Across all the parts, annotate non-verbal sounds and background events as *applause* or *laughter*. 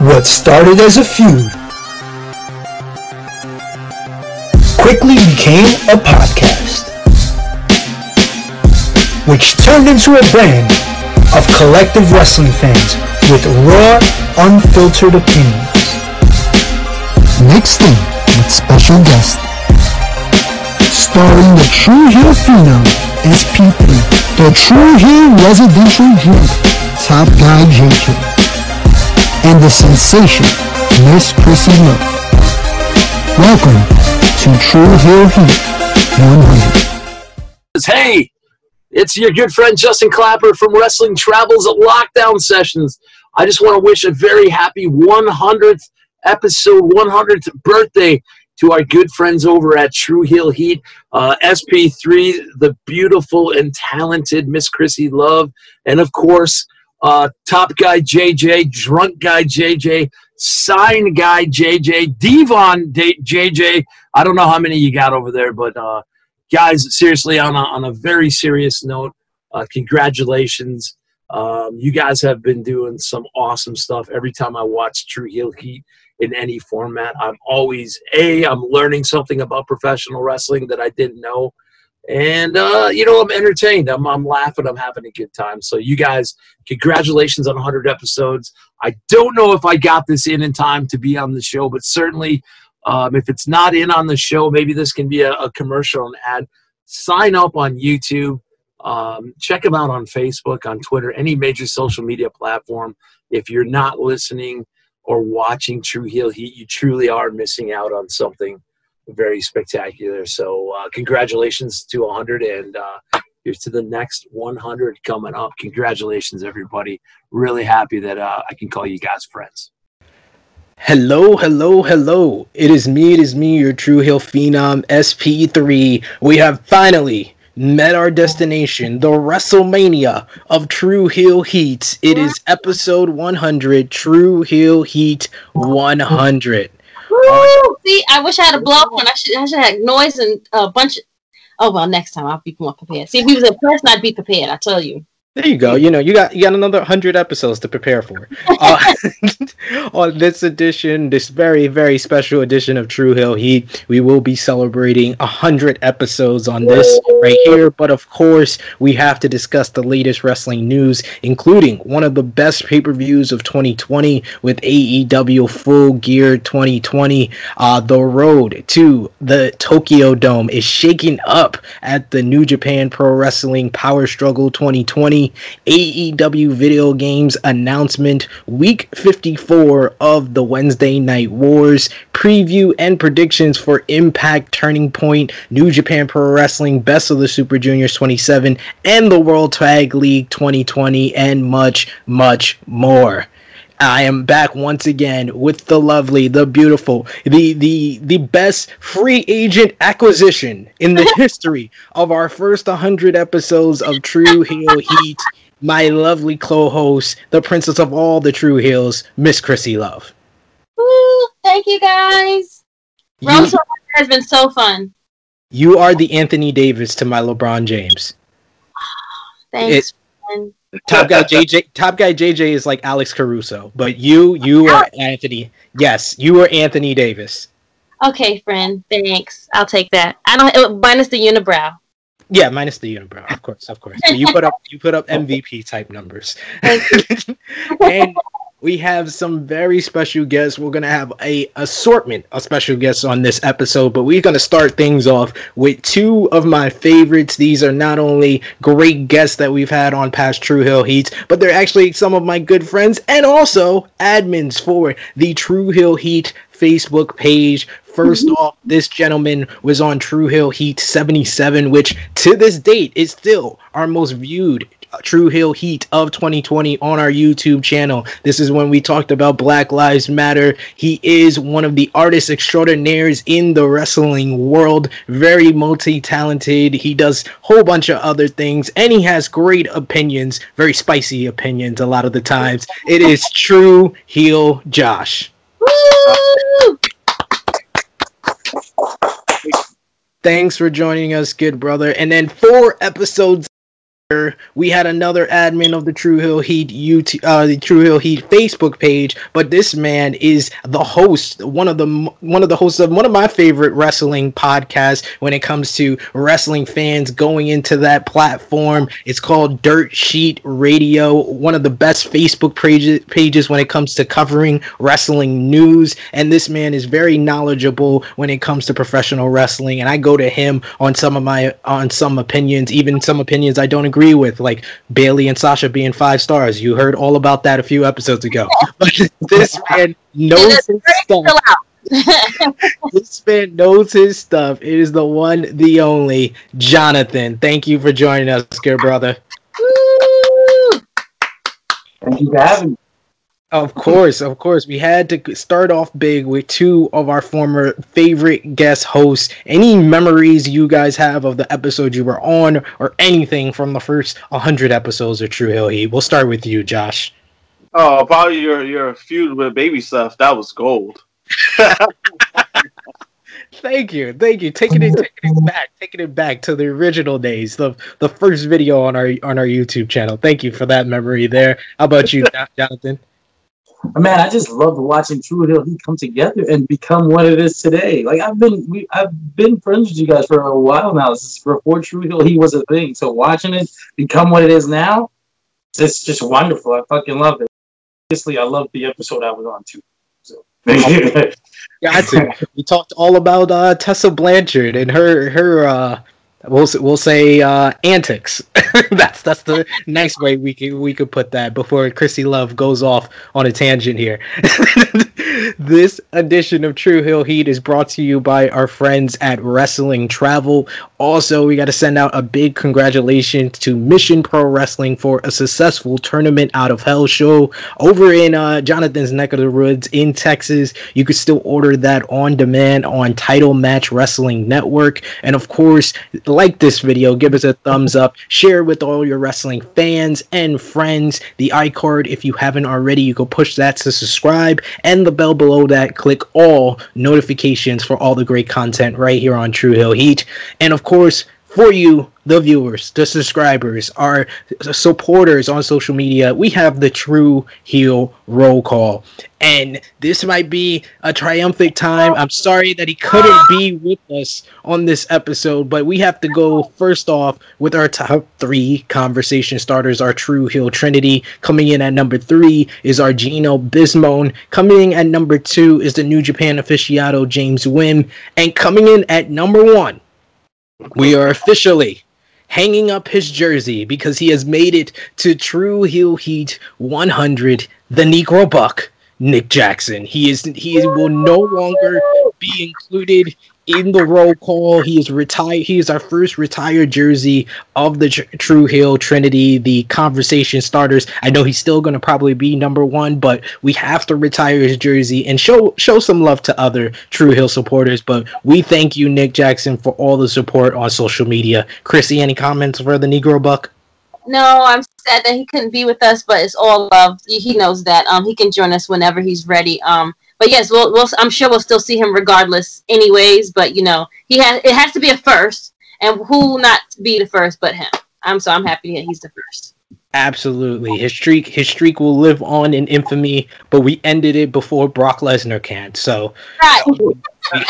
What started as a feud quickly became a podcast, which turned into a brand of collective wrestling fans with raw, unfiltered opinions. Mixed in with special guests. Starring the True Heel Phenom, SP3, the True Heel Residential Drunk, Top Guy JJ, and the sensation, Miss Krssi Luv. Welcome to True Heel Heat 100. Hey, it's your good friend Justin Clapper from Wrestling Travels at Lockdown Sessions. I just want to wish a very happy 100th episode, 100th birthday to our good friends over at True Heel Heat. Uh, SP3, the beautiful and talented Miss Chrissy Love, and of course, uh, top guy JJ, drunk guy JJ, sign guy JJ, Devon JJ. I don't know how many you got over there, but uh, guys, seriously, on a, on a very serious note, uh, congratulations. Um, you guys have been doing some awesome stuff. Every time I watch True Heel Heat in any format, I'm always a I'm learning something about professional wrestling that I didn't know, and uh, you know I'm entertained. I'm I'm laughing. I'm having a good time. So you guys, congratulations on 100 episodes. I don't know if I got this in in time to be on the show, but certainly um, if it's not in on the show, maybe this can be a, a commercial and ad. Sign up on YouTube. Um, check them out on Facebook, on Twitter, any major social media platform. If you're not listening or watching True Heel Heat, you truly are missing out on something very spectacular. So, uh, congratulations to 100, and uh, here's to the next 100 coming up. Congratulations, everybody. Really happy that uh, I can call you guys friends. Hello, hello, hello. It is me, it is me, your True Heel Phenom SP3. We have finally met our destination, the WrestleMania of True Heel Heat. It is episode 100, True Heel Heat 100. Woo! See, I wish I had a blow one. I should, I should have noise and a bunch of. Oh well, next time I'll be more prepared. See, if he was in person, I'd be prepared. I tell you. There you go. You know, you got you got another hundred episodes to prepare for. *laughs* Uh, *laughs* on this edition, this very very special edition of True Heel Heat, we will be celebrating a hundred episodes on this right here. But of course, we have to discuss the latest wrestling news, including one of the best pay per views of 2020 with AEW Full Gear 2020. Uh, the road to the Tokyo Dome is shaking up at the New Japan Pro Wrestling Power Struggle 2020. AEW video games announcement, week 54 of the Wednesday Night Wars, preview and predictions for Impact Turning Point, New Japan Pro Wrestling, Best of the Super Juniors 27, and the World Tag League 2020, and much, much more. I am back once again with the lovely, the beautiful, the the the best free agent acquisition in the *laughs* history of our first 100 episodes of True Heel Heat. My lovely co-host, the princess of all the True Heels, Miss Krssi Luv. Woo! Thank you guys. Rome You, has been so fun. you are the Anthony Davis to my LeBron James. *sighs* Thanks. man. Top guy JJ. Top guy JJ is like Alex Caruso, but you, you are Anthony. Yes, you are Anthony Davis. Okay, friend. Thanks. I'll take that. I don't uh, minus the unibrow. Yeah, minus the unibrow, of course, of course. But you put up you put up MVP type numbers. *laughs* and we have some very special guests. We're gonna have a assortment of special guests on this episode, but we're gonna start things off with two of my favorites. These are not only great guests that we've had on past True Heel Heats, but they're actually some of my good friends and also admins for the True Heel Heat Facebook page. First mm-hmm. off, this gentleman was on True Heel Heat 77, which to this date is still our most viewed True Heel Heat of 2020 on our YouTube channel. This is when we talked about Black Lives Matter. He is one of the artists extraordinaires in the wrestling world, very multi talented. He does a whole bunch of other things and he has great opinions, very spicy opinions a lot of the times. It is True Heel Josh. Woo! Thanks for joining us, good brother. And then four episodes we had another admin of the True Heel Heat YouTube, uh, the True Heel Heat Facebook page, but this man is the host, one of the one of the hosts of one of my favorite wrestling podcasts when it comes to wrestling fans going into that platform. It's called Dirt Sheet Radio, one of the best Facebook pages pages when it comes to covering wrestling news, and this man is very knowledgeable when it comes to professional wrestling, and I go to him on some of my on some opinions, even some opinions I don't agree with, like Bayley and Sasha being five stars. You heard all about that a few episodes ago. *laughs* But this man knows his stuff. *laughs* *laughs* this man knows his stuff. It is the one, the only Jonathan. Thank you for joining us, good brother. Thank you for having me. Of course, of course. We had to start off big with two of our former favorite guest hosts. Any memories you guys have of the episode you were on or anything from the first 100 episodes of True Heel Heat? We'll start with you, Josh. Oh, about your your feud with baby stuff. That was gold. *laughs* Thank you, thank you. Taking it, taking it back, taking it back to the original days, the the first video on our on our YouTube channel. Thank you for that memory there. How about you, *laughs* Jonathan? Man, I just love watching True Heel Heat come together and become what it is today. Like I've been, we, I've been friends with you guys for a while now. This is before True Heel Heat was a thing. So watching it become what it is now, it's just wonderful. I fucking love it. Obviously, I love the episode I was on too. So. *laughs* It. *laughs* We talked all about uh, Tessa Blanchard and her her uh, we'll we'll say uh, antics. *laughs* that's that's the next way we could we could put that before Krssi Luv goes off on a tangent here. *laughs* this edition of True Heel Heat is brought to you by our friends at Wrestling Travel. Also, we got to send out a big congratulations to Mission Pro Wrestling for a successful tournament out of hell show over in uh, Jonathan's neck of the woods in Texas. You could still order that on demand on Title Match Wrestling Network, and of course like this video, give us a thumbs up, share with all your wrestling fans and friends. The iCard, if you haven't already, you can push that to subscribe, and the bell below that, click all notifications for all the great content right here on True Heel Heat. And of course, for you, the viewers, the subscribers, our supporters on social media, we have the True Heel roll call. And this might be a triumphant time. I'm sorry that he couldn't be with us on this episode, but we have to go first off with our top three conversation starters, our True Heel Trinity. Coming in at number three is our Gino Bismone. Coming in at number two is the New Japan aficionado James Wim. And coming in at number one, we are officially hanging up his jersey because he has made it to True Heel Heat 100, the Negro Buck, Nick Jackson. He is he will no longer be included in the roll call. He is retired. He is our first retired jersey of the tr- True Heel Trinity, the conversation starters. I know he's still going to probably be number one, but we have to retire his jersey and show show some love to other True Heel supporters. But we thank you, Nick Jackson, for all the support on social media. Krssi, any comments for the Negro Buck? No, I'm sad that he couldn't be with us, but it's all love. He knows that. Um, he can join us whenever he's ready. Um, but yes, we'll, we'll I'm sure we'll still see him regardless, anyways. But you know, he has it has to be a first, and who not be the first but him. I'm so I'm happy that he's the first. Absolutely, his streak his streak will live on in infamy. But we ended it before Brock Lesnar can, so right. we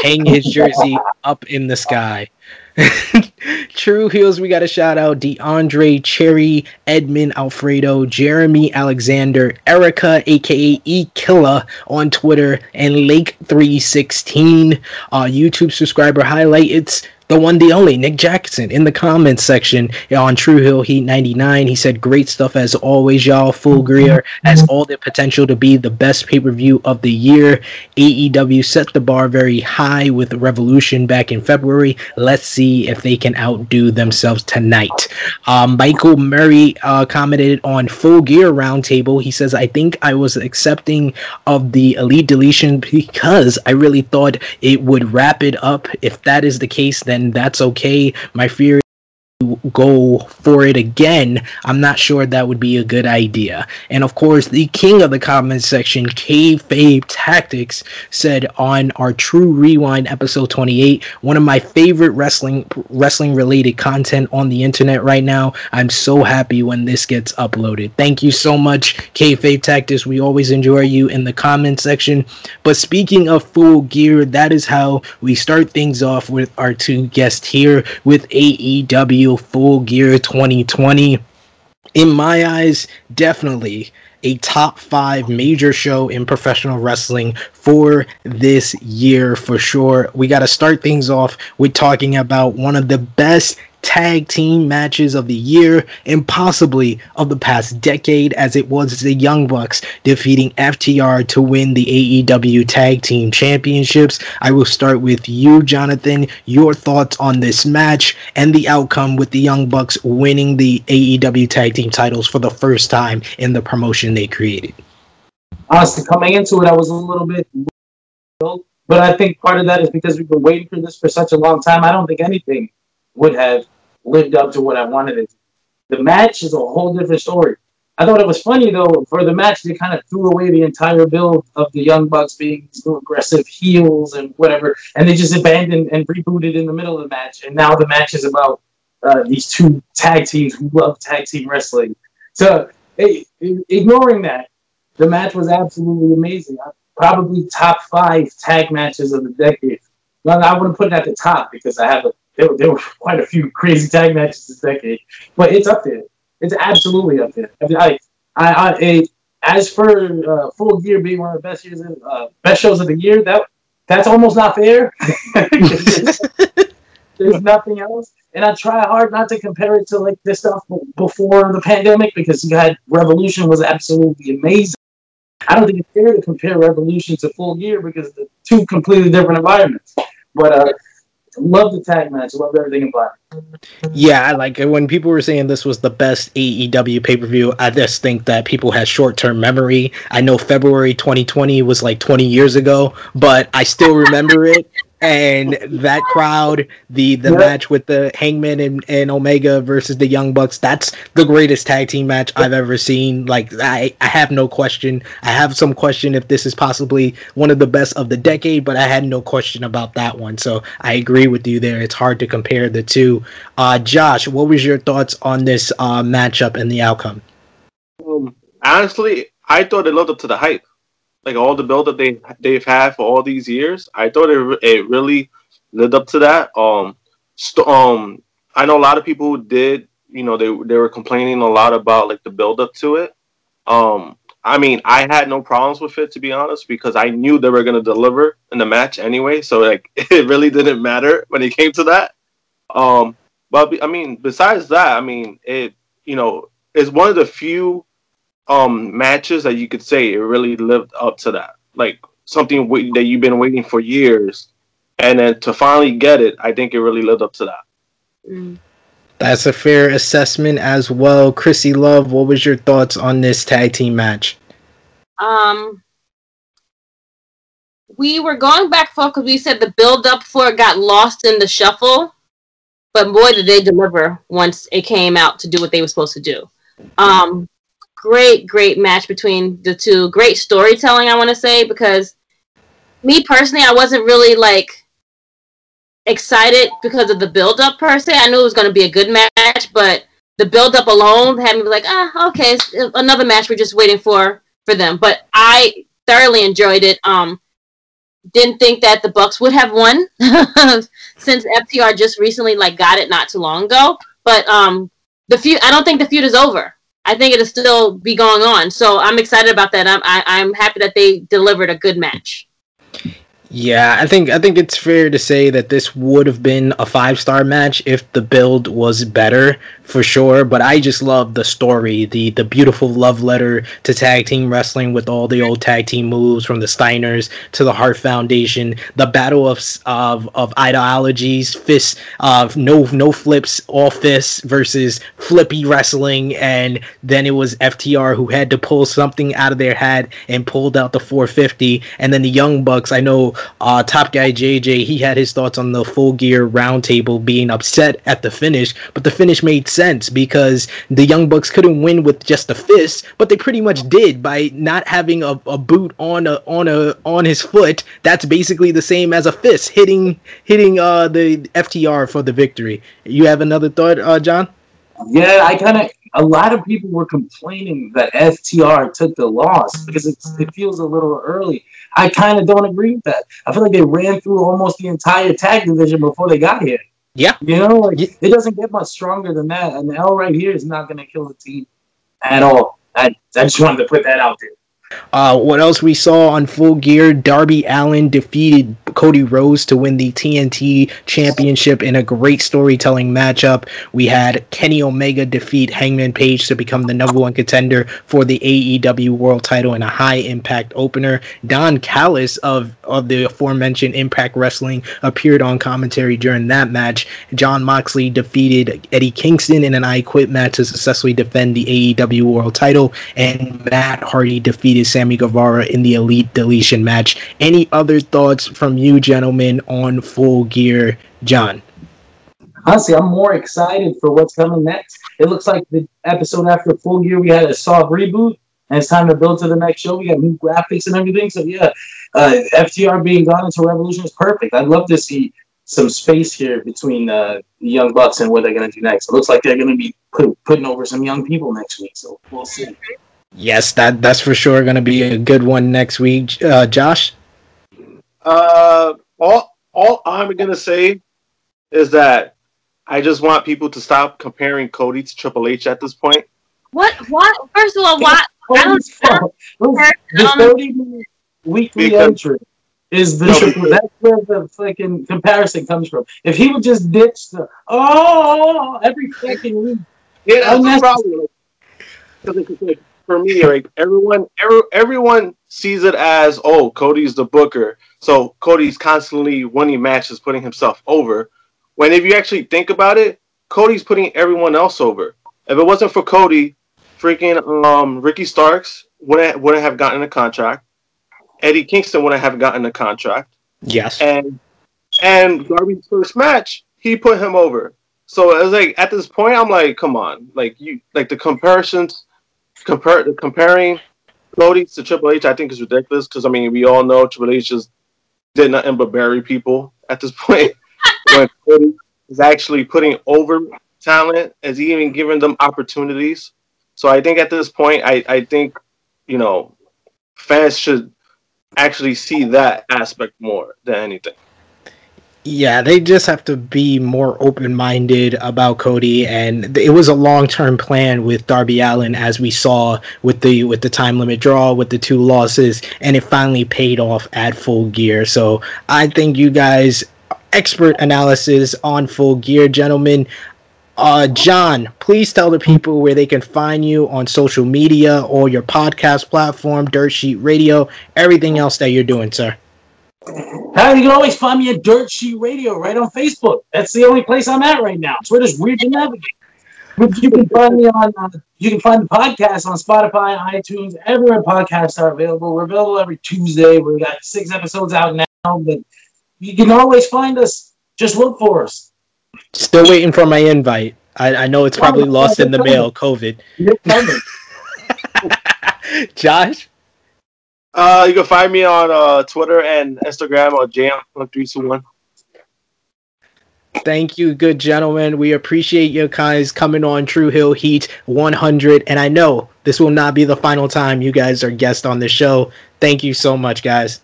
hang his jersey up in the sky. *laughs* True Heels, we got a shout out DeAndre, Cherry, Edmund, Alfredo, Jeremy, Alexander, Erica, aka E Killa on Twitter, and Lake316. Uh, YouTube subscriber highlight. It's the one, the only, Nick Jackson, in the comments section on True Heel Heat 99. He said, Great stuff as always, y'all. Full Gear has all the potential to be the best pay per view of the year. AEW set the bar very high with Revolution back in February. Let's see if they can outdo themselves tonight. Um, Michael Murray uh, commented on Full Gear Roundtable. He says, I think I was accepting of the Elite Deletion because I really thought it would wrap it up. If that is the case, then that's okay. My fear go for it again, I'm not sure that would be a good idea. And of course, the king of the comment section, Kayfabe Tactics, said on our True Rewind episode 28, one of my favorite wrestling wrestling related content on the internet right now. I'm so happy when this gets uploaded. Thank you so much, Kayfabe Tactics. We always enjoy you in the comment section. But speaking of full gear, that is how we start things off with our two guests here with AEW Full Gear 2020. In my eyes, definitely a top five major show in professional wrestling for this year for sure. We got to start things off with talking about one of the best tag team matches of the year and possibly of the past decade as it was the Young Bucks defeating FTR to win the AEW Tag Team Championships. I will start with you, Jonathan. Your thoughts on this match and the outcome with the Young Bucks winning the AEW Tag Team titles for the first time in the promotion they created. Honestly, coming into it, I was a little bit, but I think part of that is because we've been waiting for this for such a long time. I don't think anything would have lived up to what I wanted it. The match is a whole different story. I thought it was funny though. For the match, they kind of threw away the entire build of the Young Bucks being so aggressive heels and whatever, and they just abandoned and rebooted in the middle of the match. And now the match is about uh, these two tag teams who love tag team wrestling. So, hey, ignoring that, the match was absolutely amazing. Probably top five tag matches of the decade. Well, I wouldn't put it at the top because I have a there, there were quite a few crazy tag matches this decade, but it's up there. It's absolutely up there. I, mean, I, I, I as for uh, Full Gear being one of the best years, of, uh, best shows of the year, that that's almost not fair. *laughs* There's nothing else, and I try hard not to compare it to like this stuff before the pandemic because you had Revolution was absolutely amazing. I don't think it's fair to compare Revolution to Full Gear because the two completely different environments. But uh, Love the tag match. Love everything about it. Yeah, like when people were saying this was the best AEW pay per view, I just think that people had short term memory. I know February 2020 was like 20 years ago, but I still remember it and that crowd, the the match with the Hangman and, and Omega versus the Young Bucks, that's the greatest tag team match I've ever seen. Like I, I have no question. I have some question if this is possibly one of the best of the decade, but I had no question about that one. So I agree with you there. It's hard to compare the two. Uh, Josh, what was your thoughts on this uh, matchup and the outcome? Um, honestly, I thought it lived up to the hype like all the build that they they've had for all these years. I thought it it really lived up to that. Um, st- um, I know a lot of people did. You know, they they were complaining a lot about like the build up to it. Um, I mean, I had no problems with it to be honest because I knew they were gonna deliver in the match anyway. So like, *laughs* it really didn't matter when it came to that. Um, but I mean, besides that, I mean, it you know is one of the few um matches that you could say it really lived up to that. Like something w- that you've been waiting for years, and then to finally get it, I think it really lived up to that. Mm. That's a fair assessment as well. Krssi Luv, what was your thoughts on this tag team match? Um, we were going back for because we said the build up for it got lost in the shuffle, but boy, did they deliver once it came out to do what they were supposed to do. Um, great, great match between the two. Great storytelling, I want to say, because me personally, I wasn't really like excited because of the build up per se. I knew it was going to be a good match, but the build up alone had me like, ah, okay, another match we're just waiting for for them. But I thoroughly enjoyed it. Um, didn't think that the Bucks would have won *laughs* since FTR just recently like got it not too long ago. But um, the feud, I don't think the feud is over. I think it'll still be going on. So I'm excited about that. I'm I, am i am happy that they delivered a good match. Yeah, I think I think it's fair to say that this would have been a five star match if the build was better for sure. But I just love the story, the the beautiful love letter to tag team wrestling with all the old tag team moves from the Steiners to the Hart Foundation, the battle of of, of ideologies, fists, of uh, no no flips, all fists versus flippy wrestling, and then it was FTR who had to pull something out of their hat and pulled out the 450, and then the Young Bucks. I know Uh, top guy JJ, he had his thoughts on the full gear roundtable being upset at the finish, but the finish made sense because the Young Bucks couldn't win with just a fist, but they pretty much did by not having a, a boot on a on a on his foot. That's basically the same as a fist hitting hitting uh the FTR for the victory. You have another thought, uh, John? Yeah, I kind of. A lot of people were complaining that FTR took the loss because it feels a little early. I kind of don't agree with that. I feel like they ran through almost the entire tag division before they got here. Yeah. You know, like it doesn't get much stronger than that. And the L right here is not going to kill the team at all. I, I just wanted to put that out there. Uh, what else we saw on Full Gear? Darby Allen defeated Cody Rhodes to win the TNT Championship in a great storytelling matchup. We had Kenny Omega defeat Hangman Page to become the number one contender for the AEW World Title in a high impact opener. Don Callis of of the aforementioned Impact Wrestling appeared on commentary during that match. Jon Moxley defeated Eddie Kingston in an I Quit match to successfully defend the AEW World Title, and Matt Hardy defeated Sammy Guevara in the Elite Deletion match. Any other thoughts from you, gentlemen, on Full Gear, John? Honestly, I'm more excited for what's coming next. It looks like the episode after Full Gear, we had a soft reboot, and it's time to build to the next show. We got new graphics and everything. So, yeah, uh, FTR being gone into Revolution is perfect. I'd love to see some space here between uh, the Young Bucks and what they're going to do next. It looks like they're going to be put, putting over some young people next week. So, we'll see. Yes, that that's for sure going to be a good one next week. Uh, Josh, Uh, all all I'm gonna say is that I just want people to stop comparing Cody to Triple H at this point. What? What? First of all, why? I don't. I don't the um, 30 weekly entry is the triple. That's where the fucking comparison comes from. If he would just ditch the oh every fucking week, Yeah, that's the Unnecessary. problem. Like, 'cause it's like, for me, like everyone, every, everyone sees it as, oh, Cody's the booker, so Cody's constantly winning matches, putting himself over. When if you actually think about it, Cody's putting everyone else over. If it wasn't for Cody, freaking um, Ricky Starks wouldn't wouldn't have gotten a contract. Eddie Kingston wouldn't have gotten a contract yes, and and Darby's first match, he put him over. So it was like at this point, I'm like, come on, like you, like the comparisons, compare the comparing Cody to Triple H, I think is ridiculous because I mean we all know Triple H just did nothing but bury people at this *laughs* point. when Cody is actually putting over talent, is he even giving them opportunities? So I think at this point, I I think you know fans should actually see that aspect more than anything. Yeah, they just have to be more open minded about Cody, and it was a long term plan with Darby Allin, as we saw with the with the time limit draw with the two losses, and it finally paid off at Full Gear. So I think you guys expert analysis on Full Gear, gentlemen. Uh, John, please tell the people where they can find you on social media or your podcast platform, Dirt Sheet Radio, everything else that you're doing, sir. You can always find me at Dirt Sheet Radio right on Facebook. That's the only place I'm at right now. Twitter's weird to navigate. But you can find me on. Uh, you can find the podcast on Spotify, iTunes, everywhere podcasts are available. We're available every Tuesday. We've got six episodes out now, but you can always find us. Just look for us. Still waiting for my invite. I, I know it's probably lost in the mail, COVID. You're coming. *laughs* Josh? Uh, you can find me on uh, Twitter and Instagram or jam1321. Thank you, good gentlemen. We appreciate you guys coming on True Heel Heat 100. And I know this will not be the final time you guys are guests on the show. Thank you so much, guys.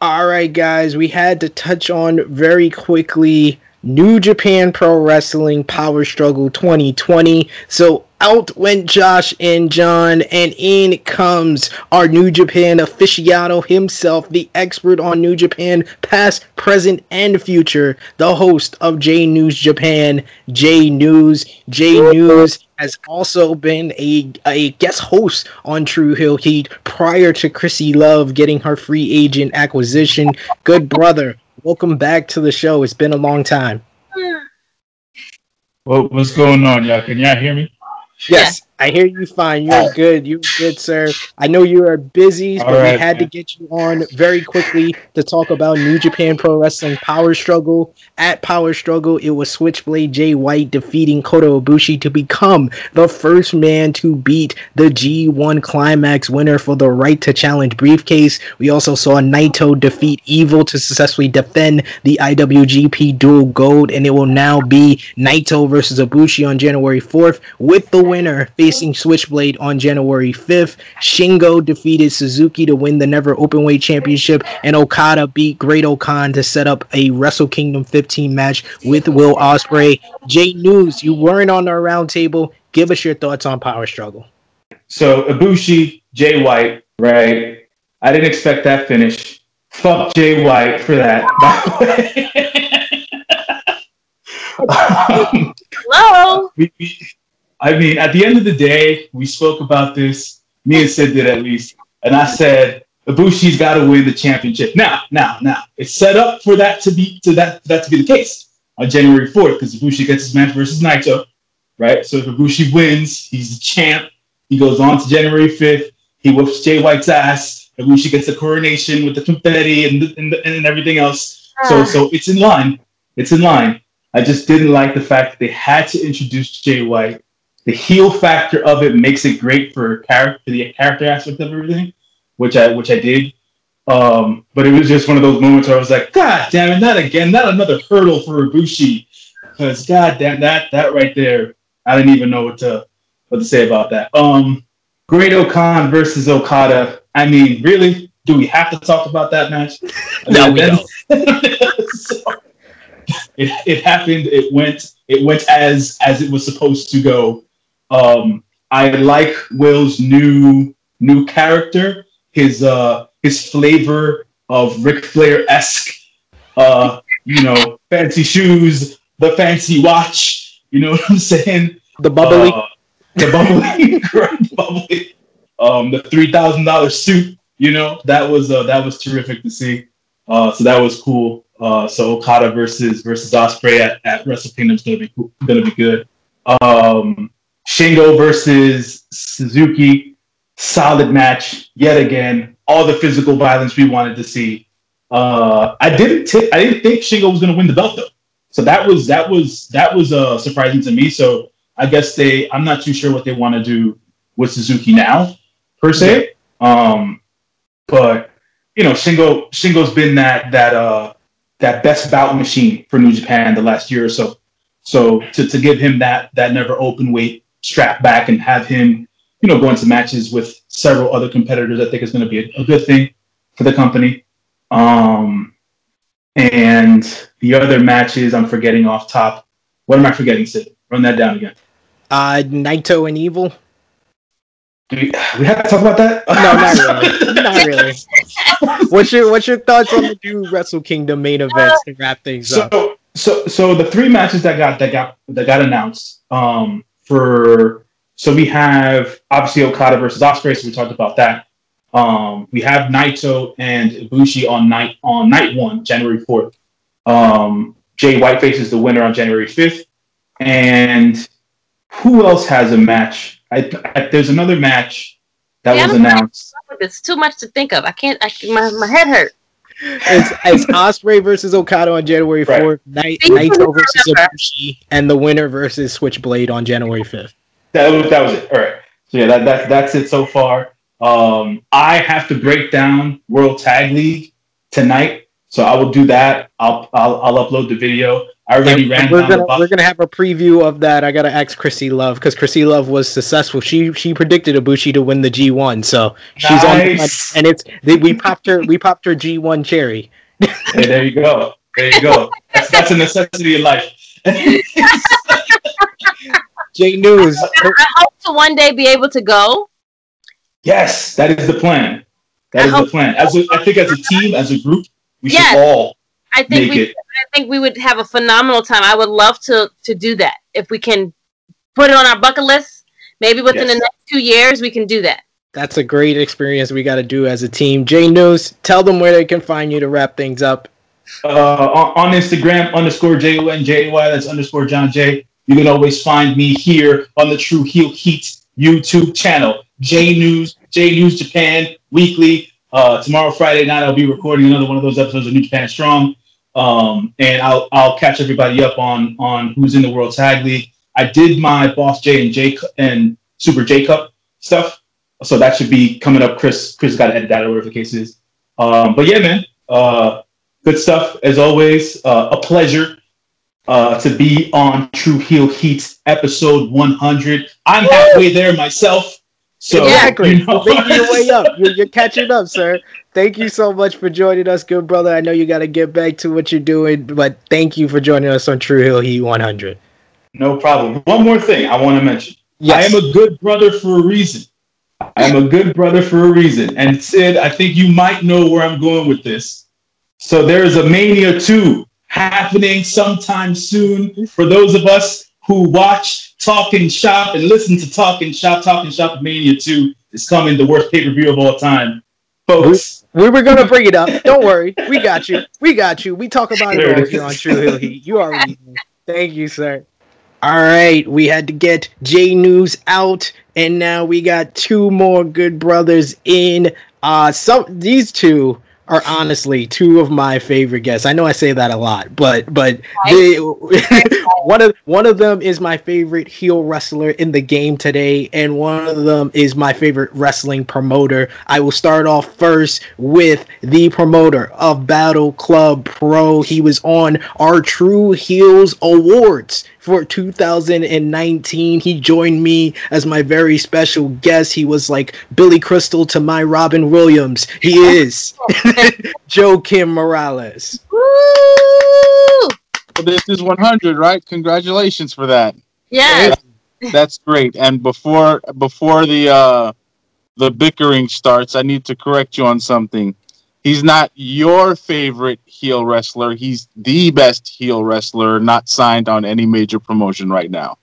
All right, guys, we had to touch on very quickly New Japan Pro Wrestling Power Struggle 2020. So out went Josh and John, and in comes our New Japan aficionado himself, the expert on New Japan, past, present, and future, the host of J News Japan, J News. J News has also been a, a guest host on True Heel Heat prior to Krssi Luv getting her free agent acquisition. Good brother, welcome back to the show. It's been a long time. What, what's going on, y'all? Can y'all hear me? Yes, I hear you fine. You're good. You're good, sir. I know you are busy, but All right, we had to get you on very quickly to talk about New Japan Pro Wrestling Power Struggle. At Power Struggle, it was Switchblade Jay White defeating Kota Ibushi to become the first man to beat the G1 Climax winner for the right to challenge briefcase. We also saw Naito defeat Evil to successfully defend the IWGP Dual Gold, and it will now be Naito versus Ibushi on January 4th, with the winner facing Switchblade on January 5th. Shingo defeated Suzuki to win the Never Openweight Championship, and Okada beat Great-O-Khan to set up a Wrestle Kingdom 15 match with Will Ospreay. J News, you weren't on our roundtable. Give us your thoughts on Power Struggle. So Ibushi, Jay White, right? I didn't expect that finish. Fuck Jay White for that. By the way. Um, Hello. *laughs* we, we, I mean, at the end of the day, we spoke about this. Me and Sid did at least, and I said Ibushi's got to win the championship now. Now, now, it's set up for that to be to that for that to be the case on January fourth because Ibushi gets his match versus Naito, right? So if Ibushi wins, he's the champ. He goes on to January fifth. He whoops Jay White's ass. Ibushi gets the coronation with the confetti and and, and everything else. So ah. so it's in line. It's in line. I just didn't like the fact that they had to introduce Jay White. The heel factor of it makes it great for character, for the character aspect of everything, which I which I did. Um, but it was just one of those moments where I was like, God damn it, not again, not another hurdle for Ibushi. Because God damn that that right there, I didn't even know what to what to say about that. Um, Great-O-Khan versus Okada. I mean, really, do we have to talk about that match? I *laughs* No, mean, we that- *laughs* so, it, it happened. It went. It went as as it was supposed to go. Um, I like Will's new new character. His uh his flavor of Ric Flair esque. Uh, you know, fancy shoes, the fancy watch. You know *laughs* what I'm saying? The bubbly. Uh, the bubbly, *laughs* correct, bubbly. Um, the three thousand dollar suit. You know that was uh, that was terrific to see. Uh, so that was cool. Uh, so Okada versus versus Ospreay at, at Wrestle Kingdom is gonna be cool- gonna be good. Um, Shingo versus Suzuki, solid match yet again. All the physical violence we wanted to see. Uh, I didn't t- I didn't think Shingo was gonna win the belt though. So that was that was that was uh, surprising to me. So I guess they I'm not too sure what they want to do with Suzuki now per se. Um, but you know, Shingo Shingo's been that that uh that best bout machine for New Japan the last year or so. So to, to give him that that never open weight strap back and have him, you know, go into matches with several other competitors, I think is going to be a, a good thing for the company. Um, and the other matches I'm forgetting off top. What am I forgetting, Sid? Run that down again. Uh, Naito and Evil. Do we, we have to talk about that? No, not really. *laughs* not really. What's your What's your thoughts on the new Wrestle Kingdom main events to wrap things up? So, so, so the three matches that got that got that got announced um, for so we have obviously Okada versus Ospreay. So we talked about that. Um, we have Naito and Ibushi on night on night one, January fourth. Um, Jay White faces the winner on January fifth, and who else has a match? I, I, there's another match that Yeah, was announced. It's too much to think of. I can't. I, my my head hurt. It's, it's Ospreay versus Okada on January Right. fourth. Night Naito versus remember. Ibushi, and the winner versus Switchblade on January fifth. That was that was it. All right. So yeah, that, that that's it so far. Um, I have to break down World Tag League tonight, so I will do that. I'll I'll, I'll upload the video. I already ran we're down gonna the we're gonna have a preview of that. I gotta ask Krssi Luv because Krssi Luv was successful. She she predicted Ibushi to win the G one, so she's Nice. on. And it's they, we popped her we popped her G one cherry. Hey, there you go. There you go. That's, that's a necessity in life. *laughs* J News. I hope to one day be able to go. yes, that is the plan. That is the plan. As a, I think as a team, as a group, we should Yes. all I think make we. it. I think we would have a phenomenal time. I would love to to do that if we can put it on our bucket list. Maybe within Yes. the next two years, we can do that. That's a great experience we got to do as a team. J News, tell them where they can find you to wrap things up. uh, on, on Instagram underscore J O N J A Y. That's underscore John J. You can always find me here on the True Heel Heat YouTube channel. J News, J News Japan Weekly. Uh, tomorrow, Friday night, I'll be recording another one of those episodes of New Japan Strong. Um, and I'll I'll catch everybody up on on who's in the World Tag League. I did my Boss J and J and Super J Cup stuff, so that should be coming up. Chris Chris got to edit that or whatever the case is. Um, but yeah, man, uh, good stuff as always. Uh, a pleasure uh, to be on True Heel Heat episode 100. I'm halfway there myself. So, exactly. you know- Making your way up. *laughs* You're, you're catching up, sir. Thank you so much for joining us, good brother. I know you got to get back to what you're doing, but thank you for joining us on True Heel Heat 100. No problem. One more thing I want to mention. Yes. I am a good brother for a reason. I am a good brother for a reason. And Sid, I think you might know where I'm going with this. So there is a Mania 2 happening sometime soon for those of us who watch Talking Shop and listen to Talking Shop. Talking Shop Mania 2 is coming, the worst pay-per-view of all time. Folks, We were gonna bring it up. Don't worry, we got you. We got you. We talk about it all here on True Heel Heat. You already. know. Thank you, sir. All right, we had to get J News out, and now we got two more good brothers in. Uh, some these two are honestly two of my favorite guests. I know I say that a lot, but but they, *laughs* one of one of them is my favorite heel wrestler in the game today, and one of them is my favorite wrestling promoter. I will start off first with the promoter of Battle Club Pro. He was on our True Heels Awards for 2019. He joined me as my very special guest. He was like Billy Crystal to my Robin Williams. He is *laughs* Joakim Morales. Woo! This is 100, right? Congratulations for that. Yes. That's great. And before before the uh, the bickering starts, I need to correct you on something. He's not your favorite heel wrestler. He's the best heel wrestler, not signed on any major promotion right now.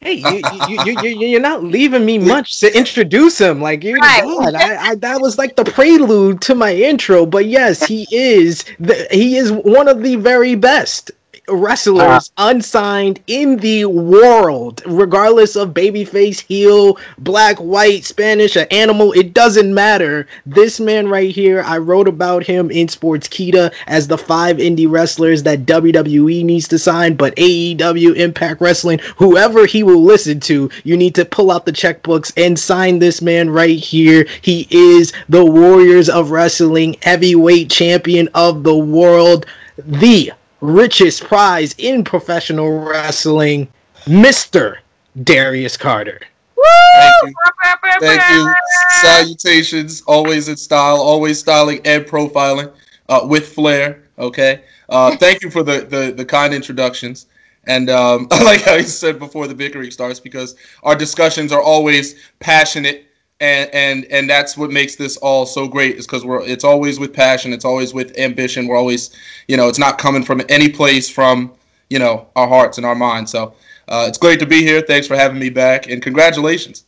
Hey, you, you, you, you, you're not leaving me much to introduce him. Like, you Right. God, I, I, that was like the prelude to my intro. But yes, he is. The, he is one of the very best wrestlers uh-huh. unsigned in the world, regardless of babyface, heel, black, white, Spanish, or animal. It doesn't matter. This man right here, I wrote about him in Sportskeeda as the five indie wrestlers that WWE needs to sign, but AEW, Impact Wrestling, whoever he will listen to, you need to pull out the checkbooks and sign this man right here. He is the Warriors of Wrestling heavyweight champion of the world, the richest prize in professional wrestling, Mr. Darius Carter. Thank you. Thank you. Salutations. Always in style, always styling and profiling uh, with flair. Okay. Uh, thank you for the, the, the kind introductions. And um, *laughs* I like how you said before the bickering starts because our discussions are always passionate. And, and and that's what makes this all so great is because we're it's always with passion it's always with ambition we're always you know it's not coming from any place from you know our hearts and our minds. So uh, it's great to be here. Thanks for having me back and congratulations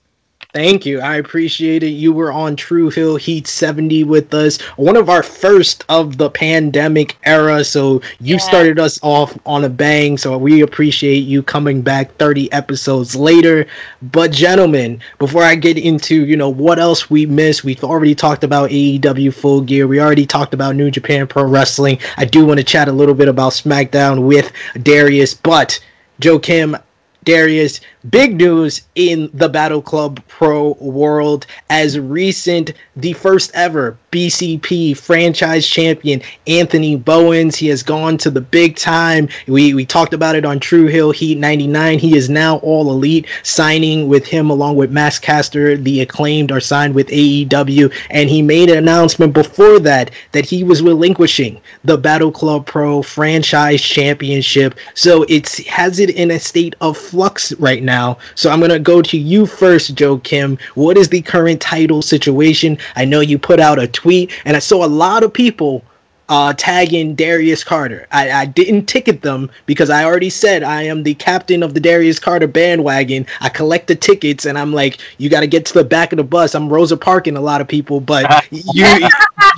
Thank you. I appreciate it. You were on True Heel Heat 70 with us, one of our first of the pandemic era. So you Yeah. started us off on a bang. So we appreciate you coming back 30 episodes later. But gentlemen, before I get into, you know, what else we missed, we've already talked about AEW Full Gear. We already talked about New Japan Pro Wrestling. I do want to chat a little bit about SmackDown with Darius, but Joakim, Darius, big news in the Battle Club Pro world as recent, the first ever BCP franchise champion, Anthony Bowens. He has gone to the big time. We, we talked about it on True Heel Heat 99. He is now all elite, signing with him along with Max Caster, the acclaimed, are signed with AEW. And he made an announcement before that that he was relinquishing the Battle Club Pro franchise championship. So it's has it in a state of flux right now. So I'm gonna go to you first, Joakim. What is the current title situation? I know you put out a tweet, and I saw a lot of people uh, tagging Darius Carter. I, I didn't ticket them because I already said I am the captain of the Darius Carter bandwagon. I collect the tickets, and I'm like, you got to get to the back of the bus. I'm Rosa parking a lot of people, but *laughs* you,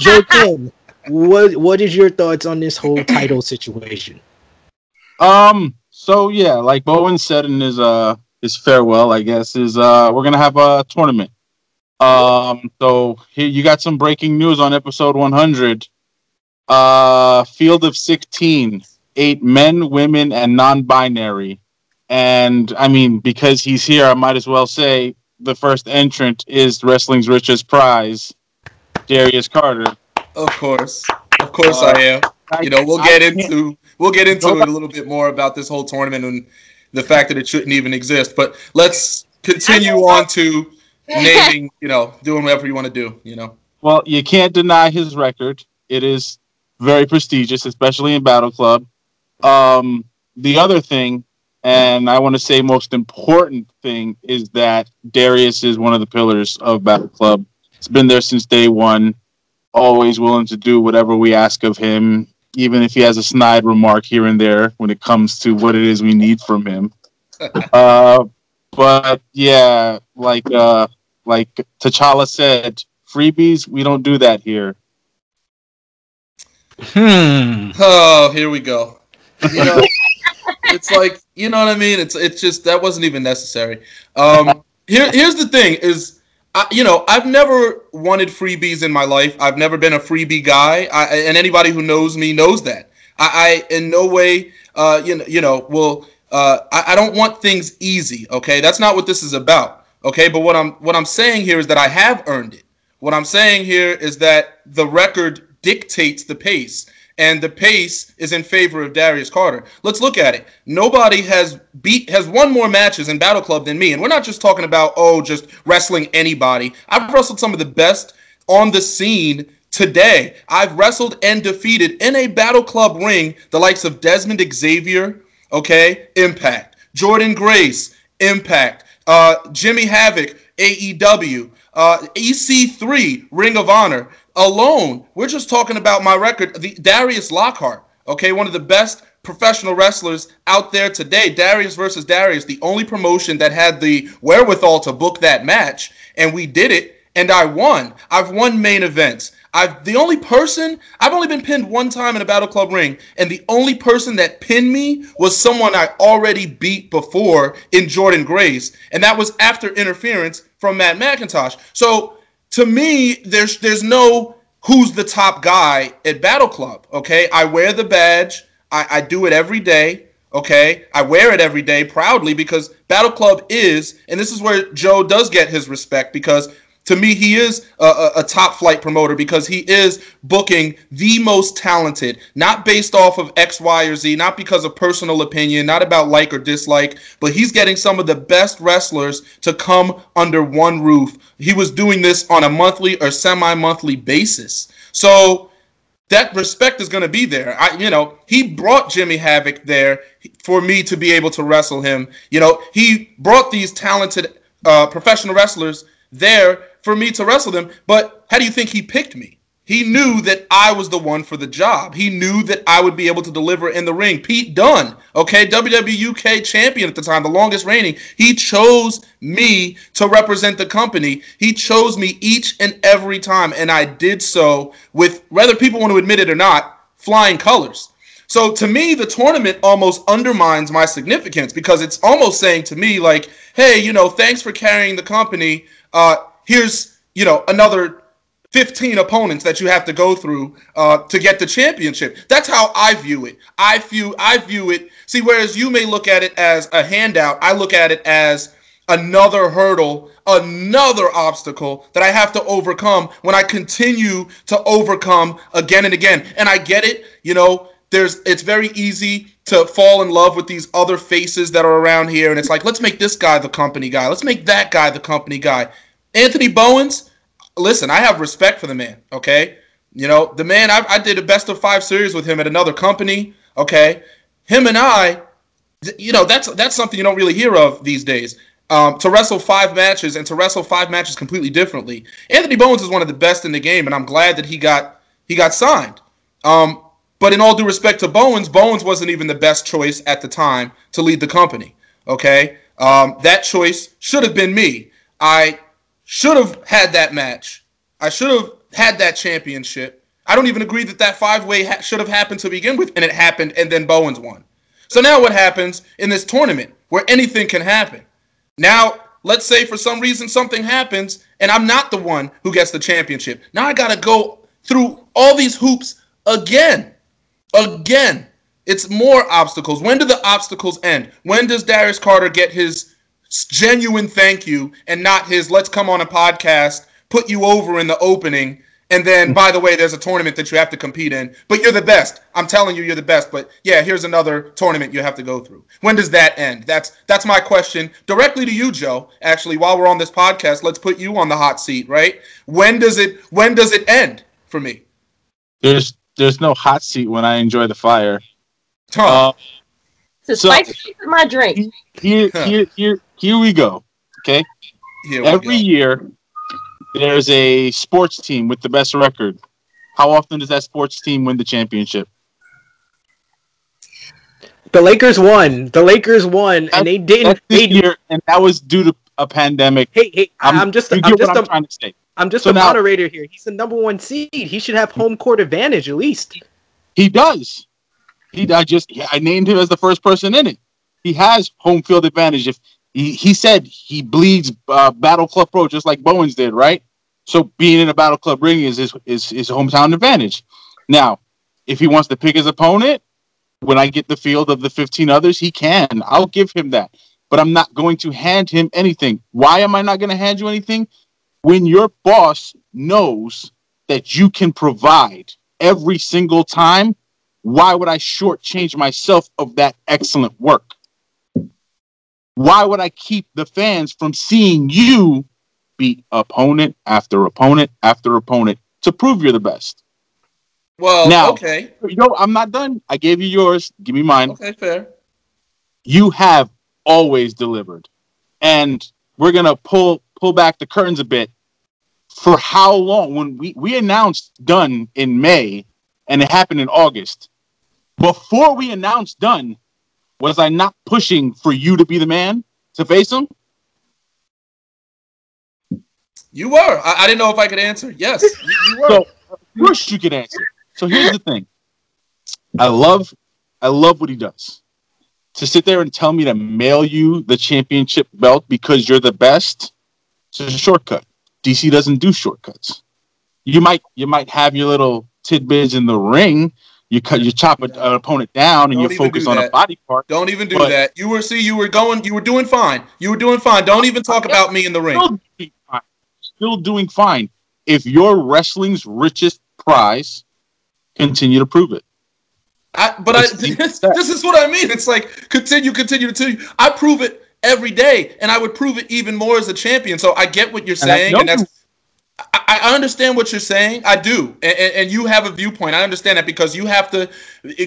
Joakim, what what is your thoughts on this whole title situation? Um. So yeah, like Bowen said in his uh his farewell, I guess, is uh, we're gonna have a tournament. Um, so here you got some breaking news on episode 100. Uh, field of 16, eight men, women, and non-binary. And I mean, because he's here, I might as well say the first entrant is wrestling's richest prize, Darius Carter. Of course, of course, Uh, I am. You know, we'll get into we'll get into Nobody- it a little bit more about this whole tournament and the fact that it shouldn't even exist. But let's continue on to *laughs* naming. You know, doing whatever you want to do. You know. Well, you can't deny his record. It is very prestigious, especially in Battle Club. Um, the other thing, and I want to say most important thing, is that Darius is one of the pillars of Battle Club. He's been there since day one, always willing to do whatever we ask of him, even if he has a snide remark here and there when it comes to what it is we need from him. *laughs* uh, but yeah, like uh, like T'Challa said, freebies, we don't do that here. Hmm. *laughs* Oh, here we go. You know, *laughs* it's like you know what I mean. It's it's just that wasn't even necessary. Um, here here's the thing is, I, you know, I've never wanted freebies in my life. I've never been a freebie guy, I, and anybody who knows me knows that. I, I in no way, uh, you know, you know, will. Uh, I, I don't want things easy. Okay, that's not what this is about. Okay, but what I'm what I'm saying here is that I have earned it. What I'm saying here is that the record dictates the pace, and the pace is in favor of Darius Carter. Let's look at it. Nobody has beat has won more matches in Battle Club than me, and we're not just talking about oh just wrestling anybody. I've wrestled some of the best on the scene today. I've wrestled and defeated in a Battle Club ring the likes of Desmond Xavier, okay, Impact, Jordynne Grace, Impact, uh, Jimmy Havoc, AEW, uh, EC3, Ring of Honor. Alone, we're just talking about my record, the Darius Lockhart, okay, one of the best professional wrestlers out there today. Darius versus Darius, the only promotion that had the wherewithal to book that match, and we did it, and I won. I've won main events. I've the only person I've only been pinned one time in a Battle Club ring, and the only person that pinned me was someone I already beat before in Jordynne Grace, and that was after interference from Matt McIntosh. So to me, there's there's no who's the top guy at Battle Club. Okay, I wear the badge. I, I do it every day. Okay, I wear it every day proudly because Battle Club is, and this is where Joe does get his respect because to me he is a, a, top flight promoter because he is booking the most talented, not based off of X, Y, or Z, not because of personal opinion, not about like or dislike, but he's getting some of the best wrestlers to come under one roof. He was doing this on a monthly or semi-monthly basis. So that respect is going to be there. I, you know, he brought Jimmy Havoc there for me to be able to wrestle him. You know, he brought these talented uh, professional wrestlers there for me to wrestle them. But how do you think he picked me? He knew that I was the one for the job. He knew that I would be able to deliver in the ring. Pete Dunne, okay, WWE UK champion at the time, the longest reigning. He chose me to represent the company. He chose me each and every time, and I did so with, whether people want to admit it or not, flying colors. So to me, the tournament almost undermines my significance because it's almost saying to me, like, hey, you know, thanks for carrying the company. Uh, here's, you know, another 15 opponents that you have to go through uh, to get the championship. That's how I view it. I view I view it. See, whereas you may look at it as a handout, I look at it as another hurdle, another obstacle that I have to overcome when I continue to overcome again and again. And I get it, you know, there's it's very easy to fall in love with these other faces that are around here and it's like, let's make this guy the company guy. Let's make that guy the company guy. Anthony Bowens, listen, I have respect for the man, okay? You know, the man, I, I did a best of five series with him at another company, okay? Him and I, you know, that's that's something you don't really hear of these days. Um, to wrestle five matches and to wrestle five matches completely differently. Anthony Bowens is one of the best in the game, and I'm glad that he got he got signed. Um, but in all due respect to Bowens, Bowens wasn't even the best choice at the time to lead the company. Okay, um, that choice should have been me. I should have had that match. I should have had that championship. I don't even agree that that five way ha- should have happened to begin with, and it happened, and then Bowens won. So now what happens in this tournament where anything can happen? Now, let's say for some reason something happens and I'm not the one who gets the championship. Now I got to go through all these hoops again. Again. It's more obstacles. When do the obstacles end? When does Darius Carter get his genuine thank you and not his let's come on a podcast, put you over in the opening, and then by the way, there's a tournament that you have to compete in, but you're the best. I'm telling you, you're the best. But yeah, here's another tournament you have to go through. When does that end? That's that's my question directly to you, Joe. Actually, while we're on this podcast, let's put you on the hot seat, right? When does it when does it end for me? There's there's no hot seat when I enjoy the fire. Huh. Uh, To So- spice my drink. here, here, here, here we go. Okay. Here we Every go. year, there's a sports team with the best record. How often does that sports team win the championship? The Lakers won. The Lakers won, and they didn't. That's this They, year, and that was due to a pandemic. hey, hey, I'm, just, I'm just, what I'm a, trying to say. I'm just So a now- moderator here. He's the number one seed. He should have home court advantage at least. He does. He, I just, I named him as the first person in it. He has home field advantage. If he, he said he bleeds uh, Battle Club Pro just like Bowens did, right? So being in a Battle Club ring is his, is his hometown advantage. Now, if he wants to pick his opponent, when I get the field of the 15 others, he can. I'll give him that. But I'm not going to hand him anything. Why am I not going to hand you anything? When your boss knows that you can provide every single time, why would I shortchange myself of that excellent work? Why would I keep the fans from seeing you beat opponent after opponent after opponent to prove you're the best? Well, Now- okay. You know, I'm not done. I gave you yours. Give me mine. Okay, fair. You have always delivered. And we're gonna pull pull back the curtains a bit. For how long? When we, we announced done in May and it happened in August. Before we announced done, was I not pushing for you to be the man to face him? You were. I, I didn't know if I could answer. Yes, you, you *laughs* were. So of course you could answer. So here's the thing. I love I love what he does. To sit there and tell me to mail you the championship belt because you're the best, it's a shortcut. DC doesn't do shortcuts. You might you might have your little tidbits in the ring. You cut you chop an opponent down and Don't you focus on a body part. Don't even do But- that. You were see, you were going, you were doing fine. You were doing fine. Don't even talk about me in the ring. Still doing fine. Still doing fine. If you're wrestling's richest prize, continue to prove it. I, but I, *laughs* this, this is what I mean. It's like continue, continue, continue. I prove it every day, and I would prove it even more as a champion. So I get what you're And saying, and that's I, understand what you're saying. I do, and, and, and you have a viewpoint. I understand that because you have to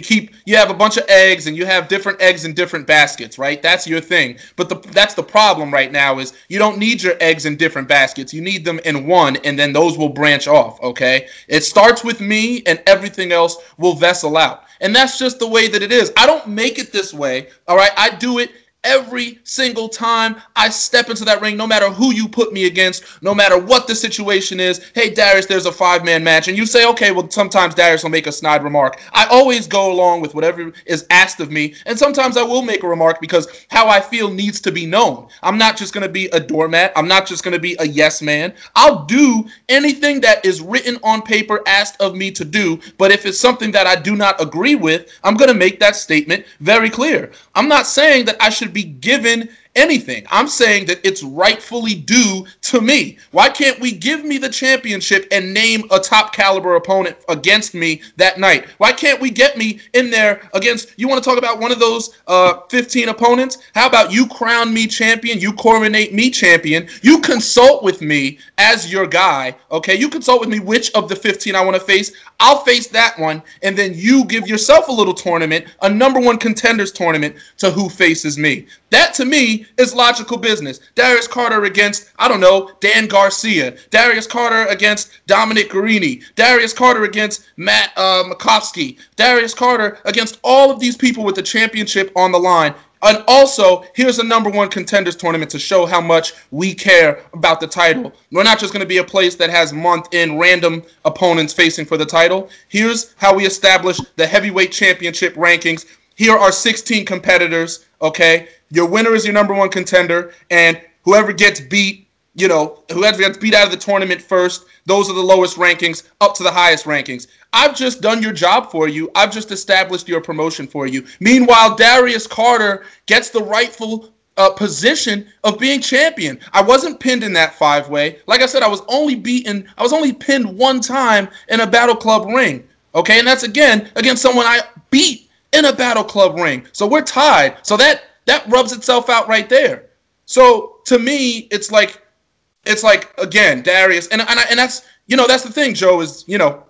keep. You have a bunch of eggs, and you have different eggs in different baskets, right? That's your thing. But the that's the problem right now is you don't need your eggs in different baskets. You need them in one, and then those will branch off. Okay, it starts with me, and everything else will vessel out. And that's just the way that it is. I don't make it this way. All right, I do it every single time I step into that ring, no matter who you put me against, no matter what the situation is. Hey, Darius, there's a five man match. And you say, okay, well, sometimes Darius will make a snide remark. I always go along with whatever is asked of me. And sometimes I will make a remark because how I feel needs to be known. I'm not just going to be a doormat. I'm not just going to be a yes man. I'll do anything that is written on paper asked of me to do. But if it's something that I do not agree with, I'm going to make that statement very clear. I'm not saying that I should be given anything. I'm saying that it's rightfully due to me. Why can't we give me the championship and name a top caliber opponent against me that night? Why can't we get me in there against you want to talk about one of those uh 15 opponents? How about you crown me champion, you coronate me champion, you consult with me as your guy, okay? You consult with me which of the 15 I want to face. I'll face that one and then you give yourself a little tournament, a number 1 contenders tournament to who faces me. That to me is logical business. Darius Carter against, I don't know, Dan Garcia. Darius Carter against Dominic Garrini. Darius Carter against Matt uh, Makowski. Darius Carter against all of these people with the championship on the line. And also, here's a number one contenders tournament to show how much we care about the title. We're not just going to be a place that has month in random opponents facing for the title. Here's how we establish the heavyweight championship rankings. Here are 16 competitors, okay? Your winner is your number one contender, and whoever gets beat, you know, whoever gets beat out of the tournament first, those are the lowest rankings up to the highest rankings. I've just done your job for you. I've just established your promotion for you. Meanwhile, Darius Carter gets the rightful uh, position of being champion. I wasn't pinned in that five way. Like I said, I was only beaten, I was only pinned one time in a Battle Club ring. Okay, and that's again against someone I beat in a Battle Club ring. So we're tied. So that that rubs itself out right there. So to me, it's like it's like again Darius, and and, I, and that's you know that's the thing, Joe is you know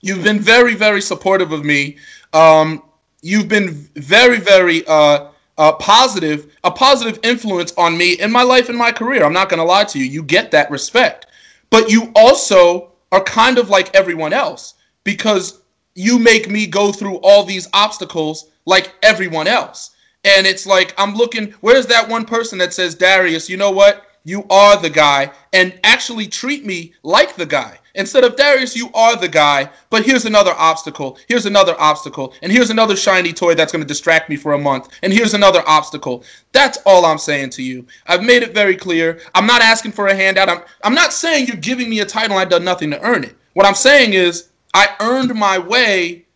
you've been very very supportive of me. Um, you've been very very uh, uh, positive, a positive influence on me in my life and my career. I'm not to lie to you. You get that respect, but you also are kind of like everyone else because you make me go through all these obstacles like everyone else. And it's like, I'm looking, where's that one person that says, Darius, you know what? You are the guy, and actually treat me like the guy. Instead of Darius, you are the guy, but here's another obstacle. Here's another obstacle. And here's another shiny toy that's going to distract me for a month. And here's another obstacle. That's all I'm saying to you. I've made it very clear. I'm not asking for a handout. I'm, I'm not saying you're giving me a title I've done nothing to earn it. What I'm saying is I earned my way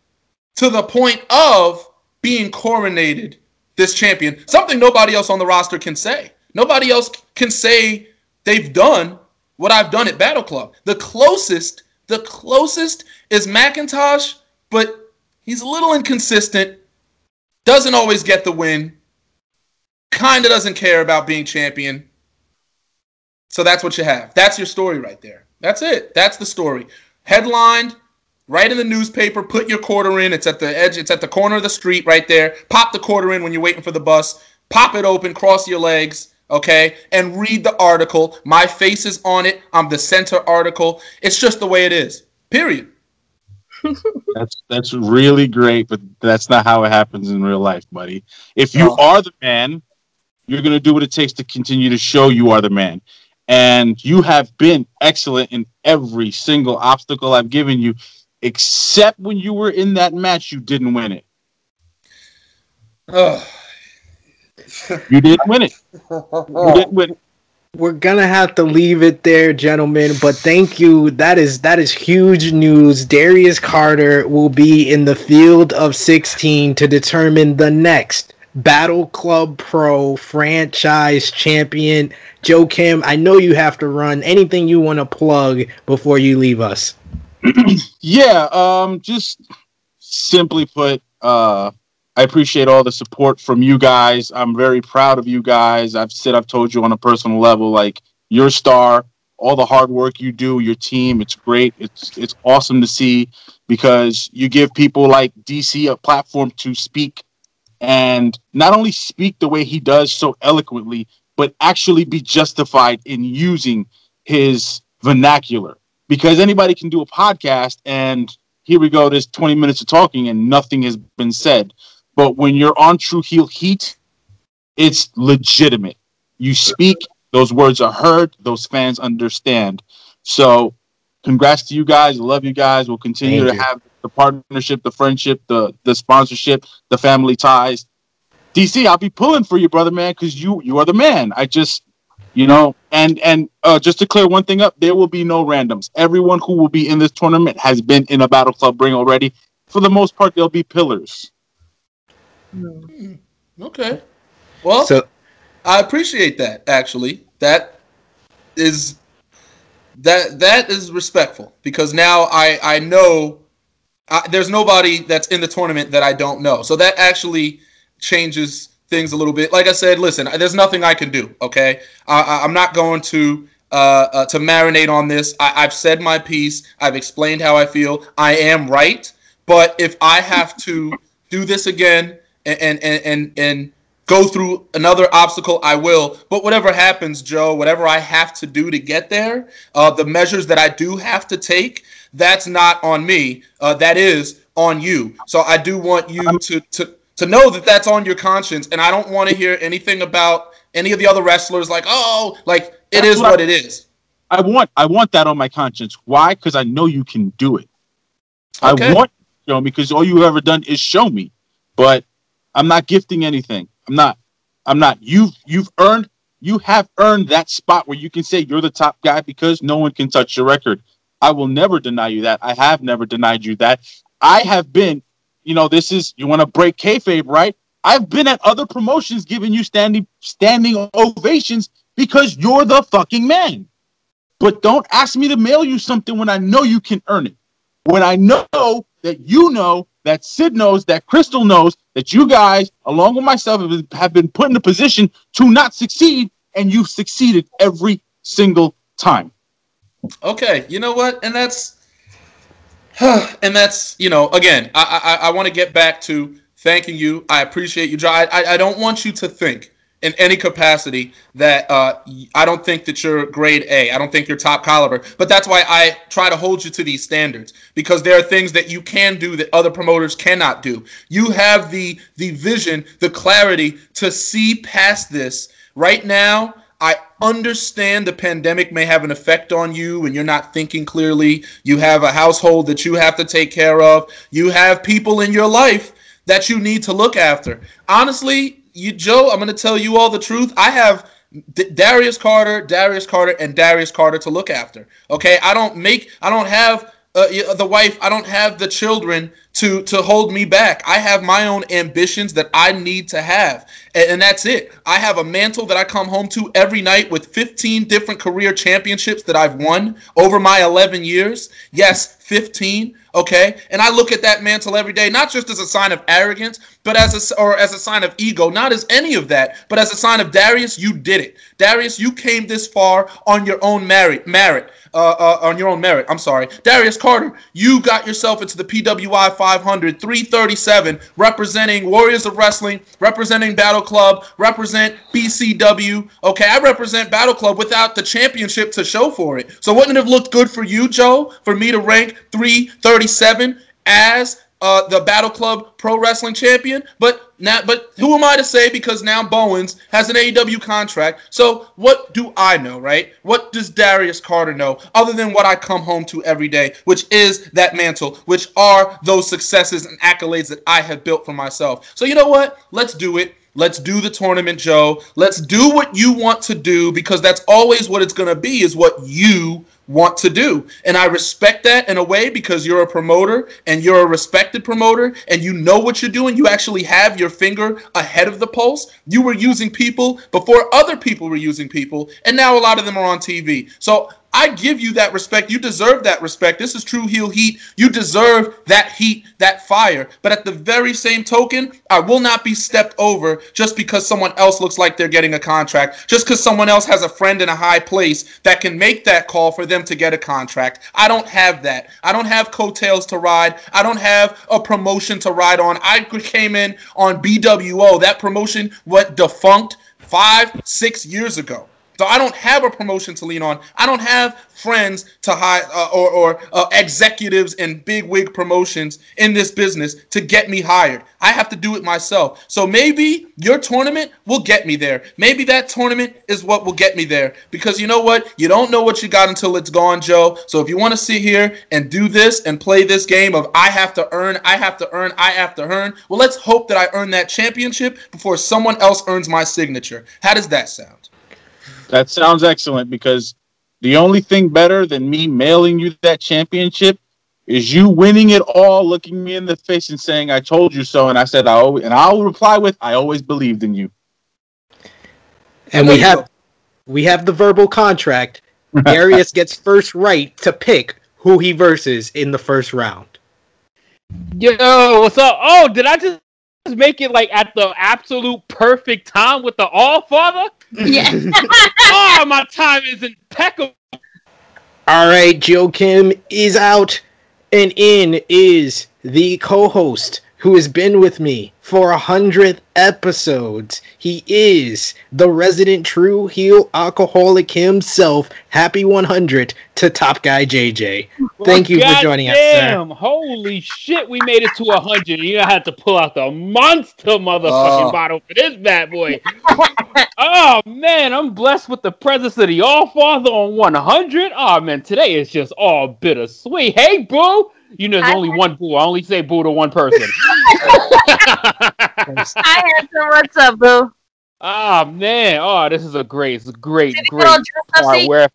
to the point of being coronated this champion. Something nobody else on the roster can say. Nobody else can say they've done what I've done at Battle Club. The closest, the closest is McIntosh, but he's a little inconsistent. Doesn't always get the win. Kinda doesn't care about being champion. So that's what you have. That's your story right there. That's it. That's the story. Headlined, right in the newspaper, put your quarter in. It's at the edge, it's at the corner of the street right there. Pop the quarter in when you're waiting for the bus. Pop it open, cross your legs, okay? And read the article. My face is on it. I'm the center article. It's just the way it is. Period. *laughs* that's that's really great, but that's not how it happens in real life, buddy. If you are the man, you're gonna do what it takes to continue to show you are the man. And you have been excellent in every single obstacle I've given you except when you were in that match, you didn't win it. *sighs* you didn't win it. You *laughs* didn't win it. We're gonna have to leave it there, gentlemen. But thank you. That is that is huge news. Darius Carter will be in the field of 16 to determine the next Battle Club Pro franchise champion. Joakim, I know you have to run. Anything you want to plug before you leave us? *clears throat* yeah, um, just simply put, uh, I appreciate all the support from you guys. I'm very proud of you guys. I've said, I've told you on a personal level, like your star, all the hard work you do, your team, it's great. It's it's awesome to see because you give people like DC a platform to speak and not only speak the way he does so eloquently, but actually be justified in using his vernacular because anybody can do a podcast and here we go there's 20 minutes of talking and nothing has been said. But when you're on true heel heat it's legitimate. You speak those words are heard those fans understand. So congrats to you guys. Love you guys. We'll continue Thank to you. have the partnership the friendship the the sponsorship the family ties. Dc i'll be pulling for you brother man because you you are the man. I just you know and and uh, just to clear one thing up there will be no randoms. Everyone who will be in this tournament has been in a battle club ring already. For the most part they'll be pillars. Hmm. okay. Well so i appreciate that actually. That is that that is respectful because now i i know I, there's nobody that's in the tournament that i don't know. So that actually changes things a little bit. Like I said, listen, there's nothing I can do. Okay, I, am not going to uh, uh, to marinate on this. I, I've said my piece. I've explained how I feel. I am right, but if I have to do this again and and and and go through another obstacle, I will. But whatever happens, Joe, whatever I have to do to get there, uh, the measures that I do have to take, that's not on me. Uh, that is on you. So I do want you to to to know that that's on your conscience. And I don't want to hear anything about any of the other wrestlers like, oh, like it is what, it is. I want I want that on my conscience. Why? Because I know you can do it. Okay. I want you show me because all you've ever done is show me. But I'm not gifting anything. I'm not. I'm not. You've you've earned you have earned that spot where you can say you're the top guy because no one can touch your record. I will never deny you that. I have never denied you that. I have been, you know, this is you want to break kayfabe, right? I've been at other promotions giving you standing standing ovations because you're the fucking man. But don't ask me to mail you something when I know you can earn it. When I know that you know, that Sid knows, that Crystal knows, that you guys, along with myself, have been, put in a position to not succeed, and you've succeeded every single time. Okay, you know what? And that's *sighs* and that's you know again i i, I want to get back to thanking you. I appreciate you Joe. I, I don't want you to think in any capacity that uh, i don't think that you're grade a. I don't think you're top caliber. But that's why i try to hold you to these standards because there are things that you can do that other promoters cannot do. You have the the vision the clarity to see past this. Right now understand the pandemic may have an effect on you and you're not thinking clearly. You have a household that you have to take care of. You have people in your life that you need to look after. Honestly, you Joe, I'm going to tell you all the truth. I have D- Darius Carter, Darius Carter, and Darius Carter to look after. Okay, I don't make, I don't have uh, the wife. I don't have the children to to hold me back. I have my own ambitions that I need to have, and, and, that's it. I have a mantle that I come home to every night with 15 different career championships that I've won over my 11 years. Yes, 15. Okay, and I look at that mantle every day, not just as a sign of arrogance, but as a or as a sign of ego, not as any of that, but as a sign of Darius, you did it. Darius, you came this far on your own merit. Merit uh, uh, on your own merit. I'm sorry. Darius Carter, you got yourself into the PWI 500, 337, representing Warriors of Wrestling, representing Battle Club, represent BCW. Okay, I represent Battle Club without the championship to show for it. So wouldn't it have looked good for you, Joe, for me to rank 337 as uh, the Battle Club Pro Wrestling Champion. But now, but who am I to say? Because now Bowens has an AEW contract. So what do I know, right? What does Darius Carter know, other than what I come home to every day, which is that mantle, which are those successes and accolades that I have built for myself. So you know what? Let's do it. Let's do the tournament, Joe. Let's do what you want to do because that's always what it's going to be is what you want to do. And I respect that in a way because you're a promoter and you're a respected promoter and you know what you're doing. You actually have your finger ahead of the pulse. You were using people before other people were using people, and now a lot of them are on TV. So I give you that respect. You deserve that respect. This is true heel heat. You deserve that heat, that fire. But at the very same token, I will not be stepped over just because someone else looks like they're getting a contract, just because someone else has a friend in a high place that can make that call for them to get a contract. I don't have that. I don't have coattails to ride. I don't have a promotion to ride on. I came in on BWO. That promotion went defunct five, six years ago. So I don't have a promotion to lean on. I don't have friends to hire uh, or, or uh, executives and big wig promotions in this business to get me hired. I have to do it myself. So maybe your tournament will get me there. Maybe that tournament is what will get me there. Because you know what? You don't know what you got until it's gone, Joe. So if you want to sit here and do this and play this game of I have to earn, I have to earn, I have to earn, well, let's hope that I earn that championship before someone else earns my signature. How does that sound? That sounds excellent because the only thing better than me mailing you that championship is you winning it all, looking me in the face and saying, "I told you so," and I said, "I always," and I'll reply with, "I always believed in you." And we have *laughs* we have the verbal contract. *laughs* Darius gets first right to pick who he versus in the first round. Yo, what's up? Oh, did I just make it like at the absolute perfect time with the All Father? Yeah. *laughs* oh, my time is impeccable. All right, Joakim is out, and in is the co-host who has been with me for a hundred episodes. He is the resident true heel alcoholic himself. Happy 100 to Top Guy JJ. Thank you God for joining damn, us, sir. Holy shit, we made it to a hundred. You had to pull out the monster motherfucking Oh. bottle for this bad boy. *laughs* oh man, I'm blessed with the presence of the All Father on 100. Oh man, today is just all bittersweet. Hey, boo. You know, there's only one boo. I only say boo to one person. *laughs* *laughs* Hi, Hanson. What's up, boo? Ah man, oh this is a great, it's a great, Sid great up, see? where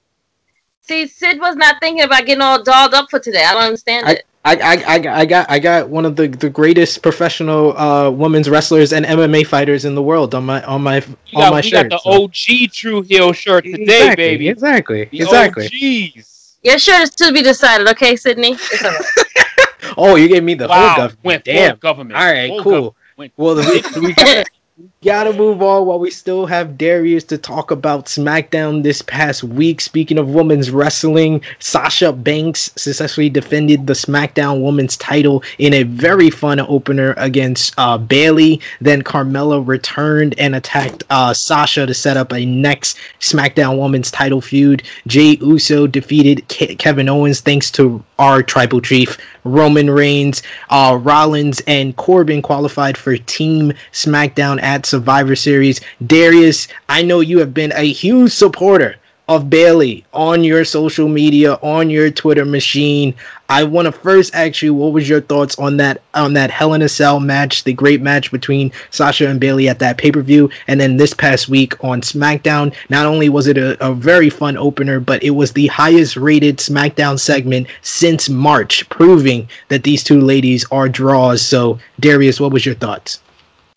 See, Sid was not thinking about getting all dolled up for today. I don't understand I, it. I, I, I, I got I got one of the, the greatest professional uh women's wrestlers and MMA fighters in the world on my on my you on got, my shirt. got the so- OG True Heel shirt today, exactly, baby. Exactly. The Exactly. OGs. Your shirt is to be decided, okay, Sydney? It's all right. *laughs* Oh, you gave me the Wow, whole government. went full Damn. government. All right, Full cool. government. Went- Well, we, we *laughs* gotta, move on while we still have Darius to talk about SmackDown this past week. Speaking of women's wrestling, Sasha Banks successfully defended the SmackDown Women's title in a very fun opener against uh, Bayley. Then Carmella returned and attacked uh, Sasha to set up a next SmackDown Women's title feud. Jey Uso defeated Ke- Kevin Owens thanks to our tribal chief Roman Reigns. Uh, Rollins and Corbin qualified for Team SmackDown at Survivor Series. Darius, I know you have been a huge supporter of Bayley on your social media, on your Twitter machine. I want to first ask you, what was your thoughts on that on that Hell in a Cell match, the great match between Sasha and Bayley at that pay per view, and then this past week on SmackDown? Not only was it a, a very fun opener, but it was the highest rated SmackDown segment since March, proving that these two ladies are draws. So, Darius, what was your thoughts?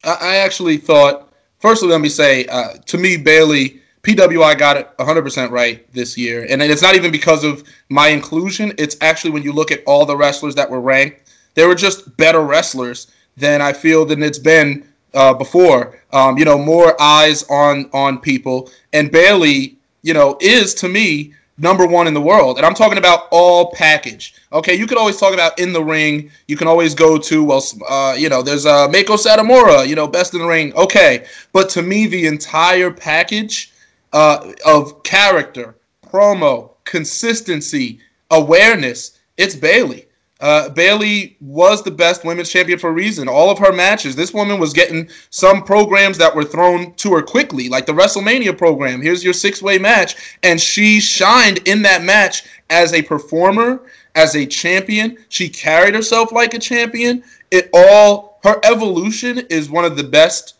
I, actually thought, firstly, let me say, uh, to me, Bayley, PWI got it 100% right this year. And it's not even because of my inclusion. It's actually when you look at all the wrestlers that were ranked, they were just better wrestlers than I feel than it's been uh, before. Um, you know, more eyes on on people. And Bayley, you know, is to me number one in the world. And I'm talking about all package. Okay, you could always talk about in the ring. You can always go to well, uh, you know, there's uh, Meiko Satomura, you know, best in the ring. Okay, but to me, the entire package uh, of character, promo, consistency, awareness, it's Bayley. Uh, Bayley was the best women's champion for a reason. All of her matches, this woman was getting some programs that were thrown to her quickly, like the WrestleMania program. Here's your six way match. And she shined in that match as a performer, as a champion. She carried herself like a champion. It all, her evolution is one of the best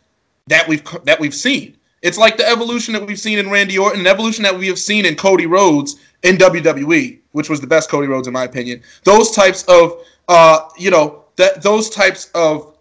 that we've that we've seen. It's like the evolution that we've seen in Randy Orton, the evolution that we have seen in Cody Rhodes in WWE, which was the best Cody Rhodes in my opinion. Those types of, uh, you know, that those types of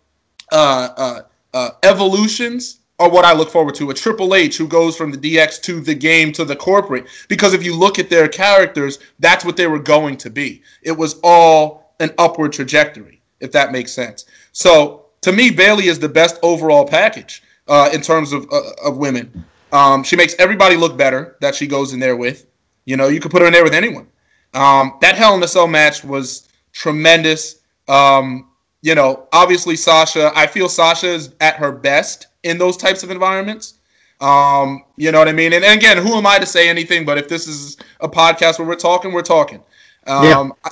uh, uh, uh, evolutions are what I look forward to. A Triple H who goes from the DX to the game to the corporate, because if you look at their characters, that's what they were going to be. It was all an upward trajectory, if that makes sense. So to me, Bayley is the best overall package uh, in terms of uh, of women. Um, she makes everybody look better that she goes in there with. You know, you could put her in there with anyone. Um, that Hell in a Cell match was tremendous. Um, you know, obviously Sasha. I feel Sasha is at her best in those types of environments. Um, you know what I mean? And, and again, who am I to say anything? But if this is a podcast where we're talking, we're talking. Um, Yeah. I,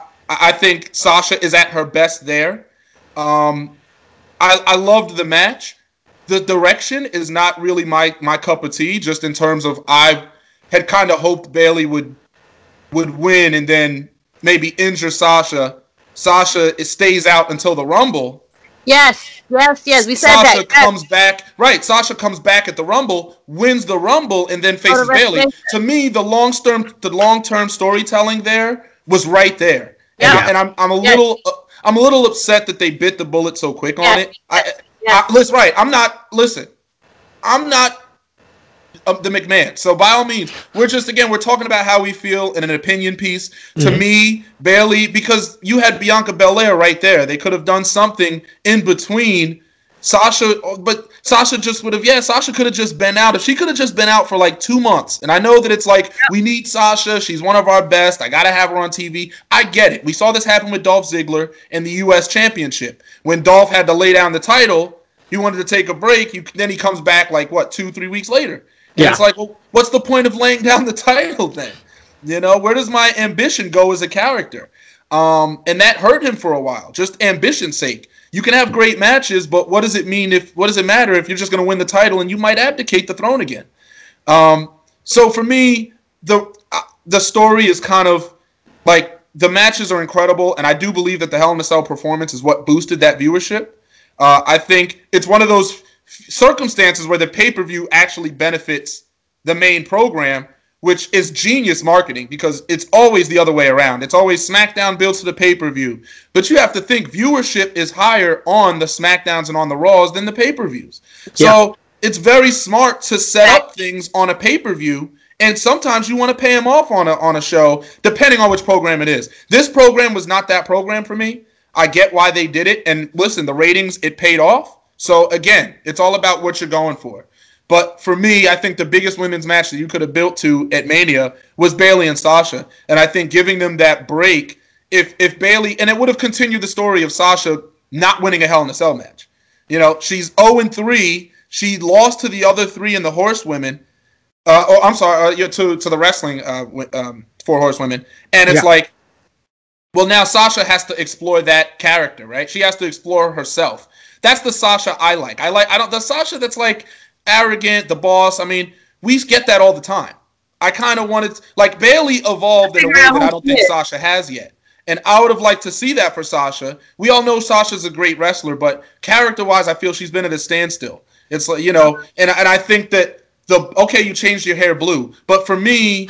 I think Sasha is at her best there. Um, I, I loved the match. The direction is not really my my cup of tea. Just in terms of I had kind of hoped Bayley would would win and then maybe injure Sasha. Sasha it stays out until the Rumble. Yes, yes, yes. We said Sasha that. Yes. comes back. Right, Sasha comes back at the Rumble, wins the Rumble, and then faces Bayley. To me, the long term the long term storytelling there was right there. And, Yeah. I, and I'm I'm a Yeah. little uh, I'm a little upset that they bit the bullet so quick on Yeah. it. I. I, listen, right? I'm not. Listen, I'm not um, the McMahon. So by all means, we're just again we're talking about how we feel in an opinion piece. To Mm-hmm. me, Bayley, because you had Bianca Belair right there, they could have done something in between. Sasha, but Sasha just would have. Yeah, Sasha could have just been out. If she could have just been out for like two months, and I know that it's like we need Sasha. She's one of our best. I gotta have her on TV. I get it. We saw this happen with Dolph Ziggler in the U.S. Championship when Dolph had to lay down the title. He wanted to take a break. You, then he comes back like what two, three weeks later. Yeah. it's like, well, what's the point of laying down the *laughs* title then? You know, where does my ambition go as a character? Um, and that hurt him for a while, just ambition's sake. You can have great matches, but what does it mean if what does it matter if you're just going to win the title and you might abdicate the throne again? Um, so for me, the uh, the story is kind of like the matches are incredible, and I do believe that the Hell in a Cell performance is what boosted that viewership. Uh, I think it's one of those circumstances where the pay per view actually benefits the main program, which is genius marketing because it's always the other way around. It's always SmackDown builds to the pay per view. But you have to think viewership is higher on the SmackDowns and on the Raws than the pay per views. So Yeah. it's very smart to set up things on a pay per view. And sometimes you want to pay them off on a on a show, depending on which program it is. This program was not that program for me. I get why they did it, and listen, the ratings it paid off. So again, it's all about what you're going for. But for me, I think the biggest women's match that you could have built to at Mania was Bayley and Sasha, and I think giving them that break, if if Bayley, and it would have continued the story of Sasha not winning a Hell in a Cell match. You know, she's 0 and 3. She lost to the other three in the Horsewomen. Uh, oh, I'm sorry, uh, yeah, to to the wrestling uh, um, four horsewomen, and it's Yeah. like, well, now Sasha has to explore that character, right? She has to explore herself. That's the Sasha I like. I like. I don't the Sasha that's like arrogant, the boss. I mean, we get that all the time. I kind of wanted like Bayley evolved in a way that I don't think. Sasha has yet. And I would have liked to see that for Sasha. We all know Sasha's a great wrestler, but character-wise, I feel she's been at a standstill. It's like you know, and and I think that the okay, you changed your hair blue, but for me,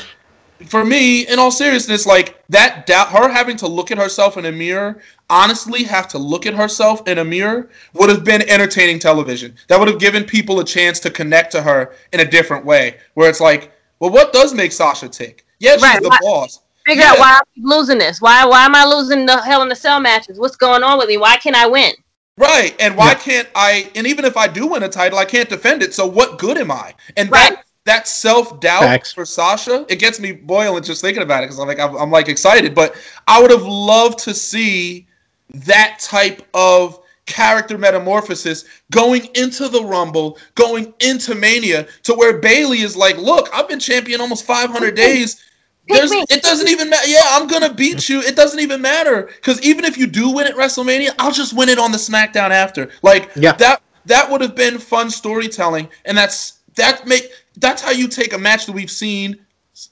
for me, in all seriousness, like that doubt, her having to look at herself in a mirror, honestly, have to look at herself in a mirror would have been entertaining television. That would have given people a chance to connect to her in a different way, where it's like, well, what does make Sasha tick? Yeah, she's Right, the why- boss. Figure Yeah. out why I'm losing this. Why why am I losing the Hell in the Cell matches? What's going on with me? Why can't I win? Right. And why can't I and even if I do win a title, I can't defend it. So what good am I? And that that self-doubt for Sasha, it gets me boiling just thinking about it because I'm like I'm, I'm like excited. But I would have loved to see that type of character metamorphosis going into the Rumble, going into Mania, to where Bayley is like, look, I've been champion almost 500 days. There's, it doesn't even matter. Yeah, I'm gonna beat you. It doesn't even matter because even if you do win at WrestleMania, I'll just win it on the SmackDown after. Like yeah. that, that would have been fun storytelling, and that's that make that's how you take a match that we've seen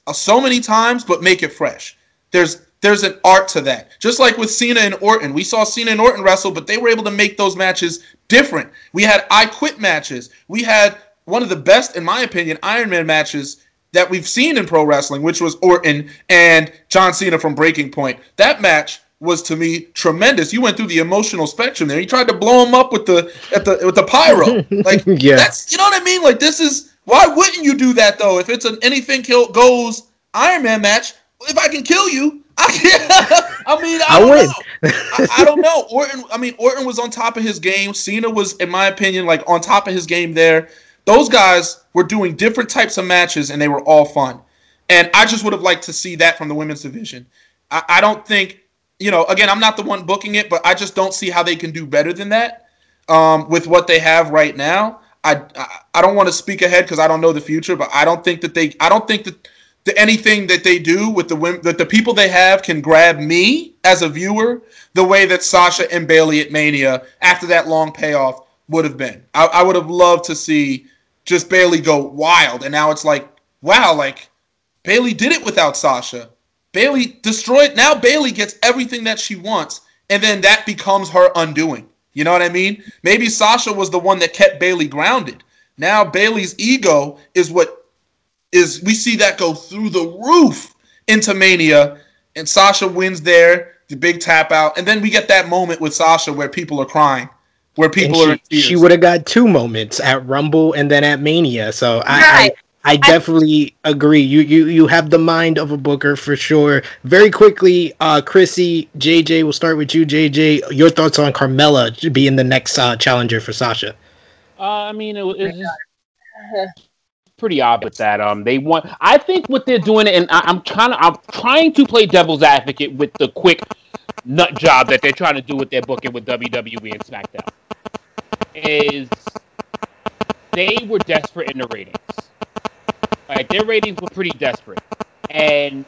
uh, so many times, but make it fresh. There's there's an art to that. Just like with Cena and Orton, we saw Cena and Orton wrestle, but they were able to make those matches different. We had I Quit matches. We had one of the best, in my opinion, Iron Man matches that we've seen in pro wrestling, which was Orton and John Cena from Breaking Point. That match was to me tremendous. You went through the emotional spectrum there. You tried to blow him up with the at the with the pyro. *laughs* Like Yeah. that's you know what I mean? Like this is why wouldn't you do that though? If it's an anything kill goes Iron Man match, if I can kill you, I can. *laughs* I mean, I, I don't win. know. I, I don't know. Orton. I mean, Orton was on top of his game. Cena was, in my opinion, like on top of his game there. Those guys were doing different types of matches, and they were all fun. And I just would have liked to see that from the women's division. I, I don't think, you know, again, I'm not the one booking it, but I just don't see how they can do better than that um, with what they have right now. I I, I don't want to speak ahead because I don't know the future, but I don't think that they I don't think that anything that they do with the women that the people they have can grab me as a viewer the way that Sasha and Bayley at Mania after that long payoff would have been. I, I would have loved to see just Bayley go wild, and now it's like wow, like Bayley did it without Sasha. Bayley destroyed. Now Bayley gets everything that she wants, and then that becomes her undoing. You know what I mean? Maybe Sasha was the one that kept Bayley grounded. Now Bayley's ego is what is we see that go through the roof into Mania, and Sasha wins there, the big tap out, and then we get that moment with Sasha where people are crying, where people And are in she, tears. she would have got two moments at Rumble and then at Mania. So I, Right. I, I definitely agree. You, you you have the mind of a booker for sure. Very quickly, uh, Chrissy, JJ, we'll start with you, JJ. Your thoughts on Carmella being the next uh, challenger for Sasha? Uh, I mean, it, was- it's just pretty odd with that. Um, they want. I think what they're doing, and I, I'm trying to, I'm trying to play devil's advocate with the quick nut job that they're trying to do with their booking with WWE and SmackDown. Is they were desperate in the ratings. Like their ratings were pretty desperate, and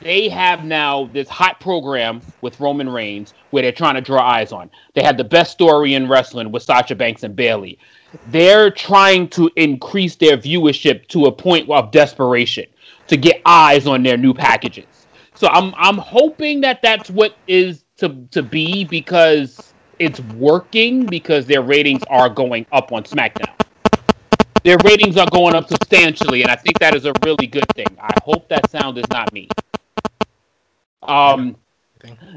they have now this hot program with Roman Reigns where they're trying to draw eyes on. They had the best story in wrestling with Sasha Banks and Bayley. They're trying to increase their viewership to a point of desperation to get eyes on their new packages. So I'm I'm hoping that that's what is to to be because it's working because their ratings are going up on SmackDown. Their ratings are going up substantially, and I think that is a really good thing. I hope that sound is not me. Um,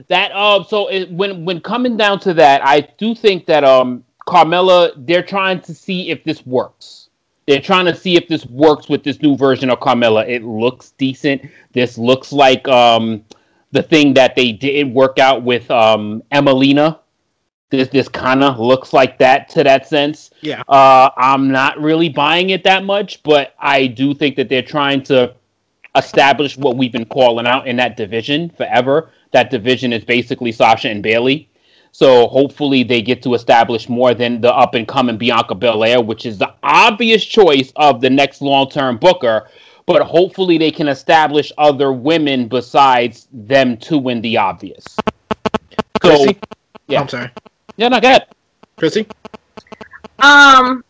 that uh, so it, when when coming down to that, I do think that um, Carmella, they're trying to see if this works. They're trying to see if this works with this new version of Carmella. It looks decent. This looks like um, the thing that they did work out with um, Emelina. This this kind of looks like that to that sense. Yeah. Uh, I'm not really buying it that much, but I do think that they're trying to establish what we've been calling out in that division forever. That division is basically Sasha and Bayley. So hopefully they get to establish more than the up and coming Bianca Belair, which is the obvious choice of the next long term booker. But hopefully they can establish other women besides them two in the obvious. So, yeah. I'm sorry. Yeah, not good. Krssi? Um,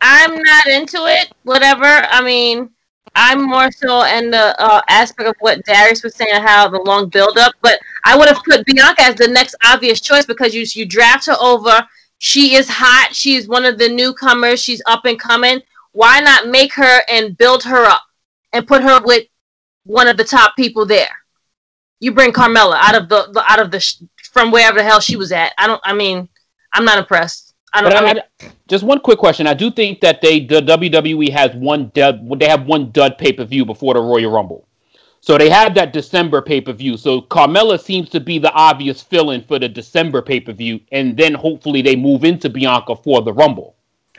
I'm not into it. Whatever. I mean, I'm more so in the uh, aspect of what Darius was saying, how the long build up. But I would have put Bianca as the next obvious choice because you you draft her over. She is hot. She's one of the newcomers. She's up and coming. Why not make her and build her up and put her with one of the top people there? You bring Carmella out of the, the out of the sh- from wherever the hell she was at. I don't. I mean, I'm not impressed. I don't. I I- mean, I- just one quick question. I do think that they the WWE has one dud. They have one dud pay per view before the Royal Rumble, so they have that December pay per view. So Carmella seems to be the obvious fill-in for the December pay per view, and then hopefully they move into Bianca for the Rumble.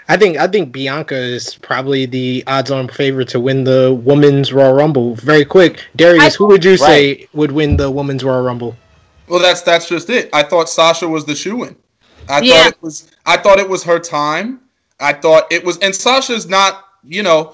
I think I think Bianca is probably the odds-on favorite to win the Women's Royal Rumble. Very quick, Darius, who would you say would win the Women's Royal Rumble? Well, that's that's just it. I thought Sasha was the shoe in. I Yeah. thought it was. I thought it was her time. I thought it was, and Sasha's not. You know,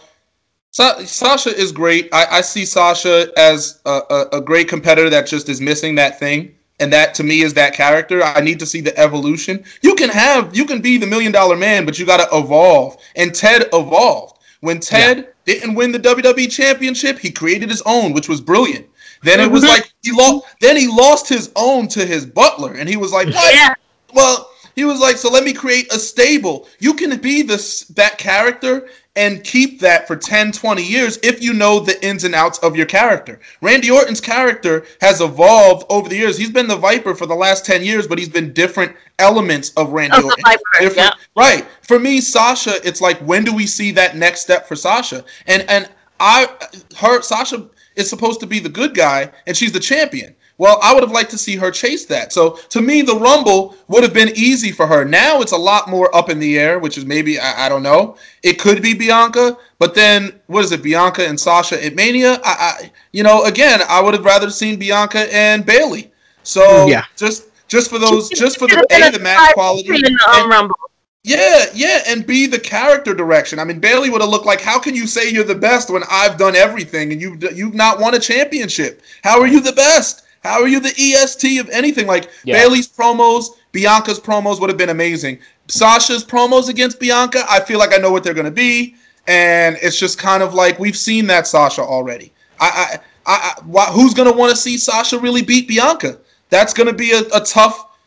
Sa- Sasha is great. I, I see Sasha as a, a, a great competitor that just is missing that thing, and that to me is that character. I need to see the evolution. You can have, you can be the million dollar man, but you got to evolve. And Ted evolved. When Ted didn't win the WWE championship, he created his own, which was brilliant. Then it was mm-hmm. like he lost. Then he lost his own to his butler, and he was like, "What? Well, he was like, so let me create a stable. You can be this that character and keep that for 10, 20 years if you know the ins and outs of your character. Randy Orton's character has evolved over the years. He's been the Viper for the last 10 years, but he's been different elements of Randy Orton. Viper, yeah. Right. For me, Sasha, it's like when do we see that next step for Sasha? And and I her Sasha is supposed to be the good guy and she's the champion. Well, I would have liked to see her chase that. So to me, the Rumble would have been easy for her. Now it's a lot more up in the air, which is maybe I, I don't know. It could be Bianca, but then what is it? Bianca and Sasha at Mania. I, I you know, again, I would have rather seen Bianca and Bayley. So mm, Yeah. just just for those, just for the a the match quality. in the Rumble. Yeah, yeah, and be the character direction. I mean, Bayley would have looked like, how can you say you're the best when I've done everything and you've you've not won a championship? How are you the best? How are you the EST of anything? Like Yeah. Bayley's promos, Bianca's promos would have been amazing. Sasha's promos against Bianca, I feel like I know what they're gonna be, and it's just kind of like we've seen that Sasha already. I, I, I, I why, who's gonna want to see Sasha really beat Bianca? That's gonna be a, a tough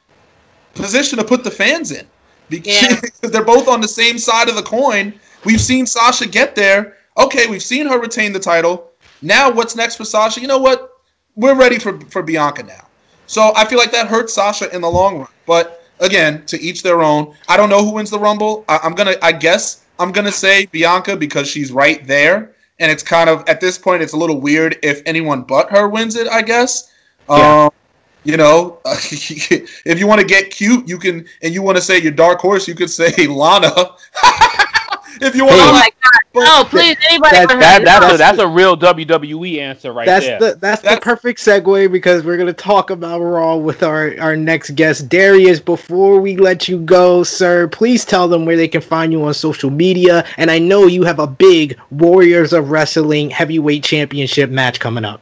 position to put the fans in because *laughs* they're both on the same side of the coin. We've seen Sasha get there. Okay, we've seen her retain the title. Now, what's next for Sasha? You know what? We're ready for, for Bianca now. So I feel like that hurts Sasha in the long run. But again, to each their own. I don't know who wins the Rumble. I, I'm gonna, I guess, I'm gonna say Bianca because she's right there, and it's kind of at this point, it's a little weird if anyone but her wins it. I guess. Um, you know, *laughs* if you want to get cute, you can, and you want to say your dark horse, you could say *laughs* Lana. *laughs* if you want Oh my God! No, please, anybody. That, but that, that's, a, that's a real WWE answer right that's there. the that's, the perfect segue because we're gonna talk about Raw with our our next guest, Darius. Before we let you go, sir, please tell them where they can find you on social media. And I know you have a big Warriors of Wrestling Heavyweight Championship match coming up.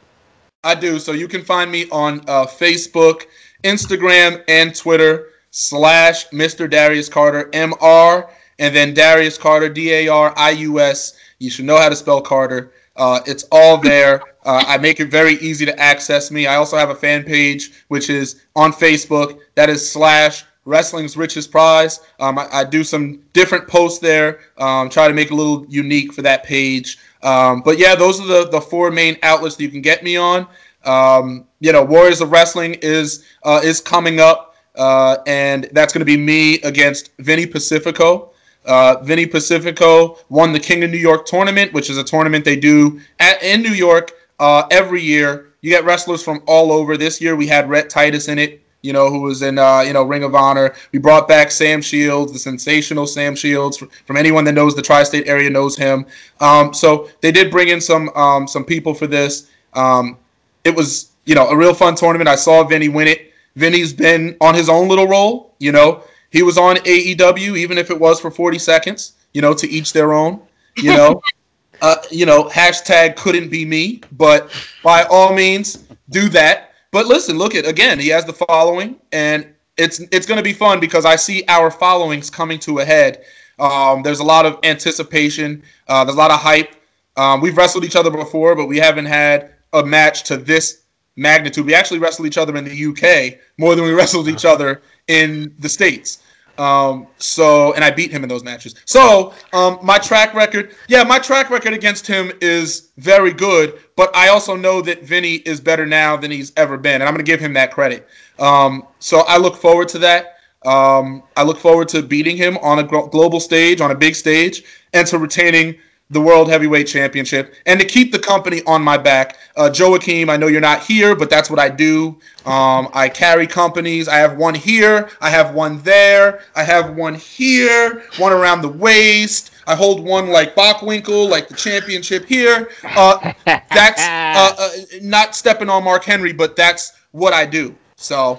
I do. So you can find me on uh, Facebook, Instagram, and Twitter slash Mr. Darius Carter MR, and then Darius Carter D A R I U S. You should know how to spell Carter. Uh, it's all there. Uh, I make it very easy to access me. I also have a fan page which is on Facebook. That is slash wrestling's richest prize. Um, I, I, do some different posts there, um, try to make it a little unique for that page. Um, but yeah, those are the, the four main outlets that you can get me on. Um, you know, Warriors of Wrestling is uh, is coming up, uh, and that's going to be me against Vinny Pacifico. Uh, Vinny Pacifico won the King of New York tournament, which is a tournament they do at, in New York uh, every year. You get wrestlers from all over. This year we had Rhett Titus in it, you know, who was in uh, you know Ring of Honor. We brought back Sam Shields, the sensational Sam Shields. From anyone that knows the tri-state area knows him. Um, so they did bring in some um, some people for this. Um, it was you know a real fun tournament. I saw Vinny win it. Vinny's been on his own little role. You know, he was on AEW, even if it was for 40 seconds. You know, to each their own. You know. *laughs* uh, you know, hashtag couldn't be me, but by all means, do that. But listen, look at again, he has the following, and it's it's going to be fun because I see our followings coming to a head. Um, there's a lot of anticipation. Uh, there's a lot of hype. Um, we've wrestled each other before, but we haven't had a match to this magnitude. We actually wrestled each other in the UK more than we wrestled each other in the states. Um, so, and I beat him in those matches. So, um, my track record, yeah, my track record against him is very good, but I also know that Vinny is better now than he's ever been, and I'm going to give him that credit. Um, so, I look forward to that. Um, I look forward to beating him on a global stage, on a big stage, and to retaining the World Heavyweight Championship and to keep the company on my back. Uh, Joakim, I know you're not here, but that's what I do. Um, I carry companies. I have one here. I have one there. I have one here, one around the waist. I hold one like Bockwinkel, like the championship here. Uh, that's uh, uh, not stepping on Mark Henry, but that's what I do. So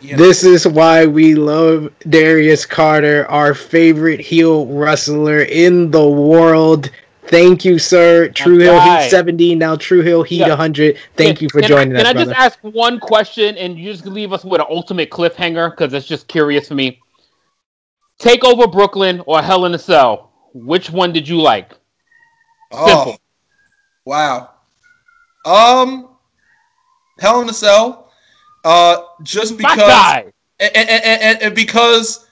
you know. This is why we love Darius Carter, our favorite heel wrestler in the world. Thank you, sir. True Heel Heat 70, now True Heel Heat yeah. 100. Thank can, you for joining I, us. Can I just ask one question and you just leave us with an ultimate cliffhanger because it's just curious for me? Take over Brooklyn or Hell in a Cell? Which one did you like? Simple. Oh, wow. Um, Hell in a Cell uh, just because, and, and, and, and because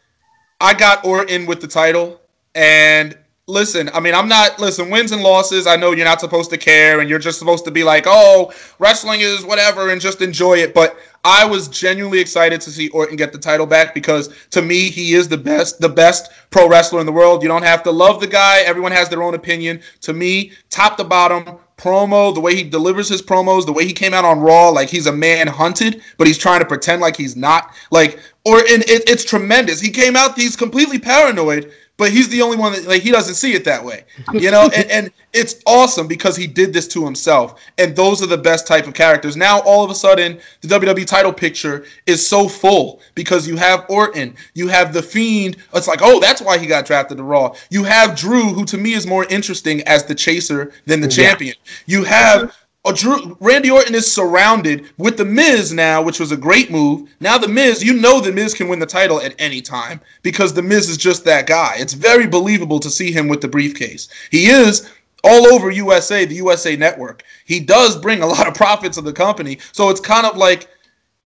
I got Orton with the title, and listen, I mean, I'm not listen, wins and losses, I know you're not supposed to care and you're just supposed to be like, "Oh, wrestling is whatever and just enjoy it." But I was genuinely excited to see Orton get the title back because to me, he is the best the best pro wrestler in the world. You don't have to love the guy, everyone has their own opinion. To me, top to bottom, promo, the way he delivers his promos, the way he came out on Raw, like he's a man hunted, but he's trying to pretend like he's not. Like, or in it, it's tremendous. He came out, he's completely paranoid, but he's the only one that like he doesn't see it that way, you know. and, and it's awesome because he did this to himself, and those are the best type of characters. Now all of a sudden, the WWE title picture is so full because you have Orton, you have the Fiend. It's like, oh, that's why he got drafted to Raw. You have Drew, who to me is more interesting as the chaser than the yeah. champion. You have Oh, Drew, Randy Orton is surrounded with The Miz now, which was a great move. Now, The Miz, you know The Miz can win the title at any time because The Miz is just that guy. It's very believable to see him with the briefcase. He is all over USA, the USA Network. He does bring a lot of profits to the company. So it's kind of like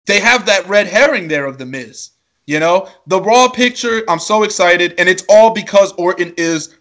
they have that red herring there of The Miz. You know, the Raw picture, I'm so excited. And it's all because Orton is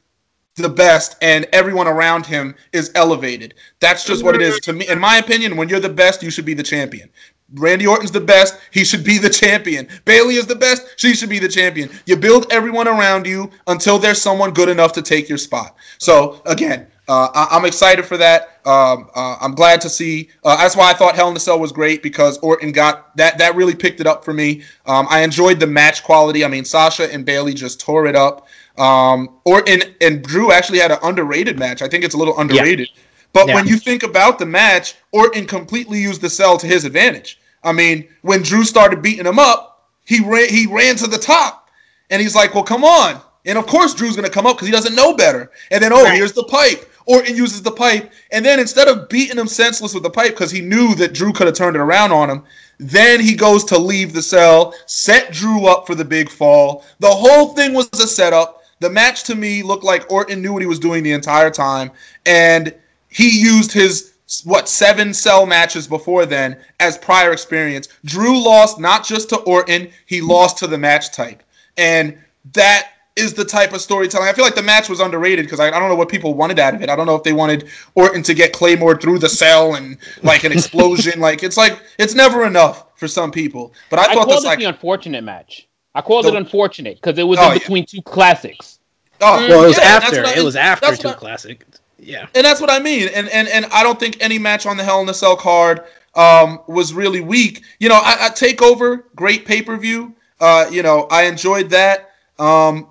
the best and everyone around him is elevated. That's just what it is to me. In my opinion, when you're the best, you should be the champion. Randy Orton's the best. He should be the champion. Bayley is the best. She should be the champion. You build everyone around you until there's someone good enough to take your spot. So again, uh, I- am excited for that. Um, uh, I'm glad to see. Uh, that's why I thought Hell in a Cell was great because Orton got that. That really picked it up for me. Um, I enjoyed the match quality. I mean, Sasha and Bayley just tore it up. Um, or and and Drew actually had an underrated match. I think it's a little underrated. Yeah. But yeah. when you think about the match, Orton completely used the cell to his advantage. I mean, when Drew started beating him up, he ran he ran to the top, and he's like, "Well, come on!" And of course, Drew's gonna come up because he doesn't know better. And then, oh, right. here's the pipe. Orton uses the pipe, and then instead of beating him senseless with the pipe because he knew that Drew could have turned it around on him, then he goes to leave the cell, set Drew up for the big fall. The whole thing was a setup. The match to me looked like Orton knew what he was doing the entire time, and he used his what seven cell matches before then as prior experience. Drew lost not just to Orton, he lost to the match type, and that is the type of storytelling. I feel like the match was underrated because I, I don't know what people wanted out of it. I don't know if they wanted Orton to get Claymore through the cell and like an explosion. *laughs* like it's like it's never enough for some people. But I I, thought this it like the unfortunate match. I called The- it unfortunate because it was Oh, in yeah. between two classics. oh Well, it was yeah, after. what I- It was after two what I- classic. Yeah. And that's what I mean. And and and I don't think any match on the Hell in a Cell card um, was really weak. You know, I, I Takeover, great pay per view. Uh, you know, I enjoyed that. Um,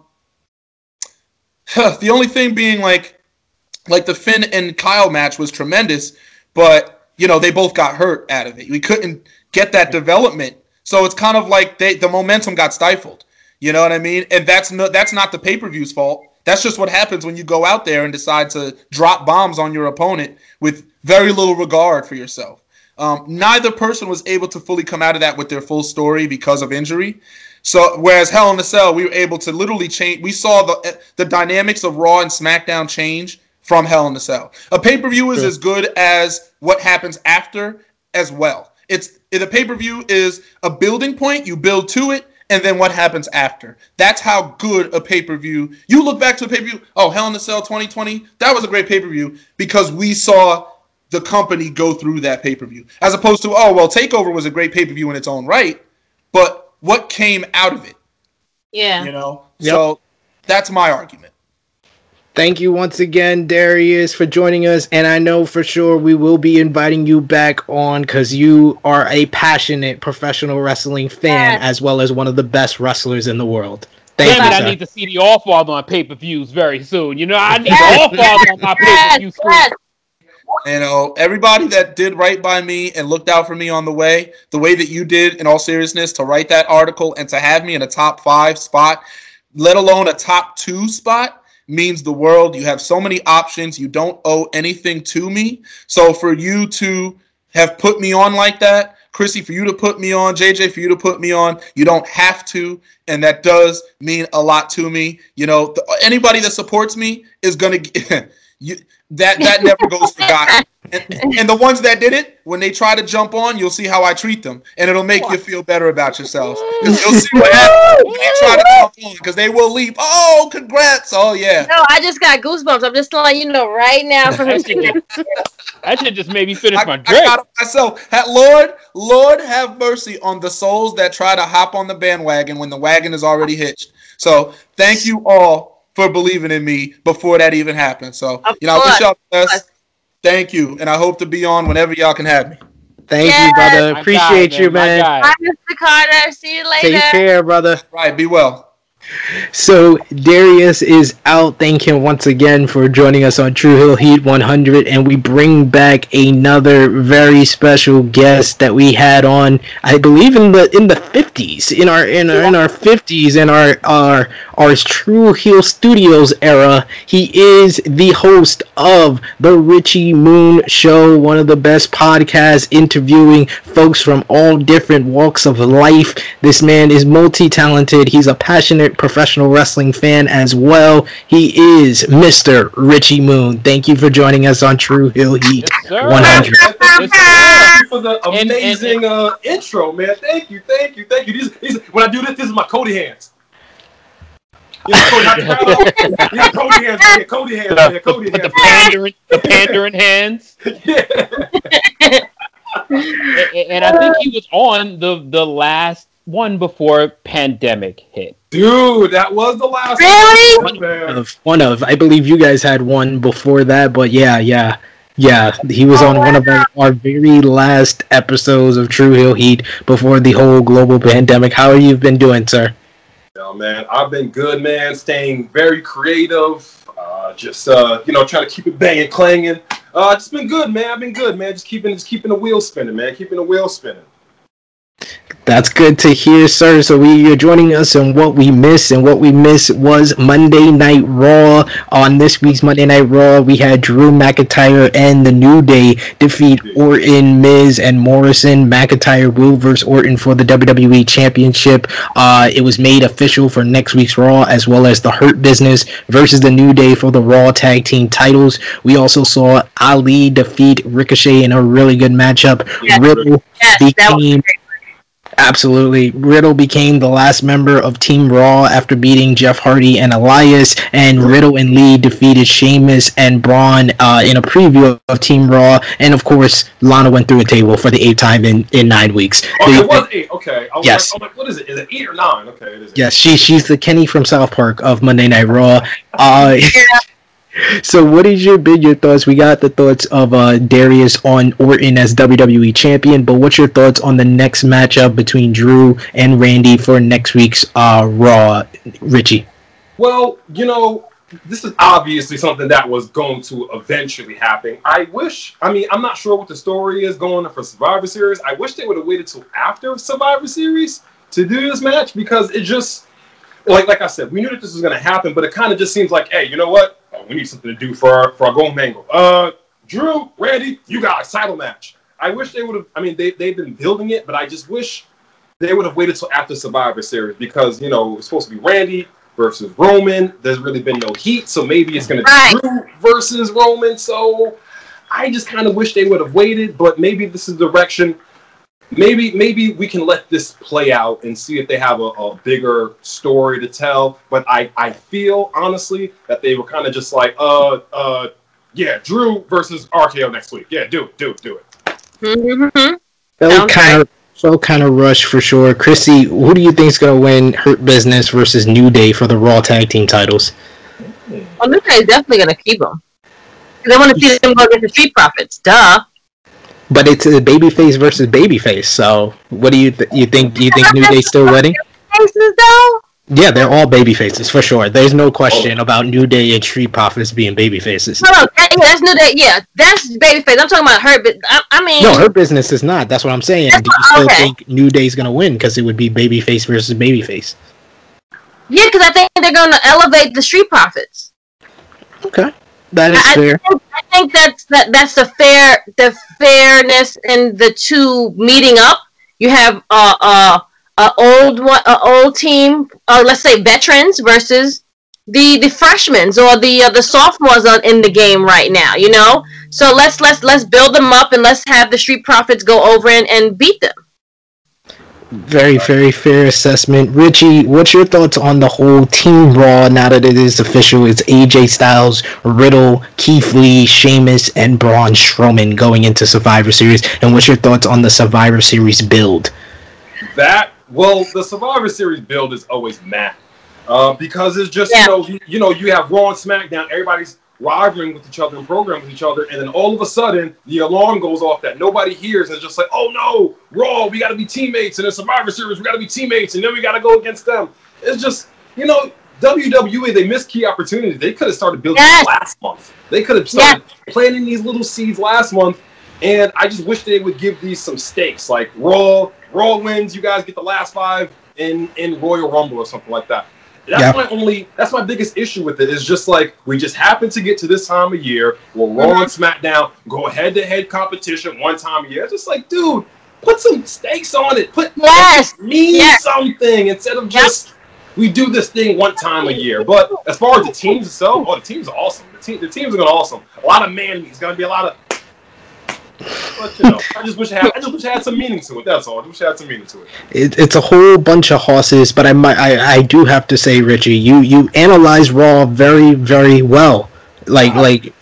*laughs* the only thing being like, like the Finn and Kyle match was tremendous, but you know they both got hurt out of it. We couldn't get that development, so it's kind of like they the momentum got stifled. You know what I mean? And that's no, that's not the pay per view's fault. That's just what happens when you go out there and decide to drop bombs on your opponent with very little regard for yourself. Um, neither person was able to fully come out of that with their full story because of injury. So whereas Hell in a Cell, we were able to literally change. We saw the the dynamics of Raw and SmackDown change from Hell in a Cell. A pay per view is True. as good as what happens after as well. It's the pay per view is a building point. You build to it, and then what happens after. That's how good a pay per view. You look back to a pay per view. Oh, Hell in a Cell 2020. That was a great pay per view because we saw the company go through that pay per view, as opposed to oh well, Takeover was a great pay per view in its own right, but what came out of it? Yeah. You know. Yep. So that's my argument. Thank you once again, Darius, for joining us. And I know for sure we will be inviting you back on because you are a passionate professional wrestling fan Yes. as well as one of the best wrestlers in the world. Thank Damn you, it, I need to see the All Father on pay per views very soon. You know, I need Yes. the All on my pay per Yes, view yes. You uh, know, everybody that did right by me and looked out for me on the way, the way that you did, in all seriousness, to write that article and to have me in a top five spot, let alone a top two spot, means the world. You have so many options. You don't owe anything to me. So for you to have put me on like that, Krssi, for you to put me on, JJ, for you to put me on, you don't have to, and that does mean a lot to me. You know, th- anybody that supports me is gonna. *laughs* you, that that never goes *laughs* forgotten. And, and the ones that did it, when they try to jump on, you'll see how I treat them, and it'll make you feel better about yourselves. *laughs* 'Cause You'll see what happens when they try to jump on, because they will leap. Oh, congrats! Oh yeah. No, I just got goosebumps. I'm just letting you know right now *laughs* from his That shit just, that shit just made me finish I, my I drink. got it myself. Lord, Lord, have mercy on the souls that try to hop on the bandwagon when the wagon is already hitched. So thank you all for believing in me before that even happened. So Of you know, I wish y'all the best. Thank you, and I hope to be on whenever y'all can have me. Thank Yes. you, brother. Appreciate guy, you, man. guy. Bye, Mr. Carter. See you later. Take care, brother. Right, be well. So Darius is out. Thank him once again for joining us on True Heel Heat 100, and we bring back another very special guest that we had on, I believe in the in the 50s, in our in our in our 50s, in our our our True Heel Studios era. He is the host of the Richie Moon Show, one of the best podcasts interviewing folks from all different walks of life. This man is multi-talented. He's a passionate professional wrestling fan as well. He is Mr. Richie Moon. Thank you for joining us on True Heel Heat Yes, 100. Yes. Thank you for the And- and- amazing uh, intro, man. Thank you, thank you, thank you. These, these, when I do this, this is my Cody hands. You know, Cody, not the crowd. You know, Cody hands, man. Cody hands, man. Cody the hands. pandering, the *laughs* pandering hands. *laughs* Yeah. A- And I think he was on the the last one before pandemic hit. Dude, that was the last Really? one, man. Of one of, I believe you guys had one before that, but yeah, yeah. Yeah, he was on one of our, our very last episodes of True Heel Heat before the whole global pandemic. How have you been doing, sir? Yo, man, I've been good, man. Staying very creative. Uh, just uh, you know, trying to keep it banging, clanging. Uh, it's been good, man. I've been good, man. Just keeping, just keeping the wheel spinning, man. Keeping the wheel spinning. That's good to hear, sir. So we you're joining us on what we missed, and what we missed was Monday Night Raw. On this week's Monday Night Raw, we had Drew McIntyre and the New Day defeat Orton, Miz, and Morrison. McIntyre will versus Orton for the WWE Championship. Uh, it was made official for next week's Raw, as well as the Hurt Business versus the New Day for the Raw Tag Team titles. We also saw Ali defeat Ricochet in a really good matchup. Yes. Riddle Yes, that was became Absolutely. Riddle became the last member of Team Raw after beating Jeff Hardy and Elias, and Riddle and Lee defeated Sheamus and Braun uh, in a preview of Team Raw, and of course, Lana went through a table for the eighth time in, in nine weeks. Oh, The- it was eight. Okay. I was Yes. Like, I'm like, what is it? Is it eight or nine? Okay, it is. Yes, she she's the Kenny from South Park of Monday Night Raw. Uh, so, what is your big your thoughts? We got the thoughts of uh, Darius on Orton as WWE champion, but what's your thoughts on the next matchup between Drew and Randy for next week's uh, Raw? Richie. Well, you know, this is obviously something that was going to eventually happen. I wish, I mean, I'm not sure what the story is going for Survivor Series. I wish they would have waited till after Survivor Series to do this match because it just, like like I said, we knew that this was going to happen, but it kind of just seems like, hey, you know what? Oh, we need something to do for our, for our golden angle. Uh, Drew, Randy, you got a title match. I wish they would have, I mean, they, they've been building it, but I just wish they would have waited till after Survivor Series because you know it's supposed to be Randy versus Roman. There's really been no heat, so maybe it's going to be Drew versus Roman. So I just kind of wish they would have waited, but maybe this is the direction. Maybe maybe we can let this play out and see if they have a, a bigger story to tell. But I I feel honestly that they were kind of just like uh uh yeah Drew versus RKO next week. Yeah, do it, do it, do it. Mm-hmm. Felt kind of felt kind of rushed for sure. Krssi, who do you think is gonna win Hurt Business versus New Day for the Raw Tag Team titles? Well, New Day is definitely gonna keep them. They want to see them go against the Street Profits. Duh. But it's a babyface versus babyface. So, what do you th- you think? You think New Day still winning? Faces though. Yeah, they're all baby faces for sure. There's no question oh. about New Day and Street Profits being baby faces. No, no, that, that's New Day. Yeah, that's Babyface. I'm talking about her, but I, I mean, No, her business is not. That's what I'm saying. Do you still okay. think New Day's gonna win because it would be babyface versus babyface? yeah, because I think they're going to elevate the Street Profits. Okay, that is I, fair. I think, I think that's that that's the fair the fairness in the two meeting up. You have uh uh a old one a old team, uh, let's say veterans versus the the freshmen or the uh, the sophomores are in the game right now. You know, so let's let's let's build them up and let's have the Street Profits go over and, and beat them. Very, very fair assessment. Richie, what's your thoughts on the whole Team Raw now that it is official? It's AJ Styles, Riddle, Keith Lee, Sheamus, and Braun Strowman going into Survivor Series. And what's your thoughts on the Survivor Series build? That well, the Survivor Series build is always mad uh, because it's just you know you, you know you have Raw and SmackDown, everybody's rivaling with each other and programming with each other, and then all of a sudden the alarm goes off that nobody hears, and it's just like, oh no, Raw, we got to be teammates, and in Survivor Series we got to be teammates, and then we got to go against them. It's just you know WWE they missed key opportunities. They could have started building Yes. last month. They could have started planting these little seeds last month. And I just wish they would give these some stakes, like Raw, Raw wins. You guys get the last five in in Royal Rumble or something like that. That's Yeah. my only. That's my biggest issue with it. Is just like we just happen to get to this time of year where mm-hmm. Raw and SmackDown go head to head competition one time a year. It's just like, dude, put some stakes on it. Put Yes. mean Yes. something instead of just we do this thing one time a year. But as far as the teams itself, oh, the teams are awesome. The, team, the teams are going to awesome. A lot of man meat. It's going to be a lot of. But you know, I just wish it had. I just wish it had some meaning to it. That's all. I just wish it had some meaning to it. It, it's a whole bunch of horses, but I might, I, I do have to say, Richie, you you analyze Raw very, very well. Like, like,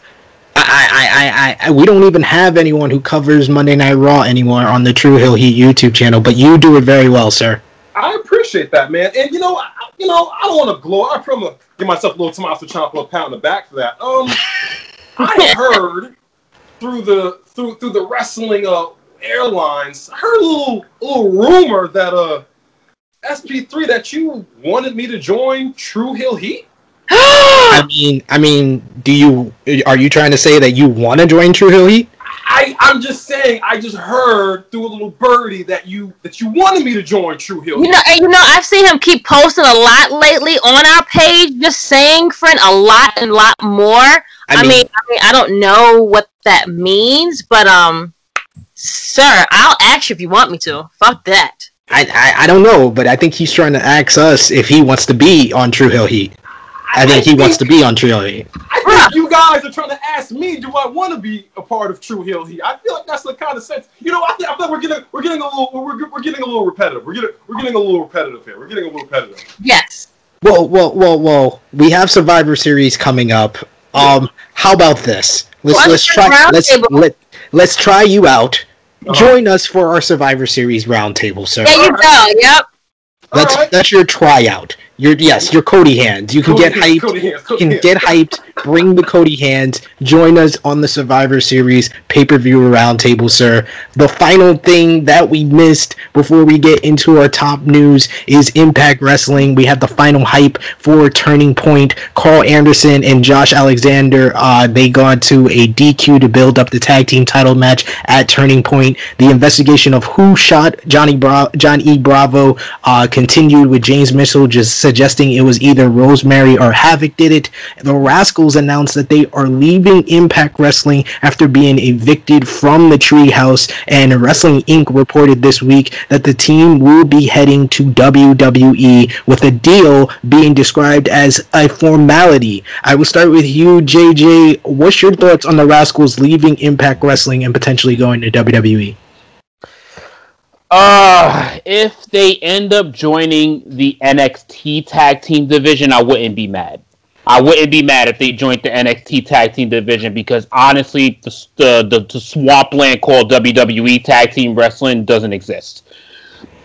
I, I, I, I, we don't even have anyone who covers Monday Night Raw anymore on the True Heel Heat YouTube channel, but you do it very well, sir. I appreciate that, man. And you know, I, you know, I don't want to glow. I probably give myself a little Tommaso Ciampa a pat on the back for that. Um, I *laughs* heard through the through through the wrestling uh airlines, I heard a little little rumor that uh SP3 that you wanted me to join True Heel Heat. *gasps* I mean, I mean, do you are you trying to say that you want to join True Heel Heat? I I'm just saying. I just heard through a little birdie that you that you wanted me to join True Heel. You know, and you know, I've seen him keep posting a lot lately on our page, just saying, friend, a lot and lot more. I, mean- mean, I mean, I don't know what that means, but um, sir, I'll ask you if you want me to. Fuck that. I, I I don't know, but I think he's trying to ask us if he wants to be on True Heel Heat. I think he wants to be on True Heel Heat. I think you guys are trying to ask me, do I want to be a part of True Heel Heat? I feel like that's the kind of sense. You know, I, think, I feel like we're getting we're getting a little we're, we're getting a little repetitive. We're getting we're getting a little repetitive here. We're getting a little repetitive. Yes. Well, well, well, well. We have Survivor Series coming up. Um, how about this? Let's Well, let's try let's table. let let's try you out. Uh-huh. Join us for our Survivor Series roundtable, sir. There you go. Yep. That's Alright. that's your tryout. Your yes, your Cody hands. You can Cody get hyped. Cody hands, You can hands. get hyped. Bring the Cody hands. Join us on the Survivor Series pay per view roundtable, sir. The final thing that we missed before we get into our top news is Impact Wrestling. We have the final hype for Turning Point. Karl Anderson and Josh Alexander. Uh, they got to a DQ to build up the tag team title match at Turning Point. The investigation of who shot Johnny Bra- John E. Bravo uh, continued with James Mitchell just suggesting it was either Rosemary or Havoc did it. The Rascalz announced that they are leaving Impact Wrestling after being evicted from the Treehouse, and Wrestling Inc. reported this week that the team will be heading to WWE with a deal being described as a formality. I will start with you, JJ. What's your thoughts on the Rascalz leaving Impact Wrestling and potentially going to? WWE? Uh, if they end up joining the NXT tag team division, I wouldn't be mad. I wouldn't be mad if they joined the NXT tag team division because honestly, the the, the, the swampland called WWE tag team wrestling doesn't exist.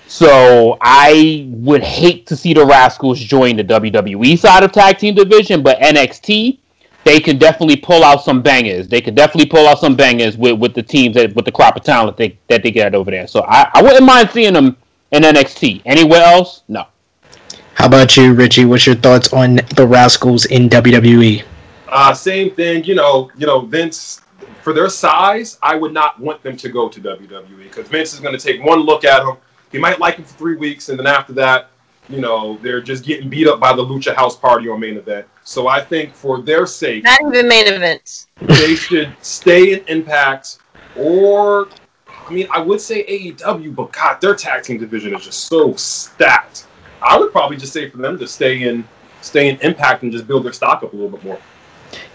So I would hate to see the Rascalz join the WWE side of tag team division, but NXT they can definitely pull out some bangers. They could definitely pull out some bangers with, with the teams that with the crop of talent they, that they get over there. So I, I wouldn't mind seeing them in NXT. Anywhere else, no. How about you, Richie? What's your thoughts on the Rascalz in? WWE? Uh, same thing. You know, you know, Vince. For their size, I would not want them to go to WWE because Vince is going to take one look at them. He might like them for three weeks, and then after that, you know, they're just getting beat up by the Lucha House Party on main event. So I think for their sake, Not even main events. they should stay in Impact or, I mean, I would say AEW, but God, their tag team division is just so stacked. I would probably just say for them to stay in, stay in Impact and just build their stock up a little bit more.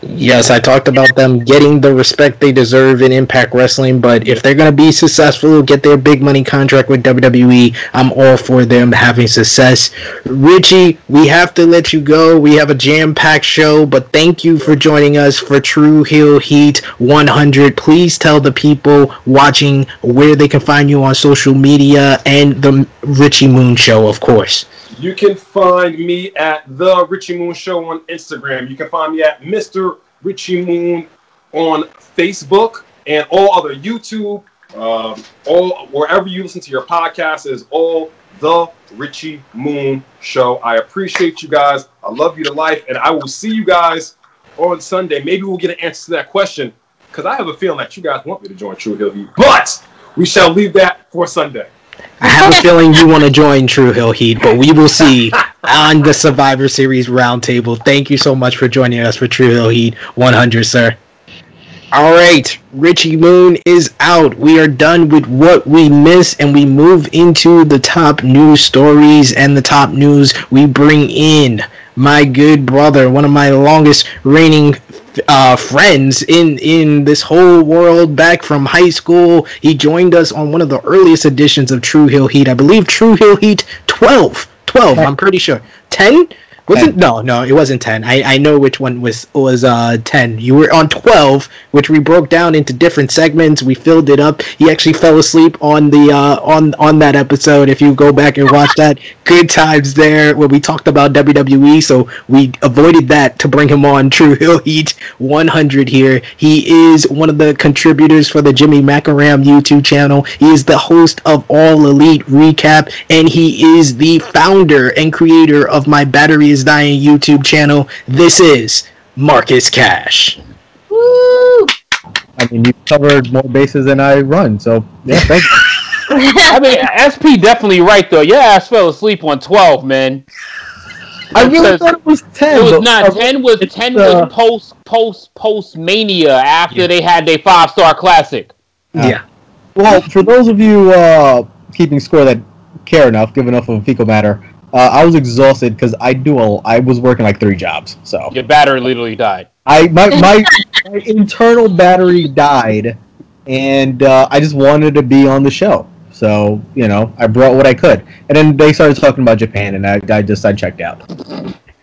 Yes, I talked about them getting the respect they deserve in Impact Wrestling, but if they're going to be successful, get their big money contract with WWE, I'm all for them having success. Richie, we have to let you go. We have a jam packed show, but thank you for joining us for True Heel Heat 100. Please tell the people watching where they can find you on social media and the Richie Moon Show, of course. You can find me at the Richie Moon Show on Instagram. You can find me at Mr. Richie Moon on Facebook and all other YouTube, um, all wherever you listen to your podcast is all the Richie Moon Show. I appreciate you guys. I love you to life, and I will see you guys on Sunday. Maybe we'll get an answer to that question because I have a feeling that you guys want me to join True Heel but we shall leave that for Sunday. I have a feeling you want to join True Heel Heat, but we will see on the Survivor Series roundtable. Thank you so much for joining us for True Heel Heat 100, sir. All right, Richie Moon is out. We are done with what we miss, and we move into the top news stories and the top news. We bring in my good brother, one of my longest reigning uh, friends in in this whole world back from high school. He joined us on one of the earliest editions of True Heel Heat. I believe True Heel Heat 12. 12, I'm pretty sure. 10? Wasn't no, no, it wasn't 10. I, I know which one was was uh 10. You were on 12, which we broke down into different segments. We filled it up. He actually fell asleep on the uh on on that episode. If you go back and watch that, *laughs* good times there where we talked about WWE. So we avoided that to bring him on True Heel Heat 100 here. He is one of the contributors for the Jimmy Macaram YouTube channel. He is the host of All Elite Wrecap, and he is the founder and creator of My Battery is Dying YouTube channel. This is Marcus Cash. Woo! I mean, you covered more bases than I run. So yeah, thank you. *laughs* I mean, SP definitely right though. Your ass fell asleep on twelve, man. I really thought it was ten. It was not uh, ten. Was ten uh, was post post post mania after they had their five star classic. Yeah. Well, for those of you uh, keeping score that care enough, give enough of a fecal matter, uh, I was exhausted because I do a, I was working like three jobs. So Your battery literally died. I my *laughs* my, my internal battery died, and uh, I just wanted to be on the show. So you know, I brought what I could, and then they started talking about Japan, and I, I just I checked out.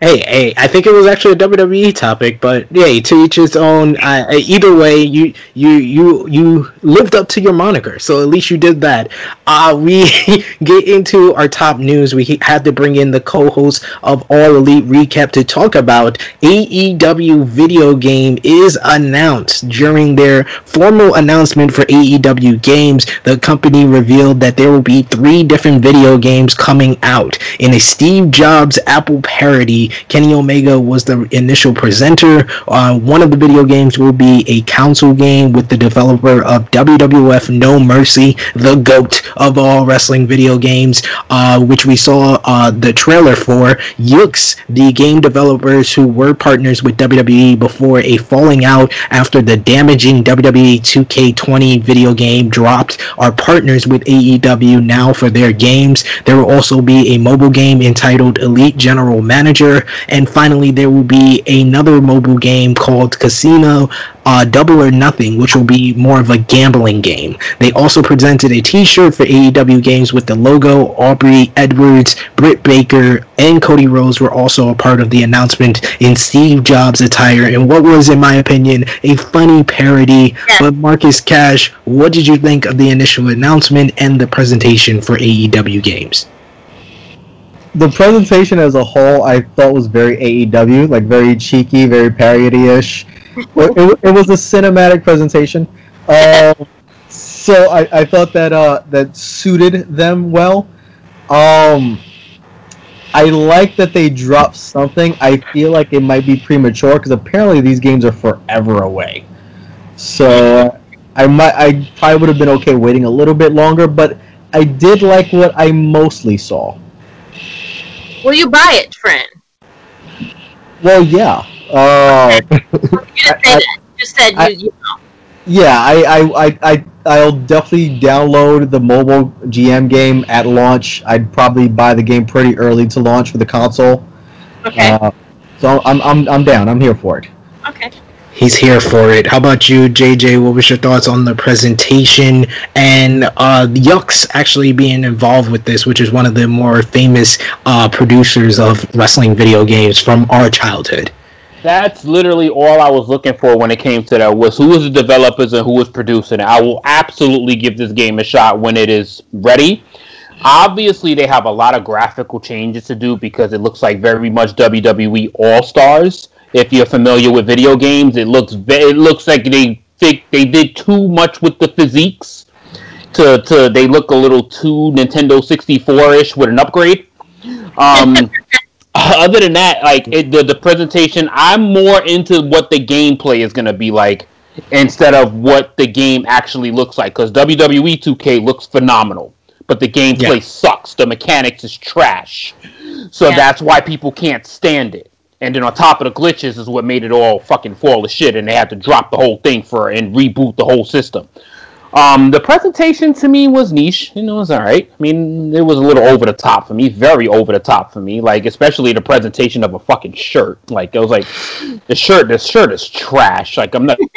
Hey, hey, I think it was actually a WWE topic, but yeah, to each his own. Uh, either way, you you you you lived up to your moniker, so at least you did that. Uh, we *laughs* get into our top news. We had to bring in the co-host of All Elite Wrecap to talk about AEW video game is announced during their formal announcement for AEW games. The company revealed that there will be three different video games coming out in a Steve Jobs Apple parody. Kenny Omega was the initial presenter. Uh, one of the video games will be a console game with the developer of WWF No Mercy, the GOAT of all wrestling video games, uh, which we saw uh, the trailer for. Yuke's, the game developers who were partners with WWE before a falling out after the damaging WWE 2K20 video game dropped, are partners with AEW now for their games. There will also be a mobile game entitled Elite General Manager, and finally, there will be another mobile game called Casino uh, Double or Nothing, which will be more of a gambling game. They also presented a T-shirt for AEW games with the logo. Aubrey Edwards, Britt Baker, and Cody Rhodes were also a part of the announcement in Steve Jobs attire, and what was, in my opinion, a funny parody. But Marcus Cash, what did you think of the initial announcement and the presentation for AEW games? The presentation as a whole, I thought was very AEW, like very cheeky, very parody-ish. *laughs* it, it, it was a cinematic presentation, uh, so I, I thought that uh, that suited them well. Um, I like that they dropped something. I feel like it might be premature because apparently these games are forever away. So I might I probably would have been okay waiting a little bit longer, but I did like what I mostly saw. Will you buy it, friend? Well, yeah. Uh, *laughs* You didn't say that. You just said you, you know. yeah, I, I, I, I, I'll definitely download the mobile GM game at launch. I'd probably buy the game pretty early to launch for the console. Okay. Uh, so I'm, I'm, I'm down. I'm here for it. Okay. He's here for it. How about you, JJ? What was your thoughts on the presentation and uh, Yuke's actually being involved with this, which is one of the more famous uh, producers of wrestling video games from our childhood? That's literally all I was looking for when it came to that was who was the developers and who was producing it. I will absolutely give this game a shot when it is ready. Obviously, they have a lot of graphical changes to do because it looks like very much WWE All Stars. If you're familiar with video games, it looks it looks like they think they did too much with the physiques. To, to they look a little too Nintendo 64 ish with an upgrade. Um, *laughs* other than that, like it, the the presentation, I'm more into what the gameplay is gonna be like instead of what the game actually looks like. Because WWE 2K looks phenomenal, but the gameplay sucks. The mechanics is trash, so that's why people can't stand it. And then on top of the glitches is what made it all fucking fall to shit, and they had to drop the whole thing for and reboot the whole system. Um, the presentation to me was niche. You know, it was all right. I mean, it was a little over the top for me, very over the top for me. Like, especially the presentation of a fucking shirt. Like, it was like, the shirt, this shirt is trash. Like, I'm not. *laughs*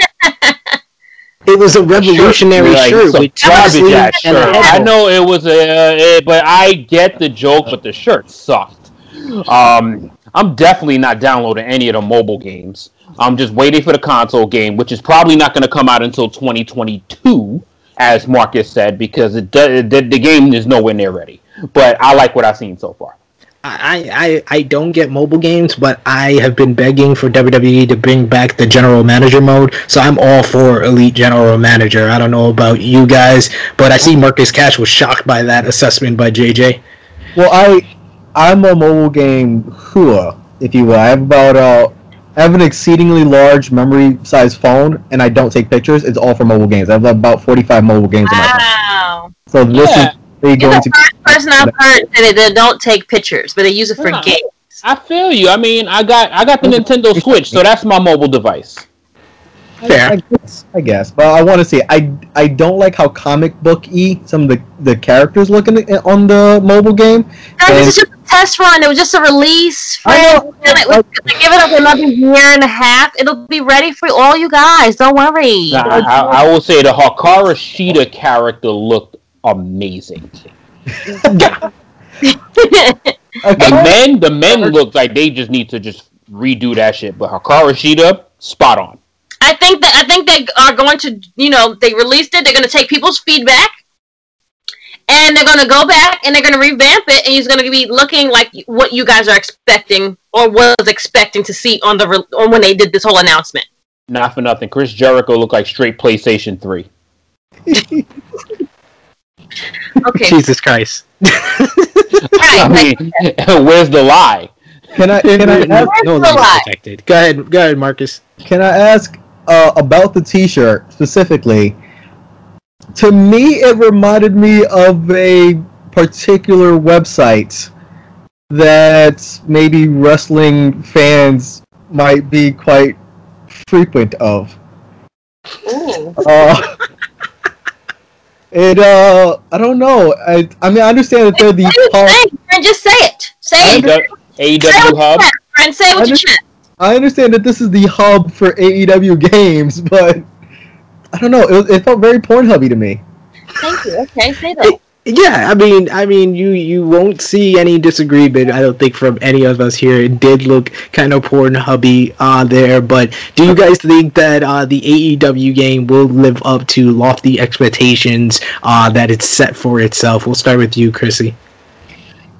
It was a revolutionary Like, shirt with garbage ass shirt. I know it was a, uh, but I get the joke, but the shirt sucked. Um, I'm definitely not downloading any of the mobile games. I'm just waiting for the console game, which is probably not going to come out until 2022, as Marcus said, because it does, the, the game is nowhere near ready. But I like what I've seen so far. I, I I don't get mobile games, but I have been begging for WWE to bring back the general manager mode. So I'm all for Elite General Manager. I don't know about you guys, but I see Marcus Cash was shocked by that assessment by JJ. Well, I I'm a mobile game hua, if you will. I have about uh I have an exceedingly large memory size phone, and I don't take pictures. It's all for mobile games. I have about 45 mobile games in my phone. Wow. So this Yeah. is really You're going the to. first person I've heard that they don't take pictures, but they use it for Yeah. games. I feel you. I mean, I got I got the Nintendo Switch, so that's my mobile device. I, I guess, I guess, but I want to say I I don't like how comic book y some of the, the characters look in the, on the mobile game. Guys, And- this is just a test run. It was just a release. I know. And it was- Give it up another year and a half. It'll be ready for all you guys. Don't worry. Nah, I, I, I will say the Hikaru Shida character looked amazing. *laughs* The men, the men look like they just need to just redo that shit. But Hikaru Shida, spot on. I think that I think they are going to, you know, they released it. They're going to take people's feedback, and they're going to go back and they're going to revamp it, and he's going to be looking like what you guys are expecting or was expecting to see on the re- on when they did this whole announcement. Not for nothing. Chris Jericho looked like straight PlayStation Three. *laughs* Okay, Jesus Christ. *laughs* I mean, *laughs* where's the lie? Can I can I ask, no the lie lie? detected. Go ahead, go ahead, Marcus. can I ask uh, about the T-shirt specifically? To me, it reminded me of a particular website that maybe wrestling fans might be quite frequent of. Ooh. Uh, *laughs* it uh, I don't know. I I mean, I understand that they're the What are you hub- saying? Friend, just say it. Say it. AEW, Say AEW it with your Hub. chest, Friend, say it with I your just- chest. I understand that this is the hub for AEW games, but I don't know. It, was- it felt very Pornhubby to me. Thank you. Okay, say that. Yeah, I mean, I mean, you you won't see any disagreement. I don't think from any of us here. It did look kind of porn hubby uh, there, but do you guys think that uh, the AEW game will live up to lofty expectations uh, that it's set for itself? We'll start with you, Krssi. Um,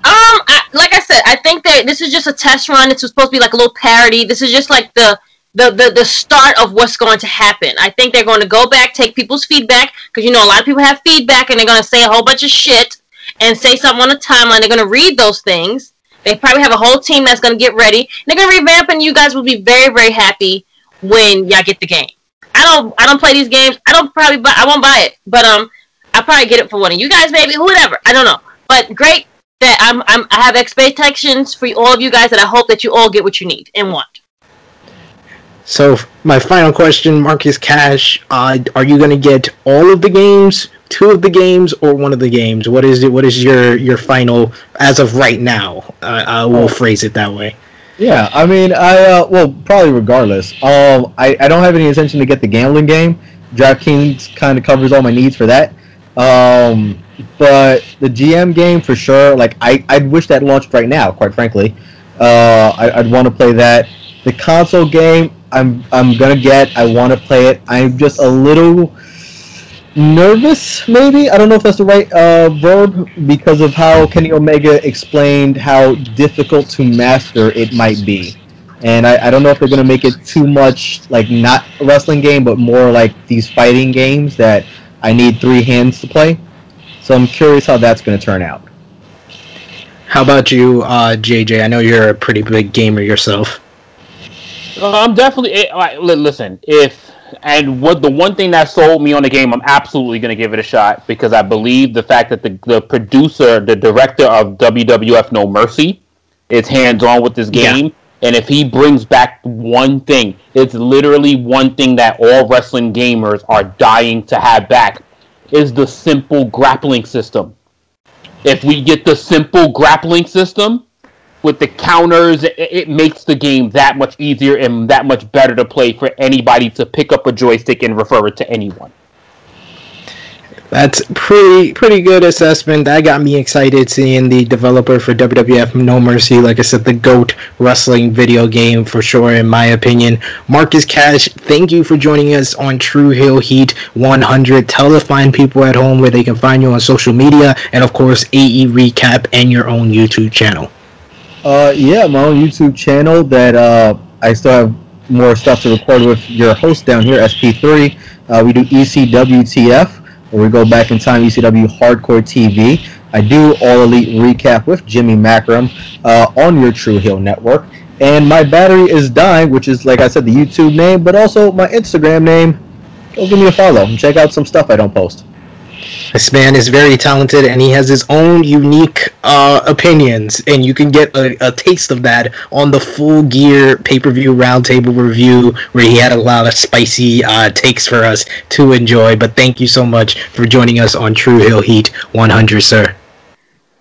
I, like I said, I think that this is just a test run. It's supposed to be like a little parody. This is just like the the the, the start of what's going to happen. I think they're going to go back, take people's feedback, because you know a lot of people have feedback, and they're going to say a whole bunch of shit and say something on the timeline. They're going to read those things. They probably have a whole team that's going to get ready. They're going to revamp, and you guys will be very very happy when y'all get the game. I don't I don't play these games. I don't probably buy. I won't buy it, but um, I'll probably get it for one of you guys, maybe whatever. I don't know, but great that I'm, I'm I have expectations for all of you guys that I hope that you all get what you need and want. So my final question, Marcus Cash, uh, are you going to get all of the games, two of the games, or one of the games? What is it? What is your your final as of right now? Uh, I will phrase it that way. Yeah, I mean, I uh, well, probably regardless. Um, I, I don't have any intention to get the gambling game. DraftKings kind of covers all my needs for that. Um, but the GM game for sure. Like I, I'd wish that launched right now. Quite frankly, uh, I, I'd want to play that. The console game, I'm I'm gonna get. I want to play it. I'm just a little nervous, maybe. I don't know if that's the right uh, verb because of how Kenny Omega explained how difficult to master it might be. And I, I don't know if they're to make it too much like not a wrestling game, but more like these fighting games that I need three hands to play. So I'm curious how that's going to turn out. How about you, uh, JJ? I know you're a pretty big gamer yourself. I'm definitely. eh, like, listen, if and what the one thing that sold me on the game, I'm absolutely going to give it a shot because I believe the fact that the the producer, the director of WWF No Mercy, is hands on with this Yeah. game. And if he brings back one thing, it's literally one thing that all wrestling gamers are dying to have back, is the simple grappling system. If we get the simple grappling system, with the counters, it, it makes the game that much easier and that much better to play for anybody to pick up a joystick and refer it to anyone. That's pretty pretty good assessment. That got me excited seeing the developer for WWF No Mercy. Like I said, the GOAT wrestling video game for sure, in my opinion. Marcus Cash, thank you for joining us on True Heel Heat 100. Tell the fine people at home where they can find you on social media, and of course, AE Recap and your own YouTube channel. Uh, yeah, my own YouTube channel that uh, I still have more stuff to record with your host down here, SP3. Uh, we do ECWTF, where we go back in time, ECW Hardcore TV. I do All Elite Wrecap with Jimmy Macram uh, on your True Heel Network. And my battery is dying, which is like I said, the YouTube name, but also my Instagram name. Go give me a follow and check out some stuff I don't post. This man is very talented and he has his own unique uh, opinions, and you can get a, a taste of that on the full gear pay per view roundtable review where he had a lot of spicy uh, takes for us to enjoy. But thank you so much for joining us on True Heel Heat 100, sir.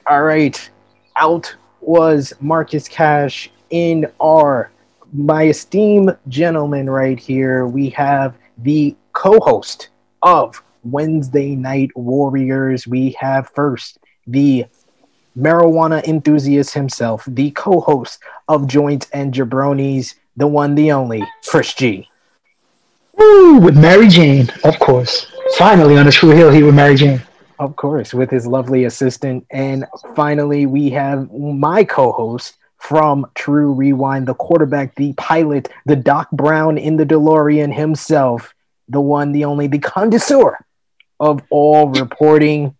All right. Out was Marcus Cash in our my esteemed gentleman right here. We have the co-host of Wednesday Night Warriors. We have first the marijuana enthusiast himself, the co-host of Joints and Jabronis, the one, the only, Chris G. Woo, with Mary Jane, of course. Finally on a true hill, he with Mary Jane. Of course, with his lovely assistant. And finally, we have my co host from True Rewind, the quarterback, the pilot, the Doc Brown in the DeLorean himself, the one, the only, the connoisseur of all reporting,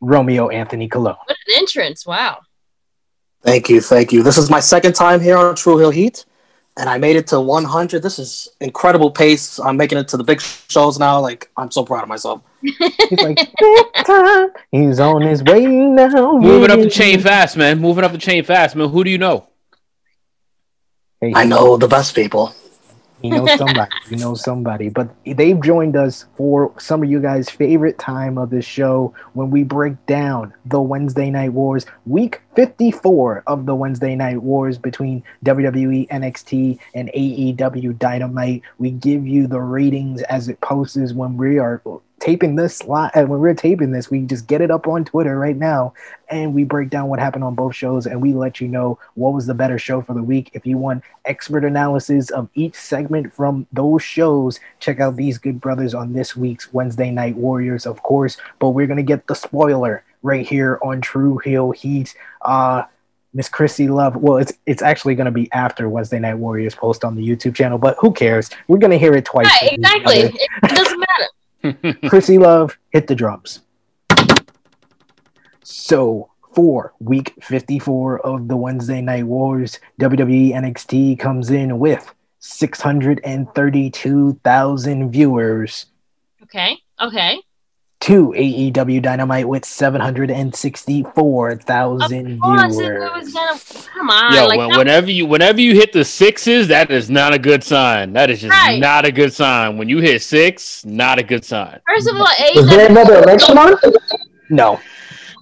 Romeo Anthony Cologne. What an entrance! Wow. Thank you, thank you. This is my second time here on True Heel Heat, and I made it to 100. This is incredible pace. I'm making it to the big shows now. Like I'm so proud of myself. He's like, he's on his way now. Moving up the chain fast, man. Moving up the chain fast, man. Who do you know? I know the best people. He know somebody. you know somebody. But they've joined us for some of you guys' favorite time of the show when we break down the Wednesday Night Wars, week 54 of the Wednesday Night Wars between WWE, NXT, and AEW Dynamite. We give you the ratings as it posts when we are taping this live uh, when we're taping this we just get it up on twitter right now and we break down what happened on both shows and we let you know what was the better show for the week if you want expert analysis of each segment from those shows check out these good brothers on this week's wednesday night warriors of course but we're gonna get the spoiler right here on true heel heat uh Miss Krssi Luv. Well, it's it's actually going to be after Wednesday Night Warriors post on the YouTube channel, but who cares? We're going to hear it twice. Right, exactly. It, it doesn't matter. *laughs* *laughs* Krssi Luv, hit the drums. So, for week 54 of the Wednesday Night Wars, WWE NXT comes in with 632,000 viewers Okay. Okay. To AEW Dynamite with 764,000 Of it viewers. was gonna. Come on. Yo, like, when, whenever you whenever you hit the sixes, that is not a good sign. That is just Right. not a good sign. When you hit six, not a good sign. First of all, is there another election on? No.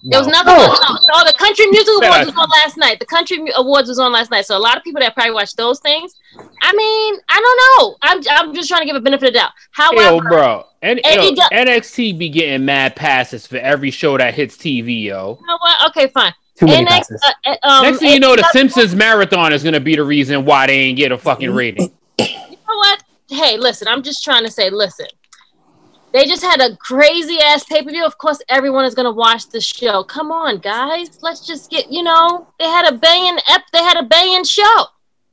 There was nothing. No. no, the Country Music Awards was on last night. The Country Mu- Awards was on last night. So a lot of people that probably watched those things. I mean, I don't know. I'm, I'm just trying to give a benefit of the doubt. However, Yo, bro, and yo, AEW NXT be getting mad passes for every show that hits TV, yo. you know what? Okay, fine. Too many NX passes. uh, uh, um, Next thing you know, the Simpsons marathon is gonna be the reason why they ain't get a fucking rating. You know what? Hey, listen, I'm just trying to say, listen. They just had a crazy ass pay per view. Of course, everyone is gonna watch the show. Come on, guys. Let's just get. You know, they had a banging ep. They had a banging show.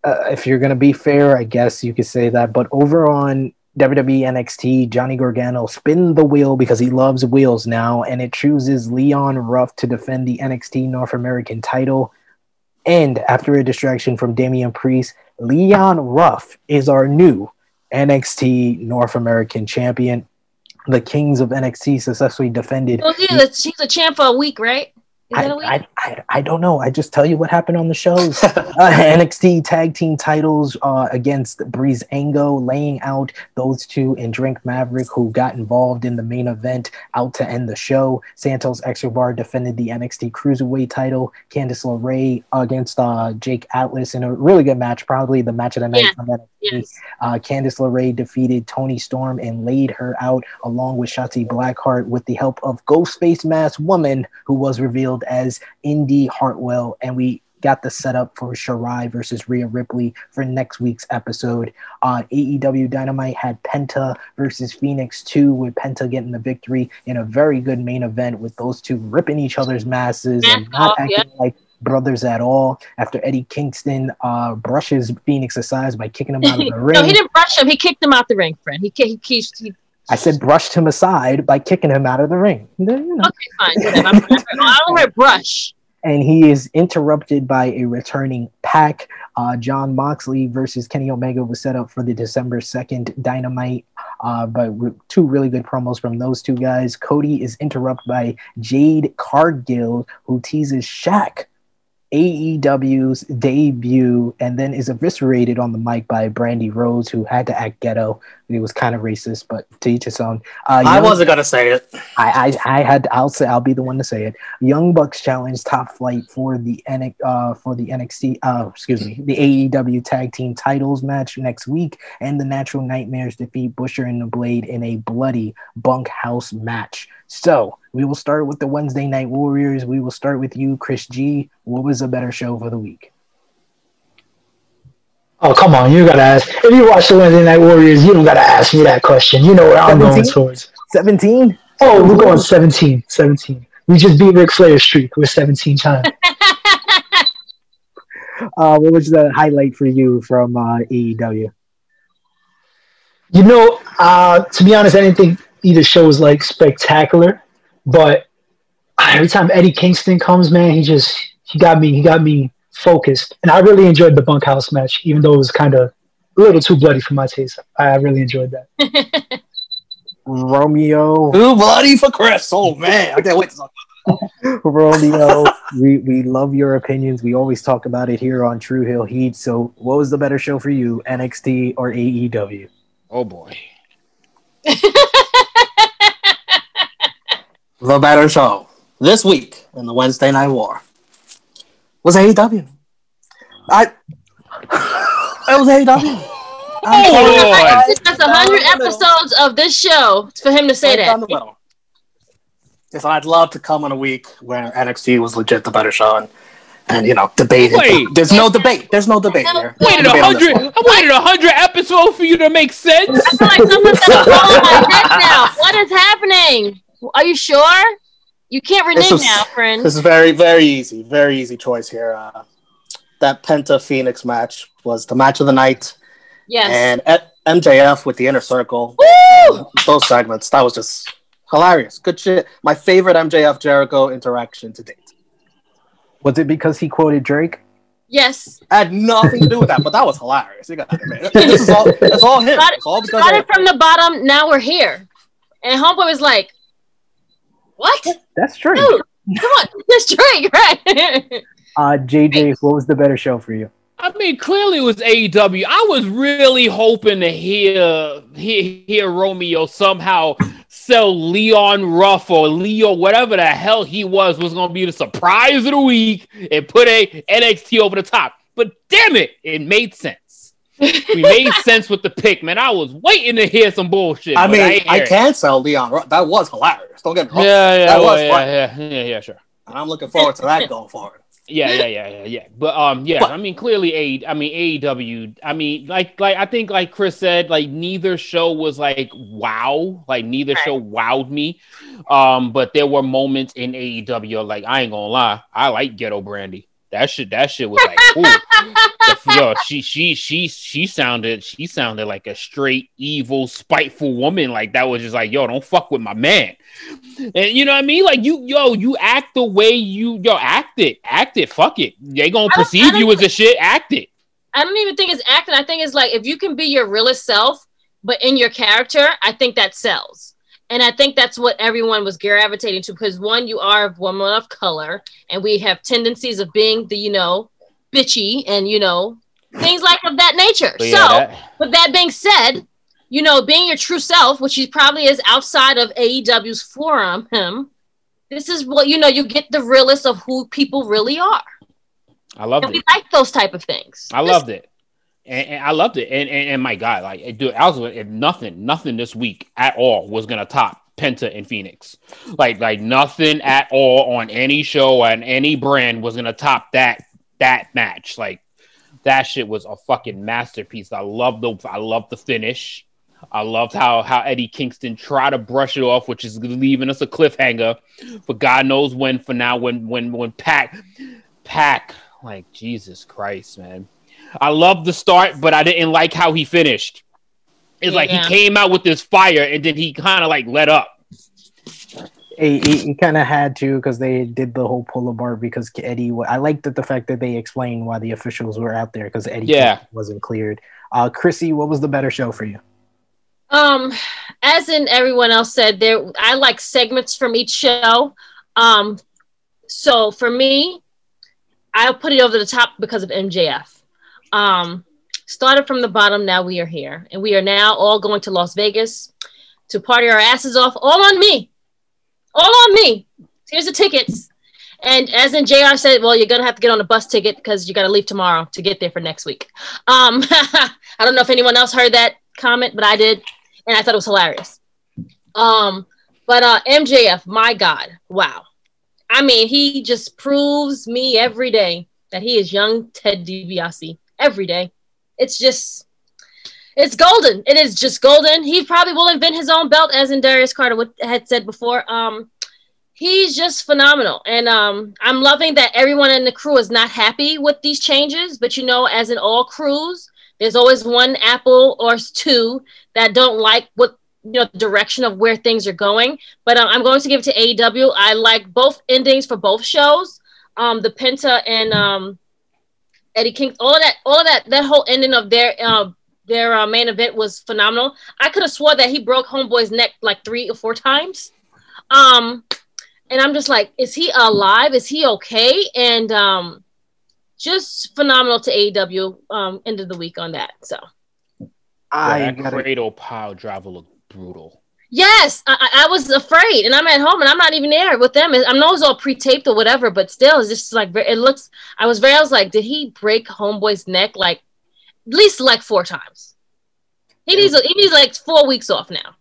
uh, if you're gonna be fair, I guess you could say that. But over on WWE NXT, Johnny Gargano spin the wheel because he loves wheels now, and it chooses Leon Ruff to defend the NXT North American title. And after a distraction from Damian Priest, Leon Ruff is our new NXT North American champion. The Kings of NXT successfully defended. Well, he's she's a champ for a week, right? Is that a week? I, I, I don't know. I just tell you what happened on the shows. *laughs* uh, NXT tag team titles uh, against Breezango, laying out those two and Drake Maverick, who got involved in the main event, out to end the show. Santos Escobar defended the NXT Cruiserweight title. Candice LeRae against uh, Jake Atlas in a really good match, probably the match of the night. Yeah. from NXT. Uh, Candice LeRae defeated Toni Storm and laid her out along with Shotzi Blackheart with the help of Ghostface Mask Woman, who was revealed as Indi Hartwell. And we got the setup for Shirai versus Rhea Ripley for next week's episode. Uh, AEW Dynamite had Penta versus Fenix 2, with Penta getting the victory in a very good main event with those two ripping each other's masses and not acting like brothers at all after Eddie Kingston uh, brushes Fenix aside by kicking him out of the ring. *laughs* no, he didn't brush him. He kicked him out the ring, friend. He he, he, he I said brushed him aside by kicking him out of the ring. You know, okay, fine. I'm, I don't wear brush. and he is interrupted by a returning Pac. Uh, Jon Moxley versus Kenny Omega was set up for the December 2nd Dynamite, uh, but two really good promos from those two guys. Cody is interrupted by Jade Cargill, who teases Shaq AEW's debut and then is eviscerated on the mic by Brandi Rhodes, who had to act ghetto. It was kind of racist, but to each his own. Uh, I wasn't gonna say it. I, I I had I'll say I'll be the one to say it. Young Bucks challenge Top Flight for the N uh for the NXT uh excuse me the AEW Tag Team Titles match next week, and the Natural Nightmares defeat Butcher and the Blade in a bloody bunkhouse match. So we will start with the Wednesday Night Warriors. We will start with you, Chris G. What was a better show for the week? Oh, come on. You got to ask. If you watch the Wednesday Night Warriors, you don't got to ask me that question. You know where I'm going 17? towards. 17? Oh, we're going 17. 17. We just beat Ric Flair's streak with 17 times. *laughs* Uh, what was the highlight for you from uh, AEW? You know, uh, to be honest, I didn't think either show was like spectacular, but every time Eddie Kingston comes, man, he just he got me he got me focused, and I really enjoyed the bunkhouse match, even though it was kind of a little too bloody for my taste. I really enjoyed that. *laughs* Romeo. Too bloody for Chris. Oh man, I can't wait to talk *laughs* Romeo, we, we love your opinions. We always talk about it here on True Heel Heat. So, what was the better show for you, NXT or AEW? Oh boy. *laughs* The better show this week in the Wednesday Night War was AEW. I oh. it was AEW. Oh. That's that's a hundred episodes of this show for him to say Right that. down the. Yes, I'd love to come on a week where NXT was legit the better show and, and you know debate. it. Wait. There's no debate. There's no debate here. Waited a debate on hundred. I waited a hundred episodes for you to make sense. *laughs* I feel like someone's gonna fall on my head now. What is happening? Are you sure? You can't rename renege is- now, friend. This is very, very easy. Very easy choice here. Uh, that Penta Fenix match was the match of the night. Yes. And at MJF with the inner circle. Woo! Those segments. That was just hilarious. Good shit. My favorite MJF Jericho interaction to date. Was it because he quoted Drake? Yes. I had nothing to do with that, but that was hilarious. You got to admit. This is all, it's all him. Started, It's all because started of from the bottom. Now we're here, and Homeboy was like, "What? That's true. Dude, come on, *laughs* it's Drake, right?" Uh, JJ, what was the better show for you? I mean, clearly it was AEW. I was really hoping to hear hear, hear Romeo somehow sell Leon Ruff or Leo, whatever the hell he was, was going to be the surprise of the week and put a NXT over the top. But damn it, it made sense. We made sense with the pick, man. I was waiting to hear some bullshit. I mean, ain't I, can't sell Leon. Ru- That was hilarious. Don't get me wrong. Yeah, yeah, that well, was yeah, fun. yeah, yeah, yeah, sure. And I'm looking forward to that going forward. Yeah, yeah, yeah, yeah, yeah. But um, yeah. I mean, clearly, a. I mean, AEW. I mean, like, like I think, like Chris said, like neither show was like wow. Like neither show wowed me. Um, but there were moments in AEW. Like I ain't gonna lie, I like Ghetto Brandi. That shit. That shit was like, ooh. Yo, she, she, she, she sounded. She sounded like a straight evil, spiteful woman. Like that was just like, yo, don't fuck with my man. And you know what I mean? Like you, yo, you act the way you, yo, act it, act it, fuck it. They gonna perceive you as a shit, act it. I don't even think it's acting. I think it's like if you can be your realest self, but in your character, I think that sells. And I think that's what everyone was gravitating to because one, you are a woman of color, and we have tendencies of being the, you know, bitchy and you know, things like of that nature. But so yeah, that- with that being said, you know, being your true self, which he probably is outside of AEW's forum, him, this is what you know, you get the realest of who people really are. I love it. we like those type of things. I loved it. And, and I loved it. And, and and my God, like dude, I was if nothing, nothing this week at all was gonna top Penta and Fenix. Like like nothing at all on any show and any brand was gonna top that that match. Like that shit was a fucking masterpiece. I love the I love the finish. I loved how how Eddie Kingston tried to brush it off, which is leaving us a cliffhanger for God knows when. For now, when when when Pac Pac like Jesus Christ, man. I love the start, but I didn't like how he finished. It's like Yeah. he came out with this fire and then he kind of like let up. He, he, he kind of had to because they did the whole pull apart because Eddie. I liked that the fact that they explained why the officials were out there because Eddie Yeah. wasn't cleared. Uh, Krssi, what was the better show for you? Um, as in everyone else said, there I like segments from each show. Um, so for me, I'll put it over the top because of MJF. Um, started from the bottom, now we are here, and we are now all going to Las Vegas to party our asses off. All on me, all on me. Here's the tickets. And as in JR said, well, you're gonna have to get on a bus ticket because you got to leave tomorrow to get there for next week. Um, *laughs* I don't know if anyone else heard that comment, but I did, and I thought it was hilarious. Um, but uh, MJF, my God, wow! I mean, he just proves me every day that he is young Ted DiBiase. Every day, it's just, it's golden. It is just golden. He probably will invent his own belt, as in Darius Carter had said before. Um, he's just phenomenal and um i'm loving that everyone in the crew is not happy with these changes but you know as in all crews there's always one apple or two that don't like what you know the direction of where things are going but um, i'm going to give it to aew i like both endings for both shows um the penta and um eddie king all of that all of that that whole ending of their uh, their uh, main event was phenomenal i could have swore that he broke homeboy's neck like three or four times um and I'm just like, is he alive? Is he okay? And um, just phenomenal to AEW um, end of the week on that. So I that gotta- cradle pile driver looked brutal. Yes, I, I was afraid, and I'm at home, and I'm not even there with them. I know it's all pre-taped or whatever, but still, it's just like it looks. I was very. I was like, did he break Homeboy's neck like at least like four times? He needs he needs like four weeks off now.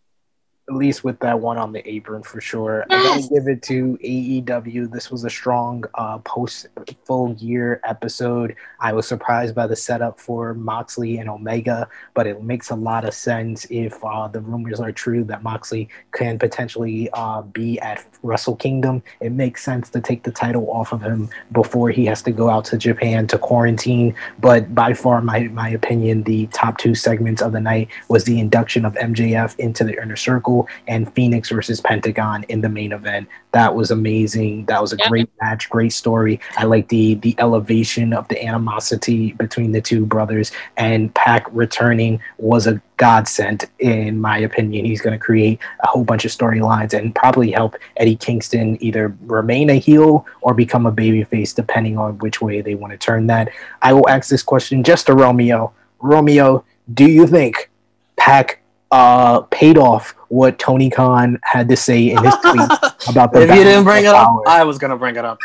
At least with that one on the apron for sure. I Yes. gotta give it to AEW. This was a strong uh, post Full Gear episode. I was surprised by the setup for Moxley and Omega, but it makes a lot of sense if uh, the rumors are true that Moxley can potentially uh, be at Wrestle Kingdom. It makes sense to take the title off of him before he has to go out to Japan to quarantine. But by far, my my opinion, the top two segments of the night was the induction of MJF into the inner circle and Fenix versus Pentagon in the main event. That was amazing. That was a great match, great story. I like the the elevation of the animosity between the two brothers and Pac returning was a godsend in my opinion. He's going to create a whole bunch of storylines and probably help Eddie Kingston either remain a heel or become a babyface depending on which way they want to turn that. I will ask this question just to Romeo. Romeo, do you think Pac uh, paid off what Tony Khan had to say in his tweet *laughs* about the if you didn't bring it of up. I was gonna bring it up.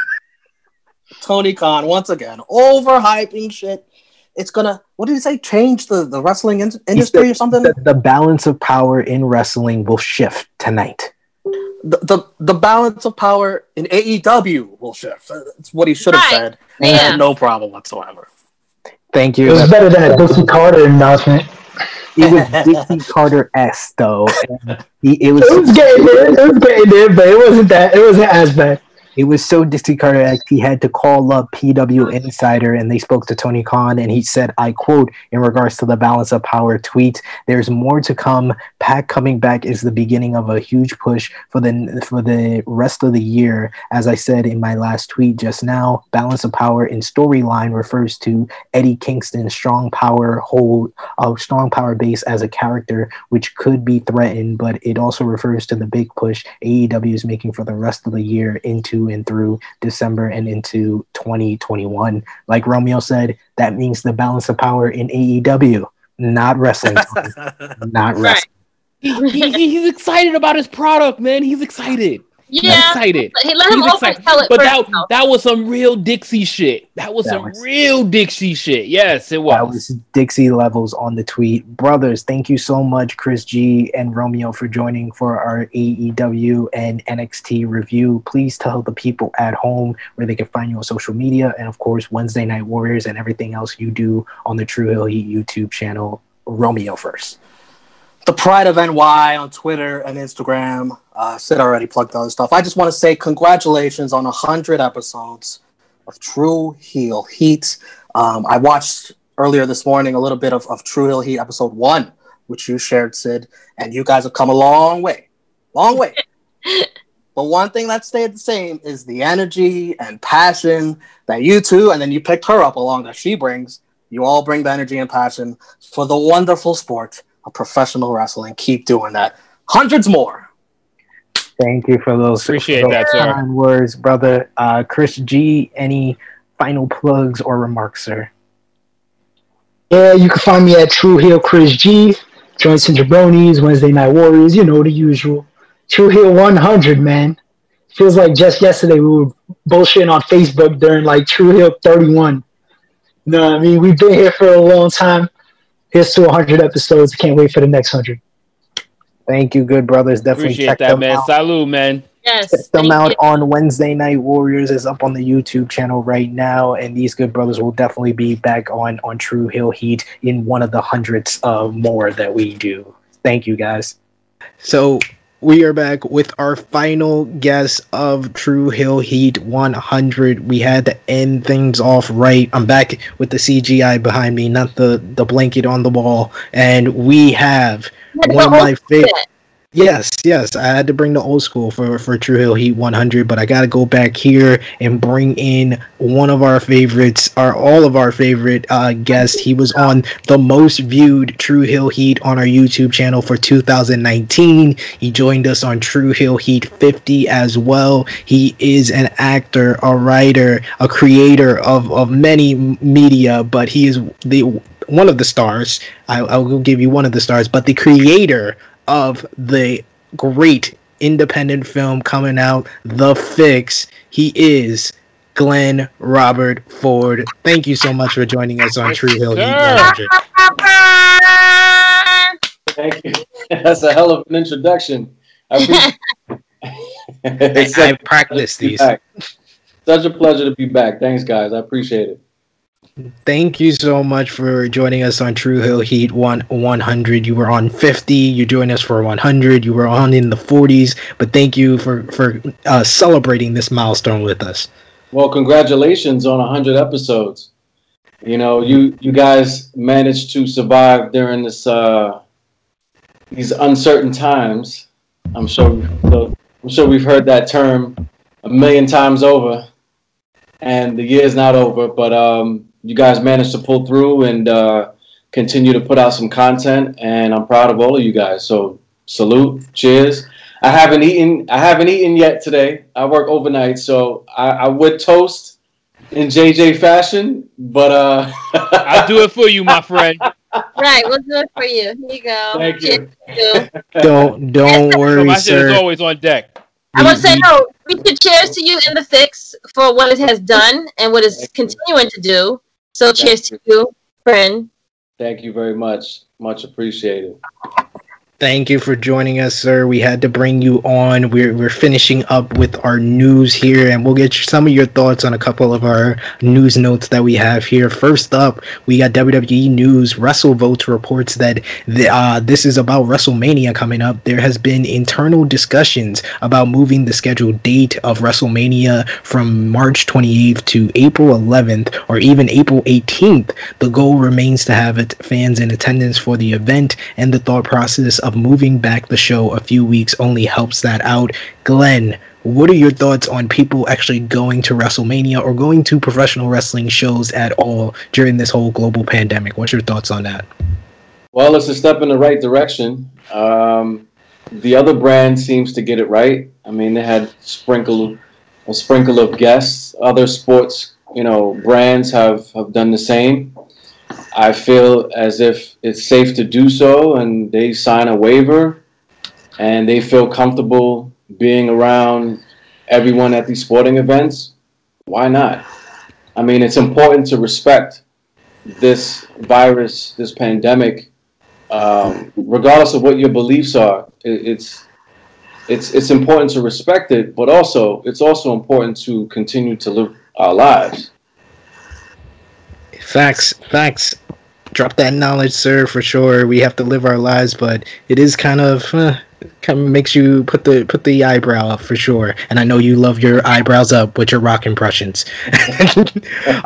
Tony Khan once again overhyping shit. It's gonna what did he say? Change the, the wrestling in- industry or something? The, the balance of power in wrestling will shift tonight. The, the the balance of power in AEW will shift. That's what he should have Right. said. Yeah. no problem whatsoever. Thank you. It was better than a Dixie Carter announcement. It was Dixie Carter S though. He, it was It was getting there. It was getting there, but it wasn't that. It wasn't as bad. It was so esque he had to call up PW Insider and they spoke to Tony Khan and he said, I quote, in regards to the balance of power tweet, there's more to come. Pac coming back is the beginning of a huge push for the for the rest of the year. As I said in my last tweet just now, balance of power in storyline refers to Eddie Kingston's strong power hold of strong power base as a character, which could be threatened, but it also refers to the big push AEW is making for the rest of the year into and through December and into 2021. Like Romeo said, that means the balance of power in AEW, not wrestling. *laughs* not wrestling. He, he- he's excited about his product, man. He's excited. He's Yeah. excited. He let him He's excited. tell it But that, himself. that was some real Dixie shit. That was That some was- real Dixie shit. Yes, it was. That was Dixie levels on the tweet. Brothers, thank you so much, Chris G and Romeo, for joining for our AEW and NXT review. Please tell the people at home where they can find you on social media and, of course, Wednesday Night Warriors and everything else you do on the True Heel Heat YouTube channel. Romeo first. the Pride of NY on Twitter and Instagram. Uh, Sid already plugged the other stuff. I just want to say congratulations on 100 episodes of True Heel Heat. Um, I watched earlier this morning a little bit of, of True Heel Heat episode one, which you shared, Sid, and you guys have come a long way. Long way. *laughs* But one thing that stayed the same is the energy and passion that you two, and then you picked her up along that she brings. You all bring the energy and passion for the wonderful sport of professional wrestling. Keep doing that. Hundreds more. Thank you for those, Appreciate for those that, sir. kind words, brother. Uh, Chris G, any final plugs or remarks, sir? Yeah, you can find me at True Heel Chris G. Joints and Jabronis, Wednesday Night Warriors, you know the usual. True Heel 100, man. Feels like just yesterday we were bullshitting on Facebook during like True Heel 31. You know what I mean? We've been here for a long time. Here's to 100 episodes. Can't wait for the next 100. Thank you, good brothers. Definitely Appreciate check that, them man. out. Salute, man. Yes. Check them out on Wednesday Night Warriors is up on the YouTube channel right now, and these good brothers will definitely be back on on True Heel Heat in one of the hundreds of more that we do. Thank you, guys. So we are back with our final guest of True Heel Heat 100. We had to end things off right. I'm back with the CGI behind me, not the the blanket on the wall, and we have one of my favorite. Yes, yes, I had to bring the old school for for True Heel Heat 100, but I got to go back here and bring in one of our favorites, our all of our favorite uh, guests. He was on the most viewed True Heel Heat on our YouTube channel for 2019. He joined us on True Heel Heat 50 as well. He is an actor, a writer, a creator of of many media, but he is the one of the stars. I, I will give you one of the stars, but the creator of the great independent film coming out, The Fix. He is Glenn Robert Ford. Thank you so much for joining us on True Heel Heat 100. Thank you. *laughs* That's a hell of an introduction. I, appreciate- *laughs* *laughs* I practiced these. Such a pleasure to be back. Thanks, guys. I appreciate it. Thank you so much for joining us on True Heel Heat 1 100. You were on 50. You joined us for 100. You were on in the 40s. But thank you for for uh, celebrating this milestone with us. Well, congratulations on 100 episodes. You know, you you guys managed to survive during this uh, these uncertain times. I'm sure I'm sure we've heard that term a million times over, and the year's not over. But um, you guys managed to pull through and uh, continue to put out some content, and I'm proud of all of you guys. So salute, cheers. I haven't eaten. I haven't eaten yet today. I work overnight, so I, I would toast in JJ fashion, but uh, *laughs* I'll do it for you, my friend. Right, we'll do it for you. Here you go. Thank you. Don't don't So worry, my shit is always on deck. I would say no. We should cheers to you in the fix for what it has done and what it's continuing to do. So cheers to you, friend. Thank you very much. Much appreciated. Thank you for joining us, sir. We had to bring you on. We're we're finishing up with our news here, and we'll get some of your thoughts on a couple of our news notes that we have here. First up, we got WWE News. WrestleVotes reports that the, uh, this is about WrestleMania coming up. There has been internal discussions about moving the scheduled date of WrestleMania from March 28th to April 11th, or even April 18th. The goal remains to have it, fans in attendance for the event, and the thought process moving back the show a few weeks only helps that out. Glenn, what are your thoughts on people actually going to WrestleMania or going to professional wrestling shows at all during this whole global pandemic? What's your thoughts on that? Well, it's a step in the right direction. Um, the other brand seems to get it right. I mean, they had sprinkle a sprinkle of guests. Other sports, you know, brands have have done the same. I feel as if it's safe to do so, and they sign a waiver, and they feel comfortable being around everyone at these sporting events. Why not? I mean, it's important to respect this virus, this pandemic, um, regardless of what your beliefs are. It, it's it's it's important to respect it, but also it's also important to continue to live our lives. Facts, facts. Drop that knowledge, sir, for sure. We have to live our lives, but it is kind of kind of makes you put the put the eyebrow up for sure. And I know you love your eyebrows up with your rock impressions. *laughs*